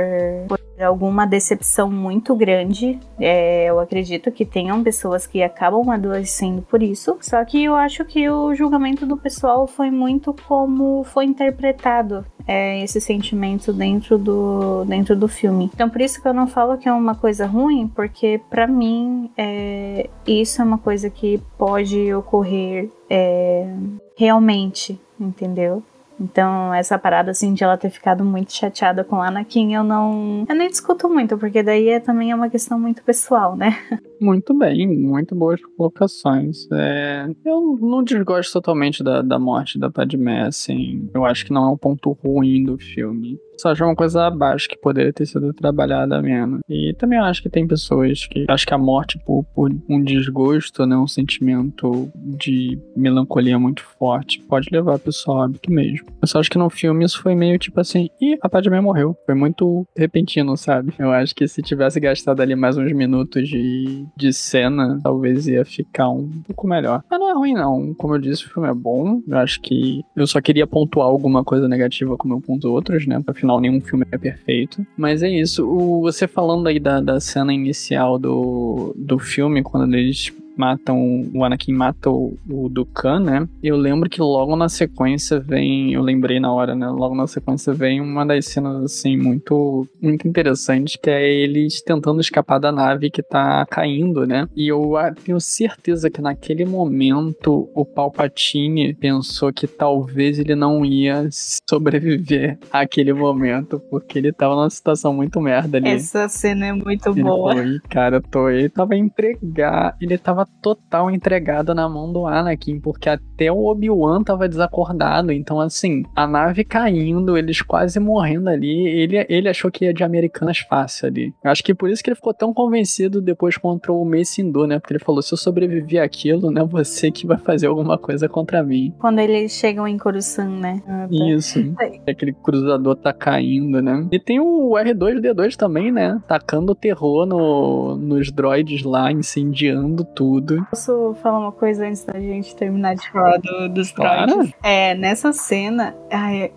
por, alguma decepção muito grande. É, eu acredito que tenham pessoas que acabam adoecendo por isso. Só que eu acho que o julgamento do pessoal foi muito como foi interpretado é, esse sentimento dentro do, dentro do filme. Então por isso que eu não falo que é uma coisa ruim, porque para mim é, isso é uma coisa que pode ocorrer é, realmente, entendeu? Então, essa parada, assim, de ela ter ficado muito chateada com Anakin, eu não. Eu nem discuto muito, porque daí é, também é uma questão muito pessoal, né? Muito bem, muito boas colocações. É, eu não desgosto totalmente da, da morte da Padmé, assim. Eu acho que não é um ponto ruim do filme. Só acho uma coisa abaixo que poderia ter sido trabalhada menos. E também acho que tem pessoas que acho que a morte por, por um desgosto, né, um sentimento de melancolia muito forte, pode levar a pessoa a óbito mesmo. Eu só acho que no filme isso foi meio tipo assim, e a Padmé morreu. Foi muito repentino, sabe? Eu acho que se tivesse gastado ali mais uns minutos de, de cena, talvez ia ficar um pouco melhor. Mas não é ruim não. Como eu disse, o filme é bom. Eu acho que eu só queria pontuar alguma coisa negativa como eu ponto outros, né? Afinal nenhum filme é perfeito. Mas é isso, o, você falando aí da, da cena inicial do, do filme, quando eles matam. O Anakin mata o, o Dukan, né? Eu lembro que logo na sequência vem. Eu lembrei na hora, né? Logo na sequência vem uma das cenas, assim, muito, muito interessantes, que é eles tentando escapar da nave que tá caindo, né? E eu tenho certeza que naquele momento o Palpatine pensou que talvez ele não ia sobreviver àquele momento, porque ele tava numa situação muito merda ali. Essa cena é muito ele boa. Foi, cara, tô, ele tava entregar, ele tava tava total entregada na mão do Anakin, porque até o Obi-Wan tava desacordado. Então, assim, a nave caindo, eles quase morrendo ali, ele, ele achou que ia de Americanas fácil ali. Acho que por isso que ele ficou tão convencido depois contra o Mace Windu, né? Porque ele falou: se eu sobreviver àquilo, né? Você que vai fazer alguma coisa contra mim. Quando eles chegam em Coruscant, né? Ah, tá. Isso. Aquele cruzador tá caindo, né? E tem o R2D2 também, né? Tacando terror no, nos droids lá, incendiando tudo tudo. Posso falar uma coisa antes da gente terminar de falar do, dos claro. É, nessa cena,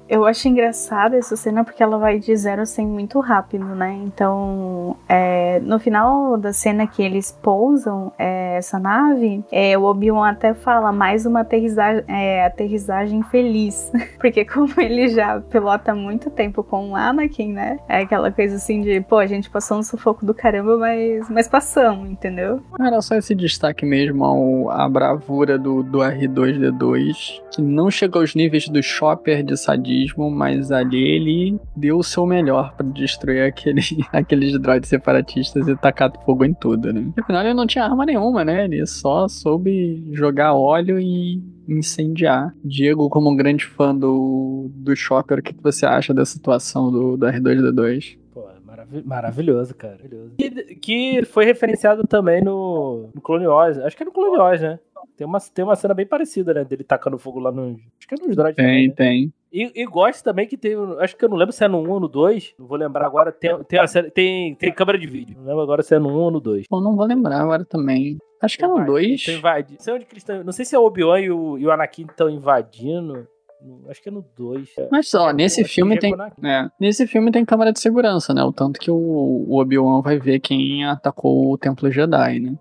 eu acho engraçada essa cena porque ela vai de zero a assim, 100 muito rápido, né? Então, é, no final da cena que eles pousam é, essa nave, é, o Obi-Wan até fala mais uma aterrissagem, é, aterrissagem feliz. porque como ele já pilota muito tempo com o Anakin, né? É aquela coisa assim de, pô, a gente passou um sufoco do caramba, mas, mas passamos, entendeu? Era só esse destaque destaque mesmo ao, a bravura do, do R2D2, que não chegou aos níveis do Chopper de sadismo, mas ali ele deu o seu melhor para destruir aquele, aqueles droids separatistas e tacar fogo em tudo, né? Afinal, ele não tinha arma nenhuma, né? Ele só soube jogar óleo e incendiar. Diego, como um grande fã do, do Chopper, o que você acha da situação do, do R2D2? Maravilhoso, cara. Que, que foi referenciado também no, no Clone Wars. Acho que é no Clone Wars, né? Tem uma, tem uma cena bem parecida, né? Dele tacando fogo lá no. Acho que é nos droids. Tem, também, né? tem. E, e, gosto também que tem. Acho que eu não lembro se é no 1 ou no 2. Não vou lembrar agora. Tem, tem, tem, tem câmera de vídeo. Não lembro agora se é no 1 ou no 2. Eu não vou lembrar agora também. Acho que é no 2. Não sei se é o Obi-Wan e o, e o Anakin estão invadindo. Acho que é no 2. É. Mas só, nesse filme tem. É, nesse filme tem câmera de segurança, né? O tanto que o, o Obi-Wan vai ver quem atacou o Templo Jedi, né?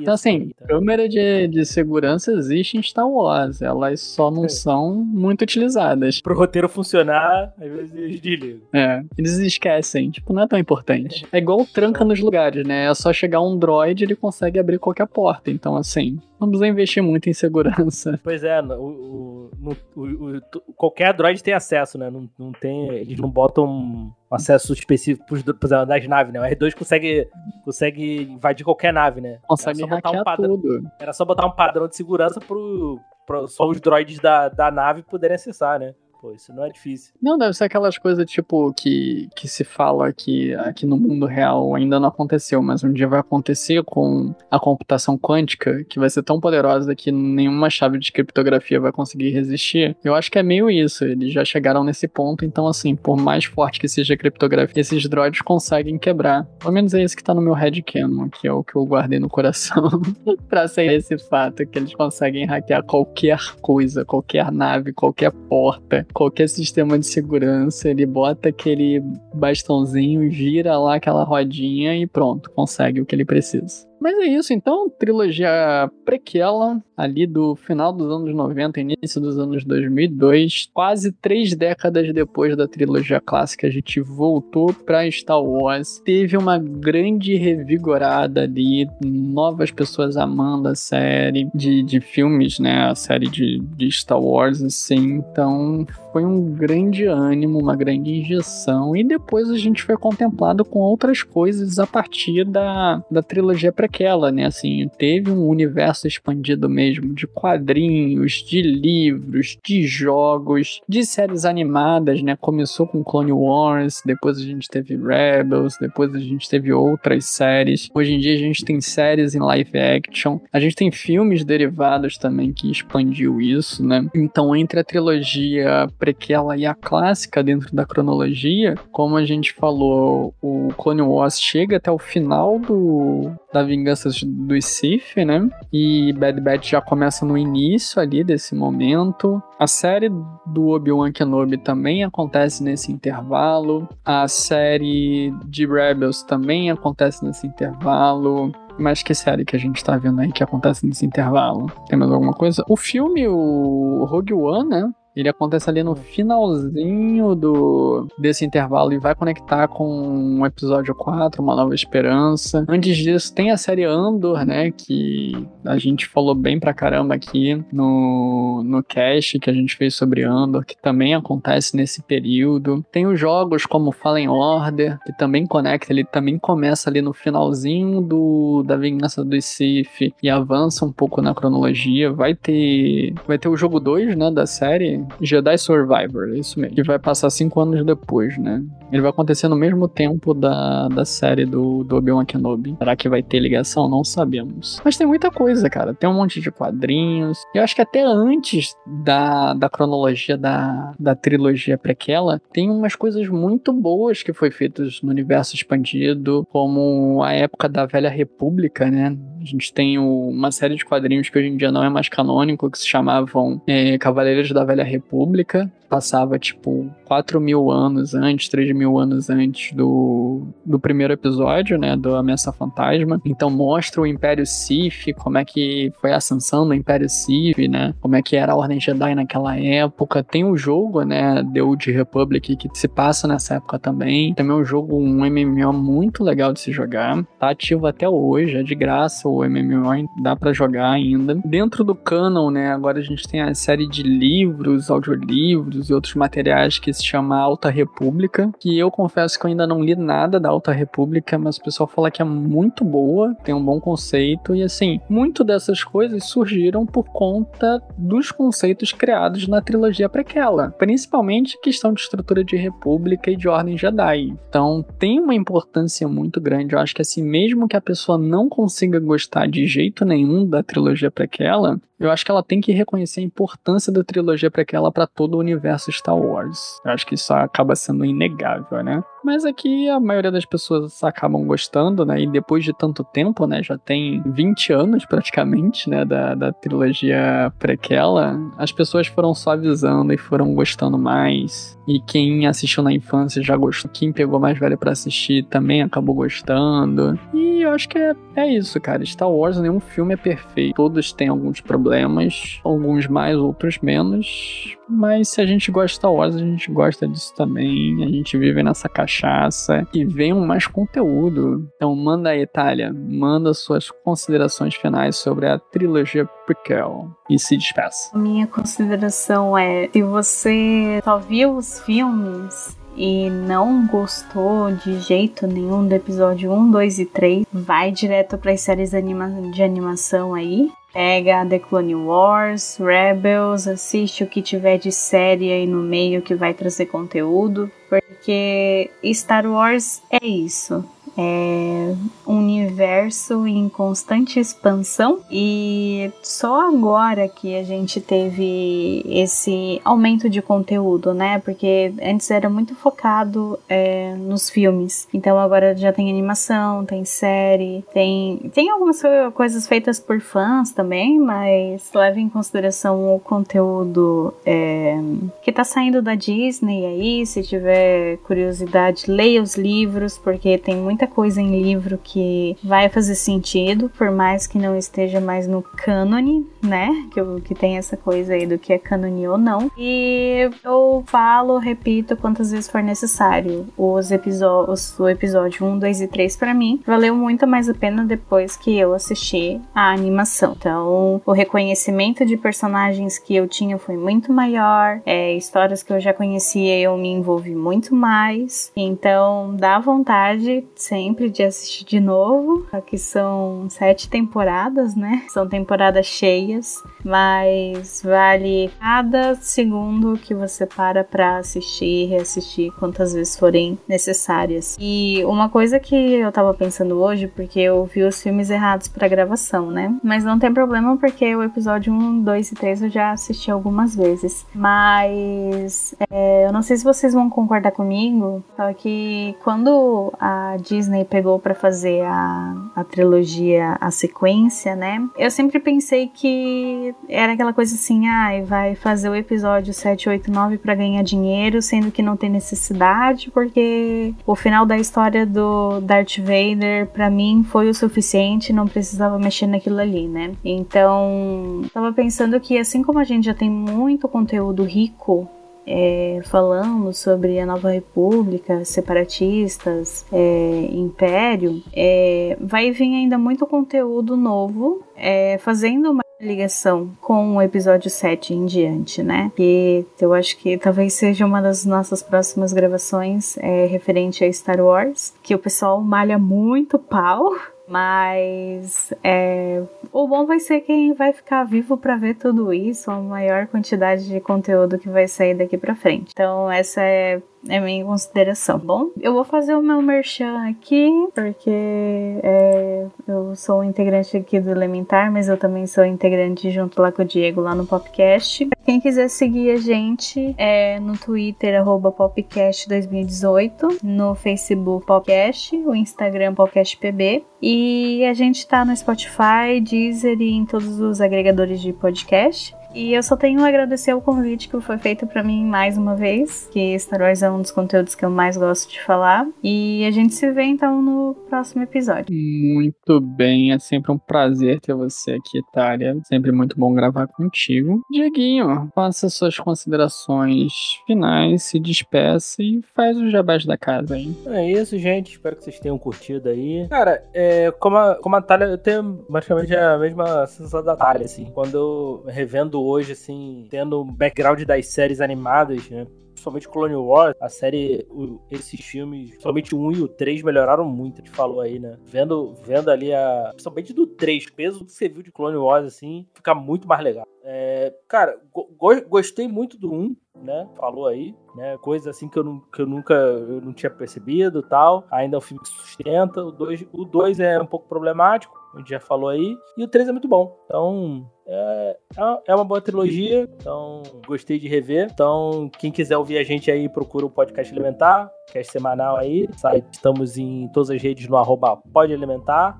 Então, assim, tá. câmera de, de segurança existe em Star Wars. Elas só não é. são muito utilizadas. Pro roteiro funcionar, às vezes eles desligam. É, eles esquecem. Tipo, não é tão importante. É igual tranca nos lugares, né? É só chegar um droid ele consegue abrir qualquer porta. Então, assim, não precisa investir muito em segurança. Pois é, o, o, o, qualquer droid tem acesso, né? Não, não tem. Eles não botam um acesso específico das naves, né? O R2 consegue, consegue invadir qualquer nave, né? Consegue era botar um padrão, tudo. Era só botar um padrão de segurança pro, pro só os droids da, da nave poderem acessar, né? Pô, isso não é difícil. Não, deve ser aquelas coisas, tipo, que, que se fala que aqui no mundo real ainda não aconteceu, mas um dia vai acontecer com a computação quântica, que vai ser tão poderosa que nenhuma chave de criptografia vai conseguir resistir. Eu acho que é meio isso, eles já chegaram nesse ponto, então, assim, por mais forte que seja a criptografia, esses droids conseguem quebrar. Pelo menos é isso que tá no meu headcanon, que é o que eu guardei no coração, pra ser esse fato, que eles conseguem hackear qualquer coisa, qualquer nave, qualquer porta qualquer sistema de segurança, ele bota aquele bastãozinho, gira lá aquela rodinha e pronto, consegue o que ele precisa. Mas é isso, então, trilogia prequela, ali do final dos anos 90, início dos anos 2002, quase três décadas depois da trilogia clássica, a gente voltou para Star Wars, teve uma grande revigorada ali, novas pessoas amando a série de, de filmes, né, a série de, de Star Wars, assim, então foi um grande ânimo, uma grande injeção, e depois a gente foi contemplado com outras coisas a partir da, da trilogia prequela né? Assim, teve um universo expandido mesmo de quadrinhos, de livros, de jogos, de séries animadas, né? Começou com Clone Wars, depois a gente teve Rebels, depois a gente teve outras séries. Hoje em dia a gente tem séries em live action, a gente tem filmes derivados também que expandiu isso, né? Então, entre a trilogia prequela e a clássica dentro da cronologia, como a gente falou, o Clone Wars chega até o final do da Vinganças dos Sith, né? E Bad Batch já começa no início ali desse momento. A série do Obi-Wan Kenobi também acontece nesse intervalo. A série de Rebels também acontece nesse intervalo. Mas que série que a gente tá vendo aí que acontece nesse intervalo? Tem mais alguma coisa? O filme, o Rogue One, né? Ele acontece ali no finalzinho do desse intervalo e vai conectar com um episódio 4, Uma Nova Esperança. Antes disso, tem a série Andor, né? Que a gente falou bem pra caramba aqui no, no cast que a gente fez sobre Andor, que também acontece nesse período. Tem os jogos como Fallen Order, que também conecta, ele também começa ali no finalzinho do da Vingança do Sith e avança um pouco na cronologia. Vai ter vai ter o jogo 2, né, da série, Jedi Survivor, é isso mesmo. Que vai passar cinco anos depois, né? Ele vai acontecer no mesmo tempo da, da série do, do Obi-Wan Kenobi. Será que vai ter ligação? Não sabemos. Mas tem muita coisa, cara. Tem um monte de quadrinhos. Eu acho que até antes da, da cronologia da, da trilogia prequela, tem umas coisas muito boas que foi feitas no universo expandido, como a época da Velha República, né? A gente tem o, uma série de quadrinhos que hoje em dia não é mais canônico, que se chamavam é, Cavaleiros da Velha República, passava tipo 4 mil anos antes, 3 mil anos antes do, do primeiro episódio, né? Do Ameaça Fantasma. Então mostra o Império Sith, como é que foi a ascensão do Império Sith, né? Como é que era a Ordem Jedi naquela época. Tem o um jogo, né? The Old Republic, que se passa nessa época também. Também é um jogo, um MMO muito legal de se jogar. Tá ativo até hoje, é de graça o MMO, dá para jogar ainda. Dentro do canon, né? Agora a gente tem a série de livros, audiolivros e outros materiais que se chama Alta República, que eu confesso que eu ainda não li nada da Alta República, mas o pessoal fala que é muito boa, tem um bom conceito e assim, muito dessas coisas surgiram por conta dos conceitos criados na trilogia prequela, principalmente questão de estrutura de república e de ordem Jedi. Então, tem uma importância muito grande. Eu acho que assim, mesmo que a pessoa não consiga gostar de jeito nenhum da trilogia prequela, eu acho que ela tem que reconhecer a importância da trilogia prequela para todo o universo Star Wars. Eu acho que isso acaba sendo inegável, né? Mas aqui a maioria das pessoas acabam gostando, né? E depois de tanto tempo, né? Já tem 20 anos praticamente, né? Da, da trilogia prequela, as pessoas foram suavizando e foram gostando mais. E quem assistiu na infância já gostou. Quem pegou mais velho para assistir também acabou gostando. E eu acho que é, é isso, cara. Star Wars, nenhum filme é perfeito. Todos têm alguns problemas, alguns mais, outros menos. Mas se a gente gosta de Star Wars, a gente gosta disso também. A gente vive nessa cachaça e venham mais conteúdo. Então manda aí, Itália, manda suas considerações finais sobre a trilogia prequel e se despeça. Minha consideração é: se você só viu os filmes e não gostou de jeito nenhum do episódio 1, 2 e 3, vai direto para as séries de animação aí. Pega The Clone Wars, Rebels, assiste o que tiver de série aí no meio que vai trazer conteúdo, porque Star Wars é isso é um universo em constante expansão e só agora que a gente teve esse aumento de conteúdo, né? Porque antes era muito focado é, nos filmes, então agora já tem animação, tem série, tem tem algumas coisas feitas por fãs também, mas leve em consideração o conteúdo é, que tá saindo da Disney aí. Se tiver curiosidade, leia os livros porque tem muita coisa em livro que vai fazer sentido, por mais que não esteja mais no cânone, né? Que, que tem essa coisa aí do que é cânone ou não. E eu falo, repito quantas vezes for necessário. Os episódios, o episódio 1, 2 e 3 para mim valeu muito mais a pena depois que eu assisti a animação. Então, o reconhecimento de personagens que eu tinha foi muito maior, é, histórias que eu já conhecia eu me envolvi muito mais. Então, dá vontade, sem sempre de assistir de novo. Aqui são sete temporadas, né? São temporadas cheias, mas vale cada segundo que você para para assistir reassistir quantas vezes forem necessárias. E uma coisa que eu tava pensando hoje, porque eu vi os filmes errados para gravação, né? Mas não tem problema porque o episódio 1, 2 e 3 eu já assisti algumas vezes. Mas é, eu não sei se vocês vão concordar comigo, só que quando a Disney Disney pegou para fazer a, a trilogia, a sequência, né? Eu sempre pensei que era aquela coisa assim, ai, ah, vai fazer o episódio 7, 8, 9 para ganhar dinheiro, sendo que não tem necessidade, porque o final da história do Darth Vader para mim foi o suficiente, não precisava mexer naquilo ali, né? Então, tava pensando que assim como a gente já tem muito conteúdo rico é, falando sobre a nova república, separatistas, é, império, é, vai vir ainda muito conteúdo novo, é, fazendo uma ligação com o episódio 7 em diante, né? E eu acho que talvez seja uma das nossas próximas gravações é, referente a Star Wars, que o pessoal malha muito pau mas é, o bom vai ser quem vai ficar vivo para ver tudo isso, a maior quantidade de conteúdo que vai sair daqui para frente. Então, essa é é minha consideração. Bom, eu vou fazer o meu merchan aqui, porque é, eu sou integrante aqui do Elementar, mas eu também sou integrante junto lá com o Diego lá no Popcast. Quem quiser seguir a gente é no Twitter, arroba Popcast2018, no Facebook Popcast, o Instagram PopcastPB. E a gente tá no Spotify, Deezer e em todos os agregadores de podcast. E eu só tenho a agradecer o convite que foi feito para mim mais uma vez, que Star Wars é um dos conteúdos que eu mais gosto de falar. E a gente se vê então no próximo episódio. Muito bem, é sempre um prazer ter você aqui, Tária. Sempre muito bom gravar contigo. Dieguinho, faça suas considerações finais, se despeça e faz o jabás da casa aí. É isso, gente. Espero que vocês tenham curtido aí. Cara, é, como, a, como a Thalia, eu tenho praticamente a mesma sensação da Thalia, assim. Quando eu revendo hoje, assim, tendo um background das séries animadas, né? Principalmente Clone Wars, a série, o, esses filmes, somente o 1 e o 3 melhoraram muito, a gente falou aí, né? Vendo, vendo ali a. Principalmente do 3, o peso que você viu de Clone Wars, assim, fica muito mais legal. É, cara, go gostei muito do 1, né? Falou aí, né? Coisa assim que eu, que eu nunca eu não tinha percebido tal. Ainda é um filme que sustenta. O 2 o dois é um pouco problemático, a gente já falou aí. E o 3 é muito bom. Então, é, é, é uma boa trilogia, então gostei de rever. Então, quem quiser ouvir a gente aí, procura o podcast Elementar, podcast semanal aí. Estamos em todas as redes no arroba.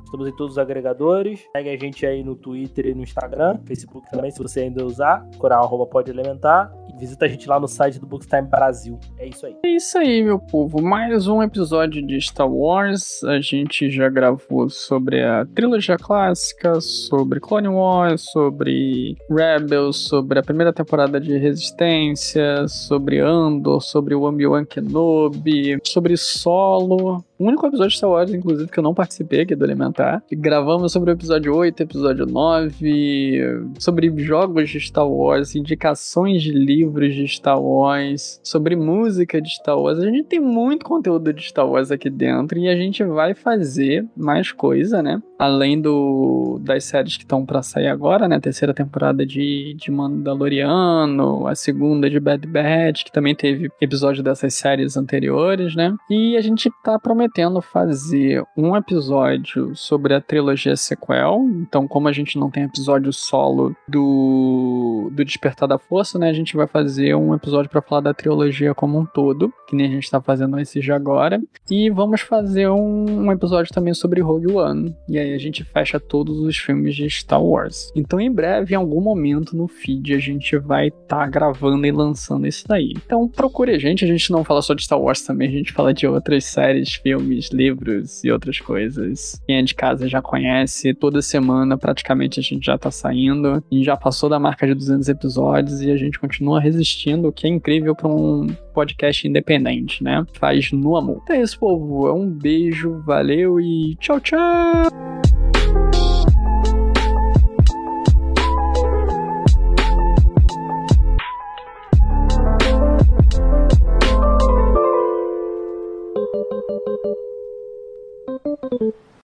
Estamos em todos os agregadores. Segue a gente aí no Twitter e no Instagram, Facebook também, se você ainda usar. Procurar arroba Pode Elementar. Visita a gente lá no site do Bookstime Brasil. É isso aí. É isso aí, meu povo. Mais um episódio de Star Wars. A gente já gravou sobre a trilogia clássica, sobre Clone Wars, sobre sobre Rebels, sobre a primeira temporada de Resistência, sobre Andor, sobre o Obi-Wan Kenobi, sobre Solo. O único episódio de Star Wars, inclusive, que eu não participei aqui do Elementar. Gravamos sobre o episódio 8, episódio 9, sobre jogos de Star Wars, indicações de livros de Star Wars, sobre música de Star Wars. A gente tem muito conteúdo de Star Wars aqui dentro e a gente vai fazer mais coisa, né? Além do das séries que estão para sair agora, né? A terceira temporada de, de Mandaloriano, a segunda de Bad Batch, que também teve episódio dessas séries anteriores, né? E a gente tá prometendo prometendo fazer um episódio sobre a trilogia sequel. Então, como a gente não tem episódio solo do, do Despertar da Força, né? A gente vai fazer um episódio para falar da trilogia como um todo, que nem a gente tá fazendo esse já agora. E vamos fazer um, um episódio também sobre Rogue One. E aí a gente fecha todos os filmes de Star Wars. Então, em breve, em algum momento no feed, a gente vai estar tá gravando e lançando isso daí. Então, procure a gente. A gente não fala só de Star Wars também, a gente fala de outras séries, filmes filmes, livros e outras coisas. Quem é de casa já conhece, toda semana praticamente a gente já tá saindo. A gente já passou da marca de 200 episódios e a gente continua resistindo, o que é incrível para um podcast independente, né? Faz no amor. Então é isso, povo. É um beijo, valeu e tchau, tchau!